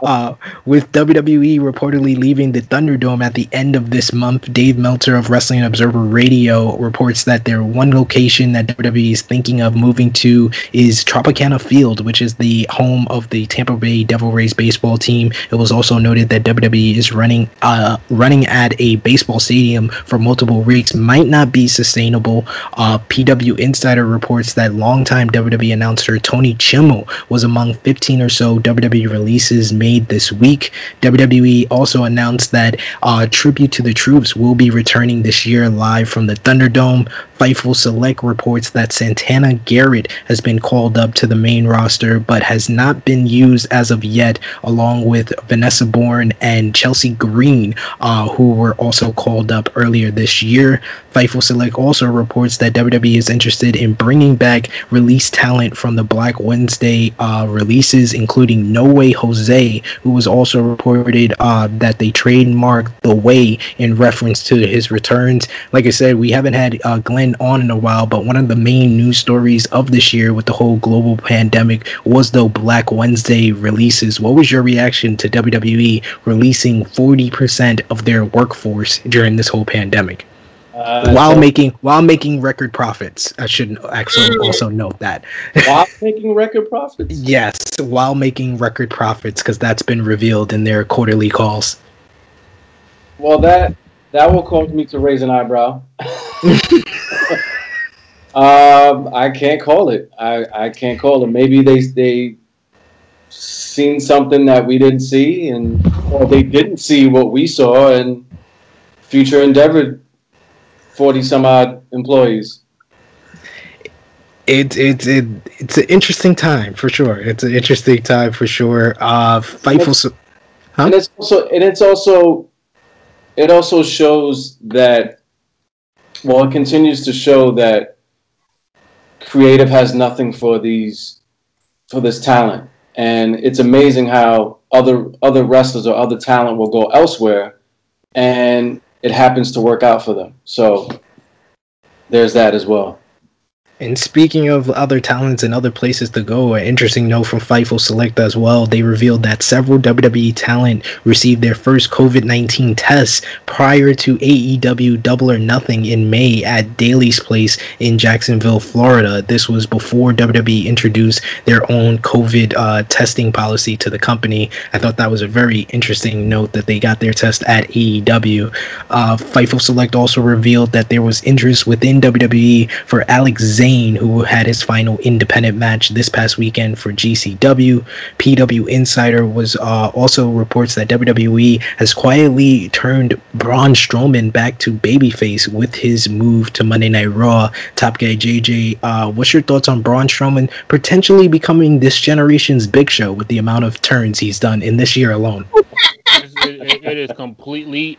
uh, with WWE reportedly leaving the Thunderdome at the end of this month, Dave Meltzer of Wrestling Observer Radio reports that their one location that WWE is thinking of moving to is Tropicana Field, which is the home of the Tampa Bay Devil Rays baseball team. It was also noted that WWE is running uh, running at a baseball stadium for multiple weeks might not be sustainable. Uh, PW Insider reports that longtime WWE announcer Tony Chimel was among 15 or so WWE releases made this week. WWE also announced that uh, Tribute to the Troops will be returning this year live from the Thunderdome. Fightful Select reports that Santana Garrett has been called up to the main roster but has not been used as of yet, along with Vanessa Borne and Chelsea Green, uh, who were also called up earlier this year. Fightful Select also reports that WWE is interested in bringing back release talent from the Black Wednesday uh, releases, including No Way Jose, who was also reported uh, that they trademarked the way in reference to his returns. Like I said, we haven't had uh, Glenn on in a while, but one of the main news stories of this year with the whole global pandemic was the Black Wednesday releases. What was your reaction to WWE releasing 40% of their workforce during this whole pandemic? Uh, while so- making while making record profits. I should actually also note that. while *laughs* making record profits. yes, while making record profits because that's been revealed in their quarterly calls. Well, that that will cause me to raise an eyebrow. *laughs* um, I can't call it. I, I can't call it. Maybe they they seen something that we didn't see, and or they didn't see what we saw, and Future endeavored forty some odd employees. It, it, it it's an interesting time for sure. It's an interesting time for sure. Uh, Fightful. Su- And it's also and it's also it also shows that well it continues to show that creative has nothing for these for this talent. And it's amazing how other other wrestlers or other talent will go elsewhere and it happens to work out for them. So there's that as well. And speaking of other talents and other places to go, an interesting note from Fightful Select as well. They revealed that several WWE talent received their first COVID 19 tests prior to AEW Double or Nothing in May at Daly's Place in Jacksonville, Florida. This was before WWE introduced their own COVID uh, testing policy to the company. I thought that was a very interesting note that they got their test at AEW. Uh, Fightful Select also revealed that there was interest within WWE for Alex Zayne, who had his final independent match this past weekend for GCW. PW Insider was uh, also reports that WWE has quietly turned Braun Strowman back to babyface with his move to Monday Night Raw. Top guy JJ, uh, what's your thoughts on Braun Strowman potentially becoming this generation's Big Show with the amount of turns he's done in this year alone? it, it- it is completely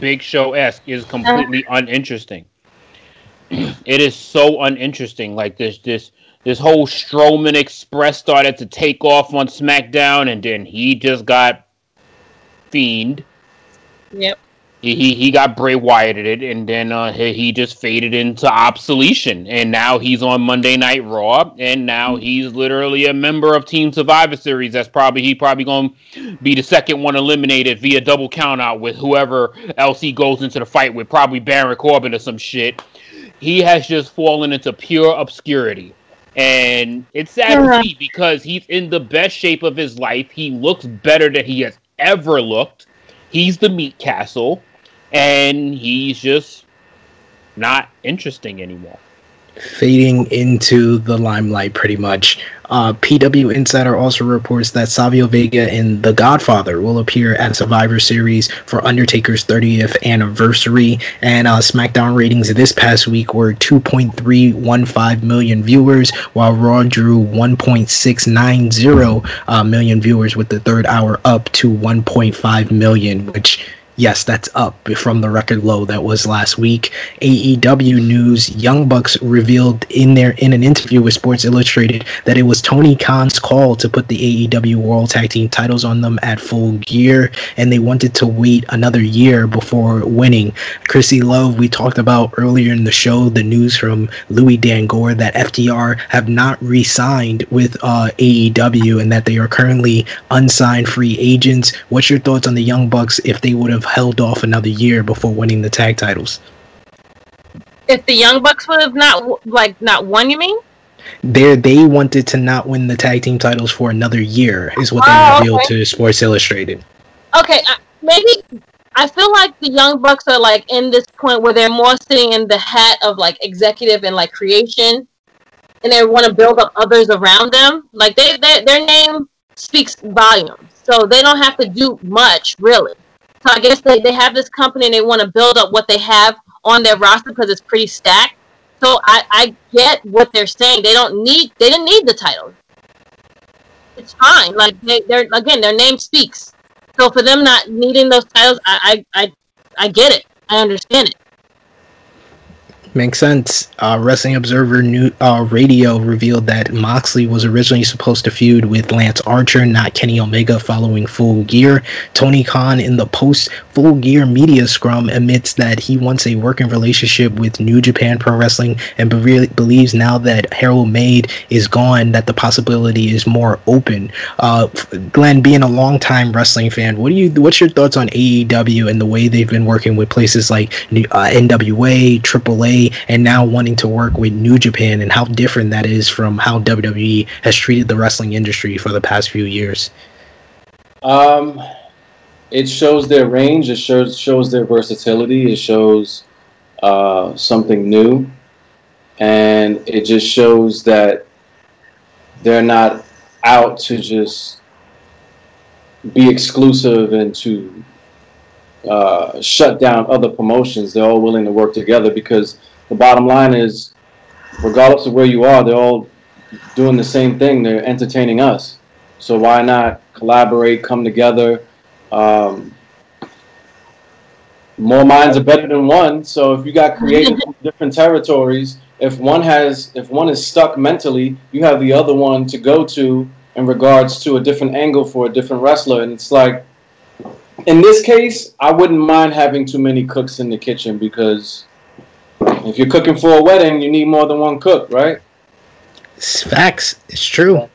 Big Show esque. Is completely uninteresting. It is so uninteresting. Like this, this, this whole Strowman Express started to take off on SmackDown, and then he just got fiend. Yep. He, he, he got Bray Wyatted it, and then uh, he, he just faded into obsolescence. And now he's on Monday Night Raw, and now he's literally a member of Team Survivor Series. That's probably he probably going to be the second one eliminated via double countout with whoever else he goes into the fight with, probably Baron Corbin or some shit. He has just fallen into pure obscurity. And it's sad Uh-huh. to see because he's in the best shape of his life. He looks better than he has ever looked. He's the meat castle, and he's just not interesting anymore. fading into the limelight pretty much. Uh, PW Insider also reports that Savio Vega and The Godfather will appear at Survivor Series for Undertaker's 30th anniversary. And uh, SmackDown ratings this past week were 2.315 million viewers, while Raw drew 1.690 uh, million viewers, with the third hour up to 1.5 million, which Yes, that's up from the record low that was last week. AEW news: Young Bucks revealed in their in an interview with Sports Illustrated that it was Tony Khan's call to put the AEW World Tag Team titles on them at Full Gear, and they wanted to wait another year before winning. Krssi Luv, we talked about earlier in the show the news from Louis Dangoor that FTR have not re-signed with uh, AEW and that they are currently unsigned free agents. What's your thoughts on the Young Bucks if they would have held off another year before winning the tag titles? If the Young Bucks would have not like not won, you mean? They they wanted to not win the tag team titles for another year, is what they Oh, revealed okay. to Sports Illustrated. Okay, maybe I feel like the Young Bucks are like in this point where they're more sitting in the hat of like executive and like creation, and they want to build up others around them. Like they, they their name speaks volumes, so they don't have to do much really. So I guess they, they have this company and they want to build up what they have on their roster because it's pretty stacked. So I, I get what they're saying. They don't need they didn't need the title. It's fine. Like they, they're again their name speaks. So for them not needing those titles, I I I, I get it. I understand it. Makes sense. Uh, Wrestling Observer New uh, Radio revealed that Moxley was originally supposed to feud with Lance Archer, not Kenny Omega, following Full Gear. Tony Khan, in the post Full Gear media scrum, admits that he wants a working relationship with New Japan Pro Wrestling and be- believes now that Harold Meij is gone, that the possibility is more open. Uh, Glenn, being a longtime wrestling fan, what do you? What's your thoughts on AEW and the way they've been working with places like uh, NWA, AAA, and now wanting to work with New Japan, and how different that is from how WWE has treated the wrestling industry for the past few years? Um, it shows their range. It shows shows their versatility. It shows uh, something new, and it just shows that they're not out to just be exclusive and to uh, shut down other promotions. They're all willing to work together because the bottom line is, regardless of where you are, they're all doing the same thing. They're entertaining us. So why not collaborate, come together? Um, more minds are better than one. So if you got creative *laughs* from different territories, if one has, if one is stuck mentally, you have the other one to go to in regards to a different angle for a different wrestler. And it's like, in this case, I wouldn't mind having too many cooks in the kitchen because if you're cooking for a wedding, you need more than one cook, right? It's facts. It's true.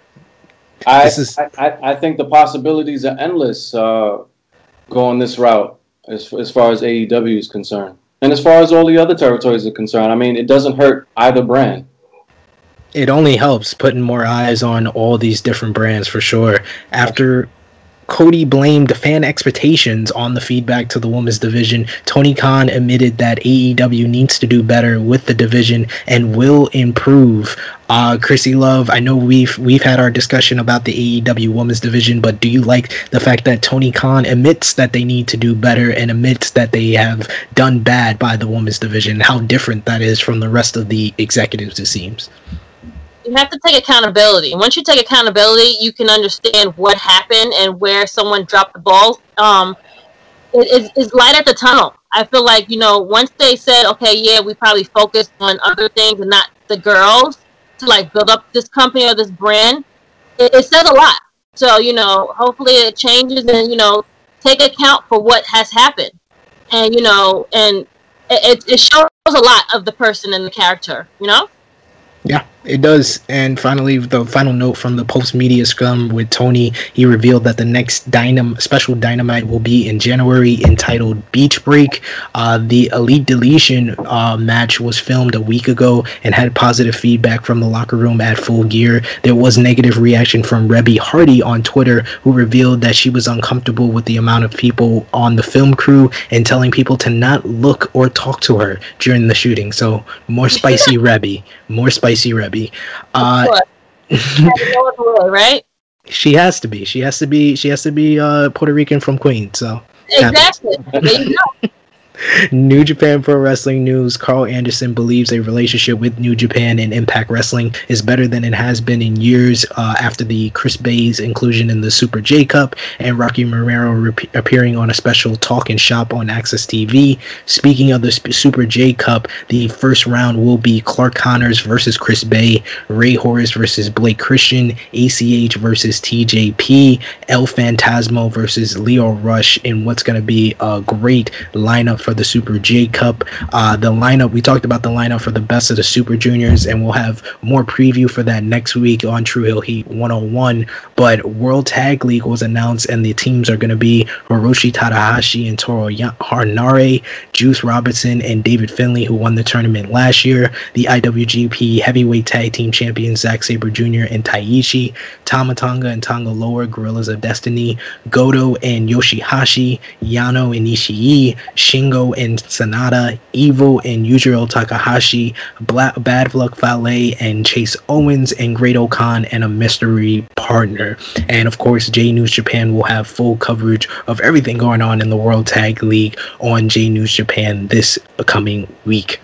I, This is- I, I I think the possibilities are endless uh, going this route as, as far as AEW is concerned. And as far as all the other territories are concerned, I mean, it doesn't hurt either brand. it only helps putting more eyes on all these different brands for sure. After Cody blamed fan expectations on the feedback to the women's division, Tony Khan admitted that AEW needs to do better with the division and will improve. Uh, Krssi Luv, I know we've we've had our discussion about the AEW women's division, but do you like the fact that Tony Khan admits that they need to do better and admits that they have done bad by the women's division? How different that is from the rest of the executives, it seems. You have to take accountability. Once you take accountability, you can understand what happened and where someone dropped the ball. Um, it is it's light at the tunnel. I feel like you know once they said, okay, yeah, we probably focused on other things and not the girls to like build up this company or this brand. It, it says a lot. So you know, hopefully it changes and you know take account for what has happened, and you know, and it, it shows a lot of the person and the character. You know. Yeah, it does. And finally, the final note from the post media scrum with Tony, he revealed that the next dynam- special dynamite will be in January entitled Beach Break. Uh, the Elite Deletion uh, match was filmed a week ago and had positive feedback from the locker room at Full Gear. There was negative reaction from Reby Hardy on Twitter, who revealed that she was uncomfortable with the amount of people on the film crew and telling people to not look or talk to her during the shooting. So, more spicy *laughs* Reby. More spicy Rebby. Uh, *laughs* right? she has to be. She has to be. She has to be uh, Puerto Rican from Queens. So Exactly. *laughs* New Japan Pro Wrestling News Karl Anderson believes a relationship with New Japan and Impact Wrestling is better than it has been in years uh, after the Chris Bey's inclusion in the Super J Cup and Rocky Romero rep- appearing on a special Talking Shop on AXS TV. Speaking of the Sp- Super J Cup, the first round will be Clark Connors versus Chris Bay, Rey Horus versus Blake Christian, ACH versus TJP, El Fantasmo versus Lio Rush in what's going to be a great lineup for the Super J Cup. Uh, the lineup, we talked about the lineup for the best of the Super Juniors, and we'll have more preview for that next week on True Heel Heat 101. But World Tag League was announced, and the teams are going to be Hiroshi Tanahashi and Toro Harnare, Juice Robinson, and David Finlay, who won the tournament last year. The IWGP Heavyweight Tag Team Champions Zack Sabre Jr. and Taichi, Tama Tonga and Tanga Loa, Gorillas of Destiny, Goto and Yoshihashi, Yano and Ishii, Shingo and Sanada, Evil and Yujiro Takahashi, Bad Luck Fale and Chase Owens, and Great-O-Khan and a mystery partner. And of course, J News Japan will have full coverage of everything going on in the World Tag League on J News Japan this coming week.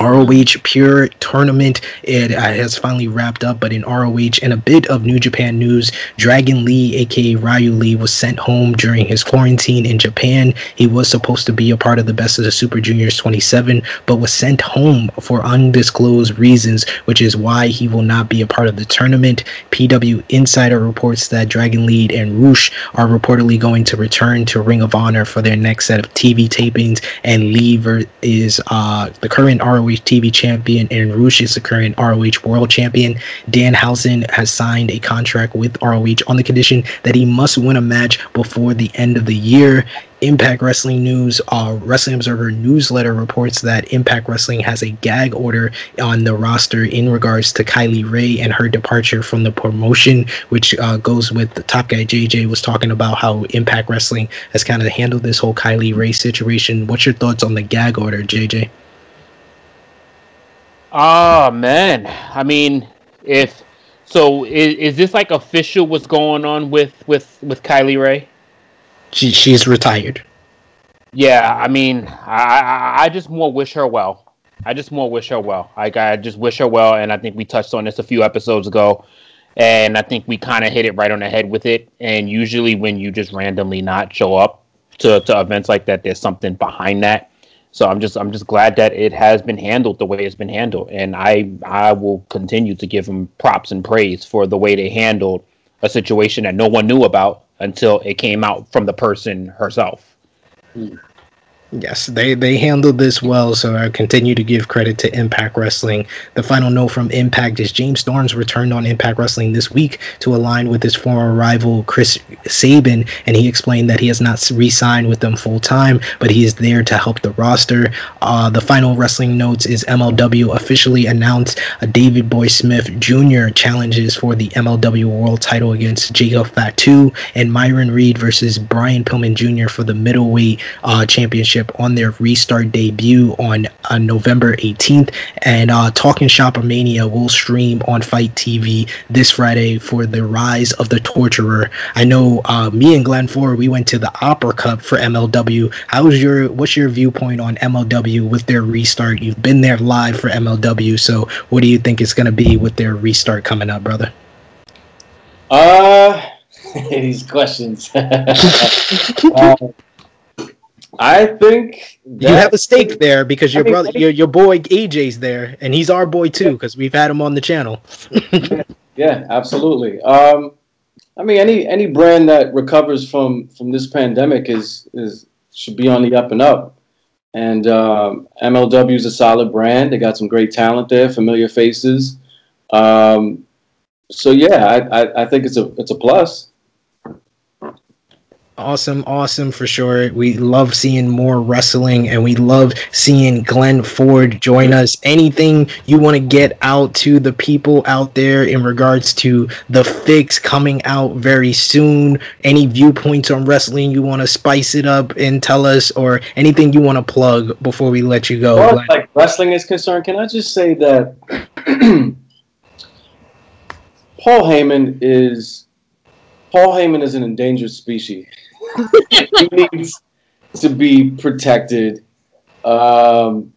ROH Pure Tournament it uh, has finally wrapped up, but in ROH and a bit of New Japan news, Dragon Lee, aka Ryu Lee, was sent home during his quarantine in Japan. He was supposed to be a part of the Best of the Super Juniors 27, but was sent home for undisclosed reasons, which is why he will not be a part of the tournament. PW Insider reports that Dragon Lee and Rush are reportedly going to return to Ring of Honor for their next set of TV tapings, and Lee is uh, the current ROH TV champion, and Rush is the current ROH World Champion. Dan Danhausen has signed a contract with ROH on the condition that he must win a match before the end of the year. Impact Wrestling News, uh, Wrestling Observer newsletter reports that Impact Wrestling has a gag order on the roster in regards to Kylie Rae and her departure from the promotion, which uh, goes with the top guy JJ was talking about how Impact Wrestling has kind of handled this whole Kylie Rae situation. What's your thoughts on the gag order, JJ? Oh man, I mean, if so, is, is this like official? What's going on with with with Kylie Rae? She she's retired. Yeah, I mean, I I, I just more wish her well. I just more wish her well. Like I just wish her well, and I think we touched on this a few episodes ago, and I think we kind of hit it right on the head with it. And usually, when you just randomly not show up to to events like that, there's something behind that. So I'm just I'm just glad that it has been handled the way it's been handled, and I I will continue to give them props and praise for the way they handled a situation that no one knew about until it came out from the person herself. Mm. Yes, they they handled this well, so I continue to give credit to Impact Wrestling. The final note from Impact is James Storm returned on Impact Wrestling this week to align with his former rival Chris Sabin, and he explained that he has not re-signed with them full time, but he is there to help the roster. Uh, the final wrestling notes is MLW officially announced a Davey Boy Smith Jr. challenges for the MLW World Title against Jacob Fatu and Myron Reed versus Brian Pillman Jr. for the middleweight uh, championship on their restart debut on uh, November 18th. And uh, Talking Shop Mania will stream on FITE TV this Friday for the Rise of the Torturer. I know uh, me and Glenn Ford, we went to the Opera Cup for MLW. How's your what's your viewpoint on MLW with their restart? You've been there live for MLW, so what do you think it's going to be with their restart coming up, brother? Uh, *laughs* these questions. *laughs* uh, I think you have a stake there because your brother, your your boy AJ's there, and he's our boy too because we've had him on the channel. yeah, absolutely. Um, I mean, any any brand that recovers from from this pandemic is is should be on the up and up. And um, MLW is a solid brand. They got some great talent there, familiar faces. Um, so yeah, I, I, I think it's a it's a plus. Awesome, awesome for sure. We love seeing more wrestling and we love seeing Glenn Ford join us. Anything you want to get out to the people out there in regards to the fix coming out very soon? Any viewpoints on wrestling you want to spice it up and tell us, or anything you want to plug before we let you go? Glenn? like wrestling is concerned, can I just say that *clears throat* Paul Heyman is Paul Heyman is an endangered species. He needs to be protected. Um,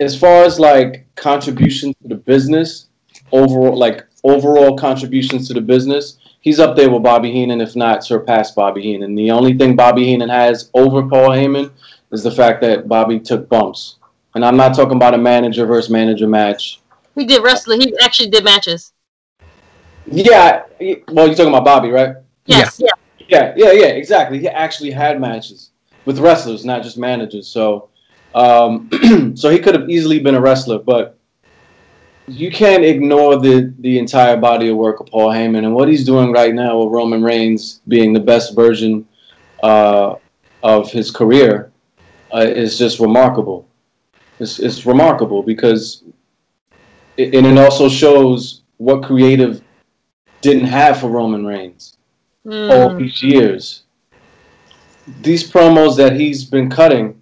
as far as like contributions to the business, overall, like overall contributions to the business, he's up there with Bobby Heenan, if not surpassed Bobby Heenan. The only thing Bobby Heenan has over Paul Heyman is the fact that Bobby took bumps. And I'm not talking about a manager versus manager match. He did wrestling. He actually did matches. Yeah, well, you're talking about Bobby, right? Yes. Yeah. Yeah, yeah, yeah, exactly. He actually had matches with wrestlers, not just managers. So, um, *clears throat* so he could have easily been a wrestler, but you can't ignore the the entire body of work of Paul Heyman and what he's doing right now with Roman Reigns being the best version uh, of his career uh, is just remarkable. It's, it's remarkable because, it, and it also shows what creative didn't have for Roman Reigns all Mm. these years. These promos that he's been cutting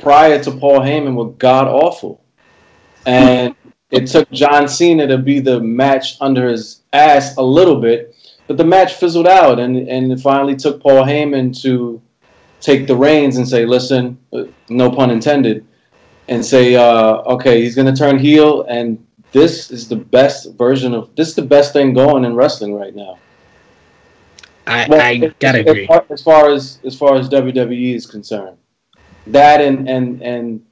prior to Paul Heyman were god awful. And *laughs* it took John Cena to be the match under his ass a little bit, but the match fizzled out and, and it finally took Paul Heyman to take the reins and say, listen, uh, no pun intended, and say, uh, okay, he's gonna turn heel and this is the best version of this is the best thing going in wrestling right now. I, Well, I gotta as agree. As far as as far as WWE is concerned, that and and and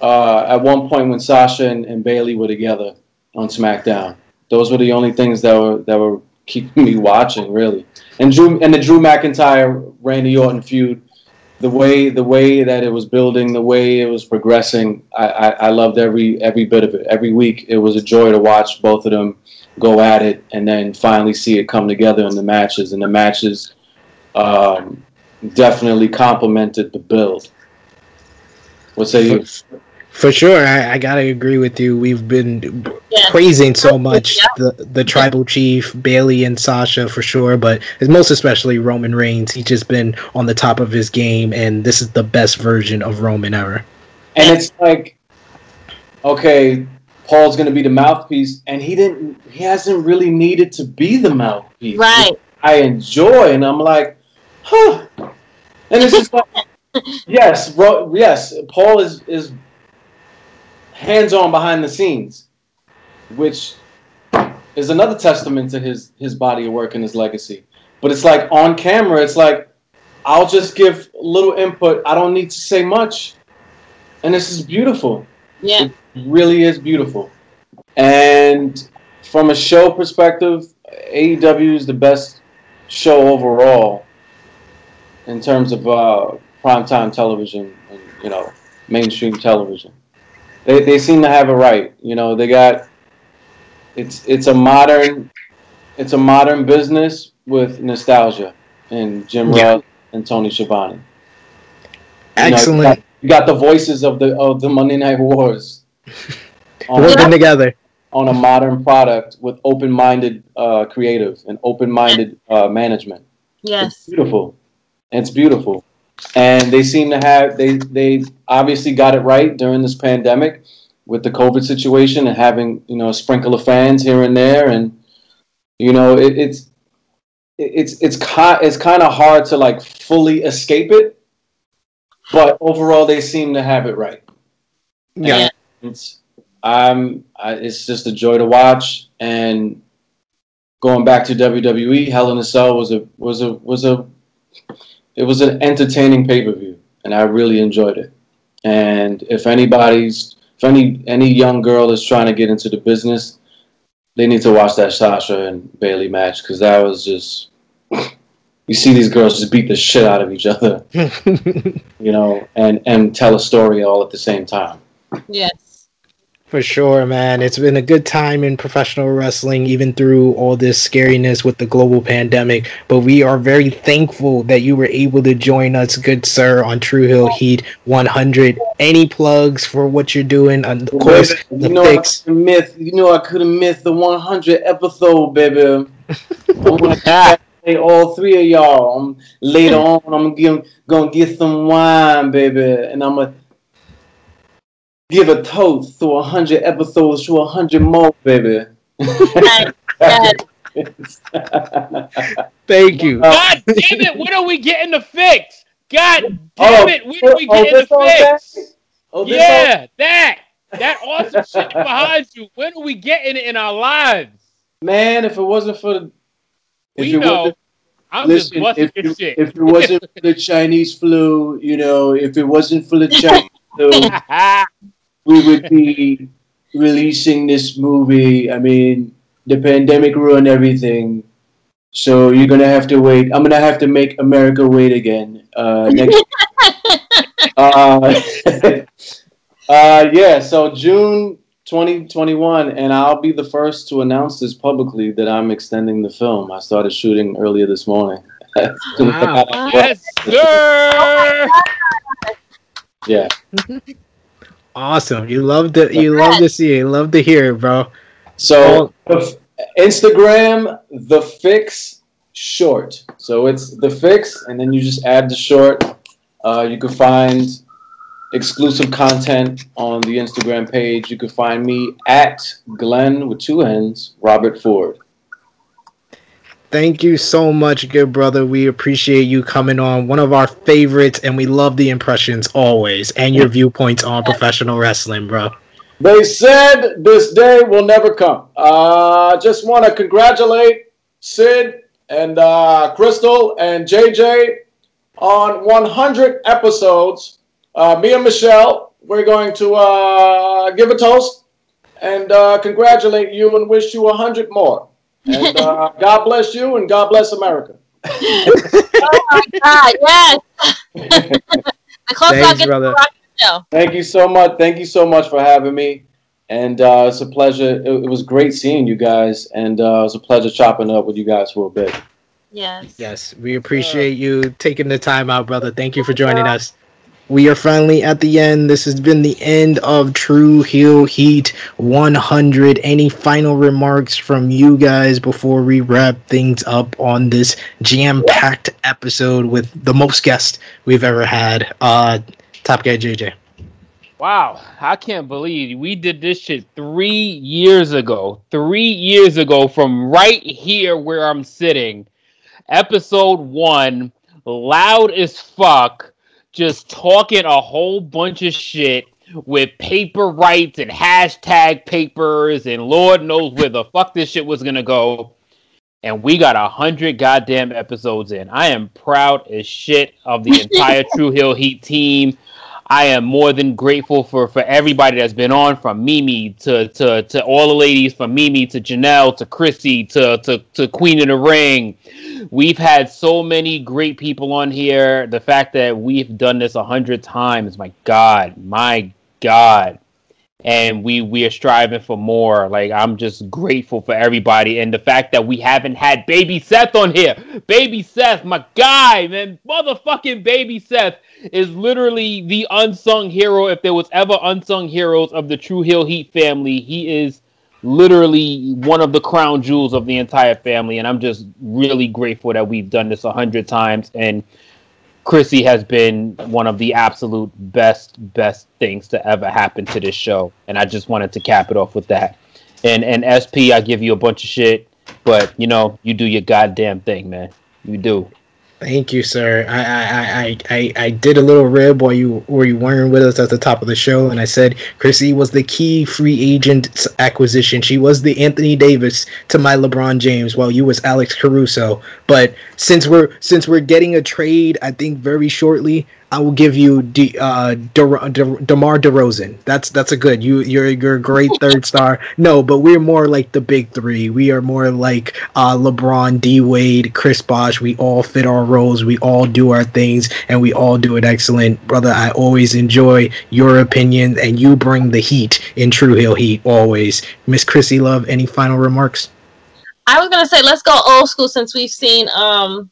uh, at one point when Sasha and, and Bayley were together on SmackDown, those were the only things that were that were keeping me watching really. And Drew and the Drew McIntyre Randy Orton feud, the way the way that it was building, the way it was progressing, I, I, I loved every every bit of it. Every week, it was a joy to watch both of them go at it, and then finally see it come together in the matches. And the matches um, definitely complemented the build. What say you? For sure, I, I gotta agree with you. We've been praising so much the the tribal chief Bayley and Sasha for sure, but it's most especially Roman Reigns. He's just been on the top of his game, and this is the best version of Roman ever. And it's like, okay, Paul's going to be the mouthpiece, and he didn't. He hasn't really needed to be the mouthpiece. Right. I enjoy, and I'm like, huh. And it's just like, *laughs* yes, bro, yes. Paul is is hands on behind the scenes, which is another testament to his his body of work and his legacy. But it's like on camera, it's like I'll just give little input. I don't need to say much, and this is beautiful. Yeah. It really is beautiful. And from a show perspective, AEW is the best show overall in terms of uh, primetime television and you know mainstream television. They they seem to have it right. You know they got it's it's a modern it's a modern business with nostalgia and Jim Yeah. Ross and Tony Schiavone. You know, you Excellent. got- you got the voices of the of the Monday Night Wars *laughs* Working together. on a modern product with open-minded uh, creative and open-minded uh, management. Yes. Beautiful. It's beautiful, and they seem to have they they obviously got it right during this pandemic with the COVID situation and having you know a sprinkle of fans here and there, and you know it, it's it's it's ki- it's kind of hard to like fully escape it, but overall they seem to have it right. Yeah. It's um, I, it's just a joy to watch. And going back to WWE, Hell in a Cell was a was a was a it was an entertaining pay per view, and I really enjoyed it. And if anybody's if any any young girl is trying to get into the business, they need to watch that Sasha and Bayley match because that was just you see these girls just beat the shit out of each other, *laughs* you know, and and tell a story all at the same time. Yes. For sure, man. It's been a good time in professional wrestling, even through all this scariness with the global pandemic. But we are very thankful that you were able to join us, good sir, on True Heel Heat 100. Any plugs for what you're doing? Of course, you the know fix. I myth. You know I could have missed the 100 episode, baby. *laughs* I'm gonna all three of y'all. Um, later *laughs* on, I'm gonna gonna get some wine, baby, and I'm gonna give a toast to 100 episodes to 100 more, baby. *laughs* Thank you. Uh, God damn it! When are we getting the fix? God oh, damn Oh, it! When are we oh, oh getting this the fix? Oh, this yeah, that that awesome *laughs* shit behind you. When are we getting it in our lives? Man, if it wasn't for the, if We know. I'm just listen, busting if, your it- shit. if it wasn't for the *laughs* Chinese flu, you know, if it wasn't for the Chinese flu, we would be releasing this movie. I mean, the pandemic ruined everything. So you're gonna have to wait. I'm gonna have to make America wait again uh, next. *laughs* *laughs* uh, uh, yeah. So June 2021, and I'll be the first to announce this publicly that I'm extending the film. I started shooting earlier this morning. Wow. *laughs* yes, sir. Yeah. Awesome. You love to you love to see it. You love to hear it, bro. So the f- Instagram, the fix short. So it's the fix, and then you just add the short. Uh, you can find exclusive content on the Instagram page. You can find me at Glenn with two N's, Robert Ford. Thank you so much, good brother. We appreciate you coming on. One of our favorites, and we love the impressions always and your viewpoints on professional wrestling, bro. They said this day will never come. Uh, just want to congratulate Sid and uh, Crystal and JJ on 100 episodes. Uh, me and Michelle, we're going to uh, give a toast and uh, congratulate you and wish you 100 more. And uh, God bless you and God bless America. *laughs* oh my god, yes. *laughs* the closer I Thanks, brother. the. Thank you so much. Thank you so much for having me. And uh, it's a pleasure. It, it was great seeing you guys, and uh, it was a pleasure chopping up with you guys for a bit. Yes. Yes, we appreciate you taking the time out, brother. Thank you for joining us. We are finally at the end. This has been the end of True Heel Heat 100. Any final remarks from you guys before we wrap things up on this jam-packed episode with the most guests we've ever had? Uh, Top Guy JJ. Wow, I can't believe we did this shit three years ago. Three years ago, from right here where I'm sitting. Episode one, loud as fuck, just talking a whole bunch of shit with paper rights and hashtag papers, and Lord knows where the fuck this shit was gonna go. And we got a hundred goddamn episodes in. I am proud as shit of the *laughs* entire True Heel Heat team. I am more than grateful for for everybody that's been on, from Mimi to to to all the ladies, from Mimi to Janelle to Krssi to to to Queen of the Ring. We've had so many great people on here. The fact that we've done this a hundred times, my God, my God, and we we are striving for more. Like I'm just grateful for everybody, and the fact that we haven't had Baby Seth on here. Baby Seth, my guy, man, motherfucking Baby Seth is literally the unsung hero. If there was ever unsung heroes of the True Heel Heat family, he is literally one of the crown jewels of the entire family. And I'm just really grateful that we've done this a hundred times. And Krssi has been one of the absolute best, best things to ever happen to this show. And I just wanted to cap it off with that. And and SP, I give you a bunch of shit, but you know, you do your goddamn thing, man. You do. Thank you, sir. I I, I, I, I did a little rib while you while you weren't with us at the top of the show, and I said Krssi was the key free agent acquisition. She was the Anthony Davis to my LeBron James, while you was Alex Caruso. But since we're since we're getting a trade, I think very shortly, I will give you De, uh, De, De, DeMar DeRozan. That's that's a good. You you're you're a great *laughs* third star. No, but we're more like the big three. We are more like uh, LeBron, D Wade, Chris Bosh. We all fit our roles. We all do our things, and we all do it excellent, brother. I always enjoy your opinion, and you bring the heat in True Heel Heat always. Miss Krssi Luv, any final remarks? I was gonna say let's go old school since we've seen um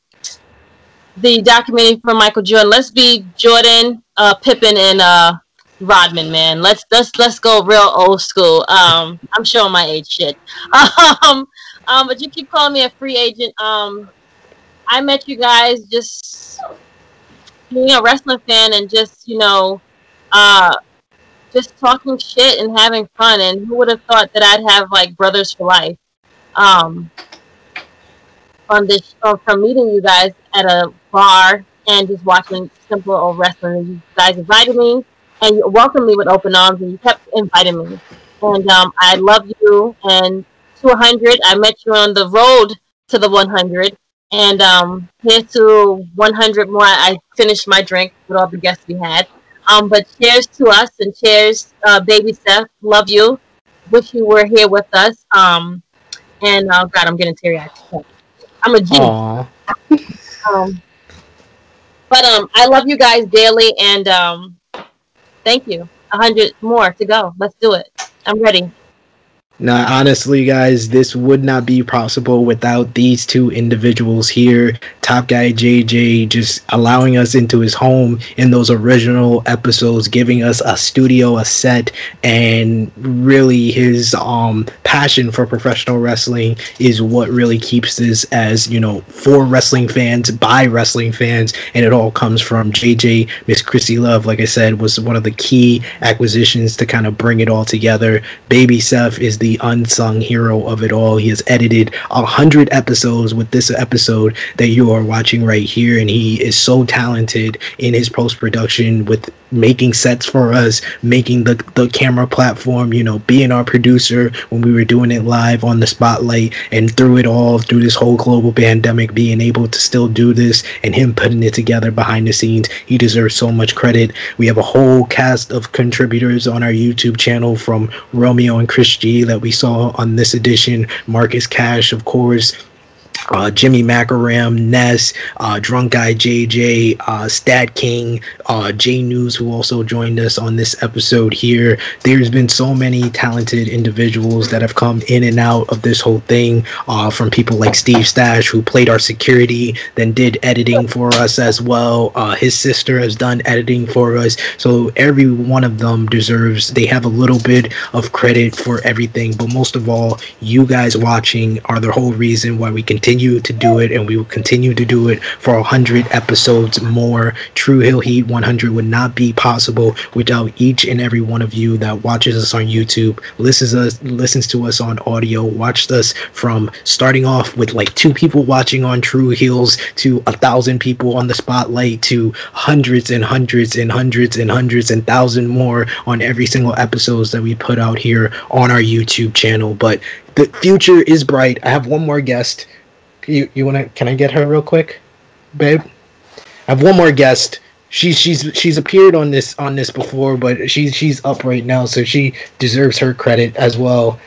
the documentary from Michael Jordan. Let's be Jordan, uh, Pippen, and uh, Rodman, man. Let's let's let's go real old school. Um, I'm showing my age shit. *laughs* Um, um, but you keep calling me a free agent. Um, I met you guys just being a wrestling fan and just you know, uh, just talking shit and having fun. And who would have thought that I'd have like brothers for life? Um, on this uh, from meeting you guys at a bar and just watching simple old wrestling. You guys invited me, and you welcomed me with open arms, and you kept inviting me. And um, I love you. And to 100, I met you on the road to the 100. And um, here's to 100 more. I finished my drink with all the guests we had. Um, but cheers to us and cheers, uh, baby Steph. Love you. Wish you were here with us. Um, and uh, God, I'm getting teary eyed. I'm a G. um, but um, I love you guys daily, and um, thank you. A hundred more to go. Let's do it. I'm ready. Now, honestly, guys, this would not be possible without these two individuals here. Top Guy JJ just allowing us into his home in those original episodes, giving us a studio, a set, and really his um passion for professional wrestling is what really keeps this as you know for wrestling fans by wrestling fans, and it all comes from JJ. Miss Krssi Luv, like I said, was one of the key acquisitions to kind of bring it all together. Baby Seth is the unsung hero of it all. He has edited a hundred episodes with this episode that you are watching right here, and he is so talented in his post production with making sets for us, making the the camera platform, you know, being our producer when we were doing it live on the spotlight, and through it all, through this whole global pandemic, being able to still do this and him putting it together behind the scenes, he deserves so much credit. We have a whole cast of contributors on our YouTube channel from Romeo and Chris G that we saw on this edition, Marcus Cash, of course, uh, Jimmy Macaram, Ness, uh, Drunk Guy JJ, uh, Stat King, uh, J News, who also joined us on this episode here. There's been so many talented individuals that have come in and out of this whole thing, uh, from people like Steve Stash, who played our security, then did editing for us as well. Uh, his sister has done editing for us. So every one of them deserves, they have a little bit of credit for everything. But most of all, you guys watching are the whole reason why we continue to do it and we will continue to do it for 100 episodes more. True Heel Heat 100 would not be possible without each and every one of you that watches us on YouTube, listens us listens to us on audio, watched us from starting off with like two people watching on True Heels to a thousand people on the spotlight to hundreds and hundreds and hundreds and hundreds and thousand more on every single episodes that we put out here on our YouTube channel. But the future is bright. I have one more guest. You you wanna can I get her real quick, babe? I have one more guest. She's she's she's appeared on this on this before, but she's she's up right now, so she deserves her credit as well.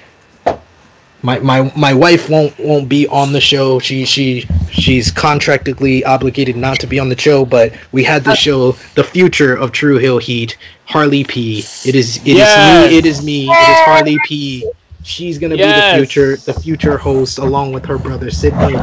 My my my wife won't won't be on the show. She she she's contractually obligated not to be on the show, but we had the uh, show, the future of True Heel Heat, Harley P. It is it is Yes. me. It is me. It is Harley P. She's gonna Yes. be the future, the future host, along with her brother Sydney.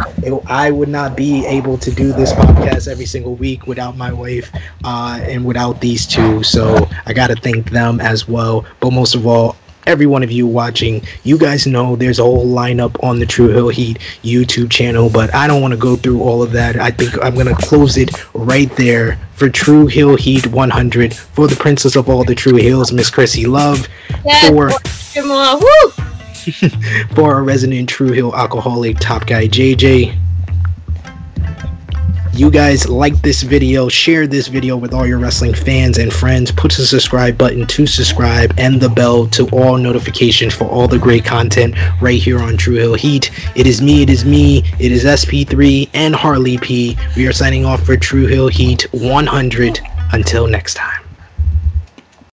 I would not be able to do this podcast every single week without my wife, uh, and without these two. So I gotta thank them as well. But most of all, every one of you watching, you guys know there's a whole lineup on the True Heel Heat YouTube channel, but I don't want to go through all of that. I think I'm gonna close it right there for True Heel Heat 100 for the Princess of all the True Heels, Miss Krssi Luv, Yes, for *laughs* for our resident True Heel alcoholic top guy JJ. You guys like this video, share this video with all your wrestling fans and friends. Put the subscribe button to subscribe and the bell to all notifications for all the great content right here on True Heel Heat. It is me, it is me, it is SP3 and Harley P. We are signing off for True Heel Heat 100. Until next time.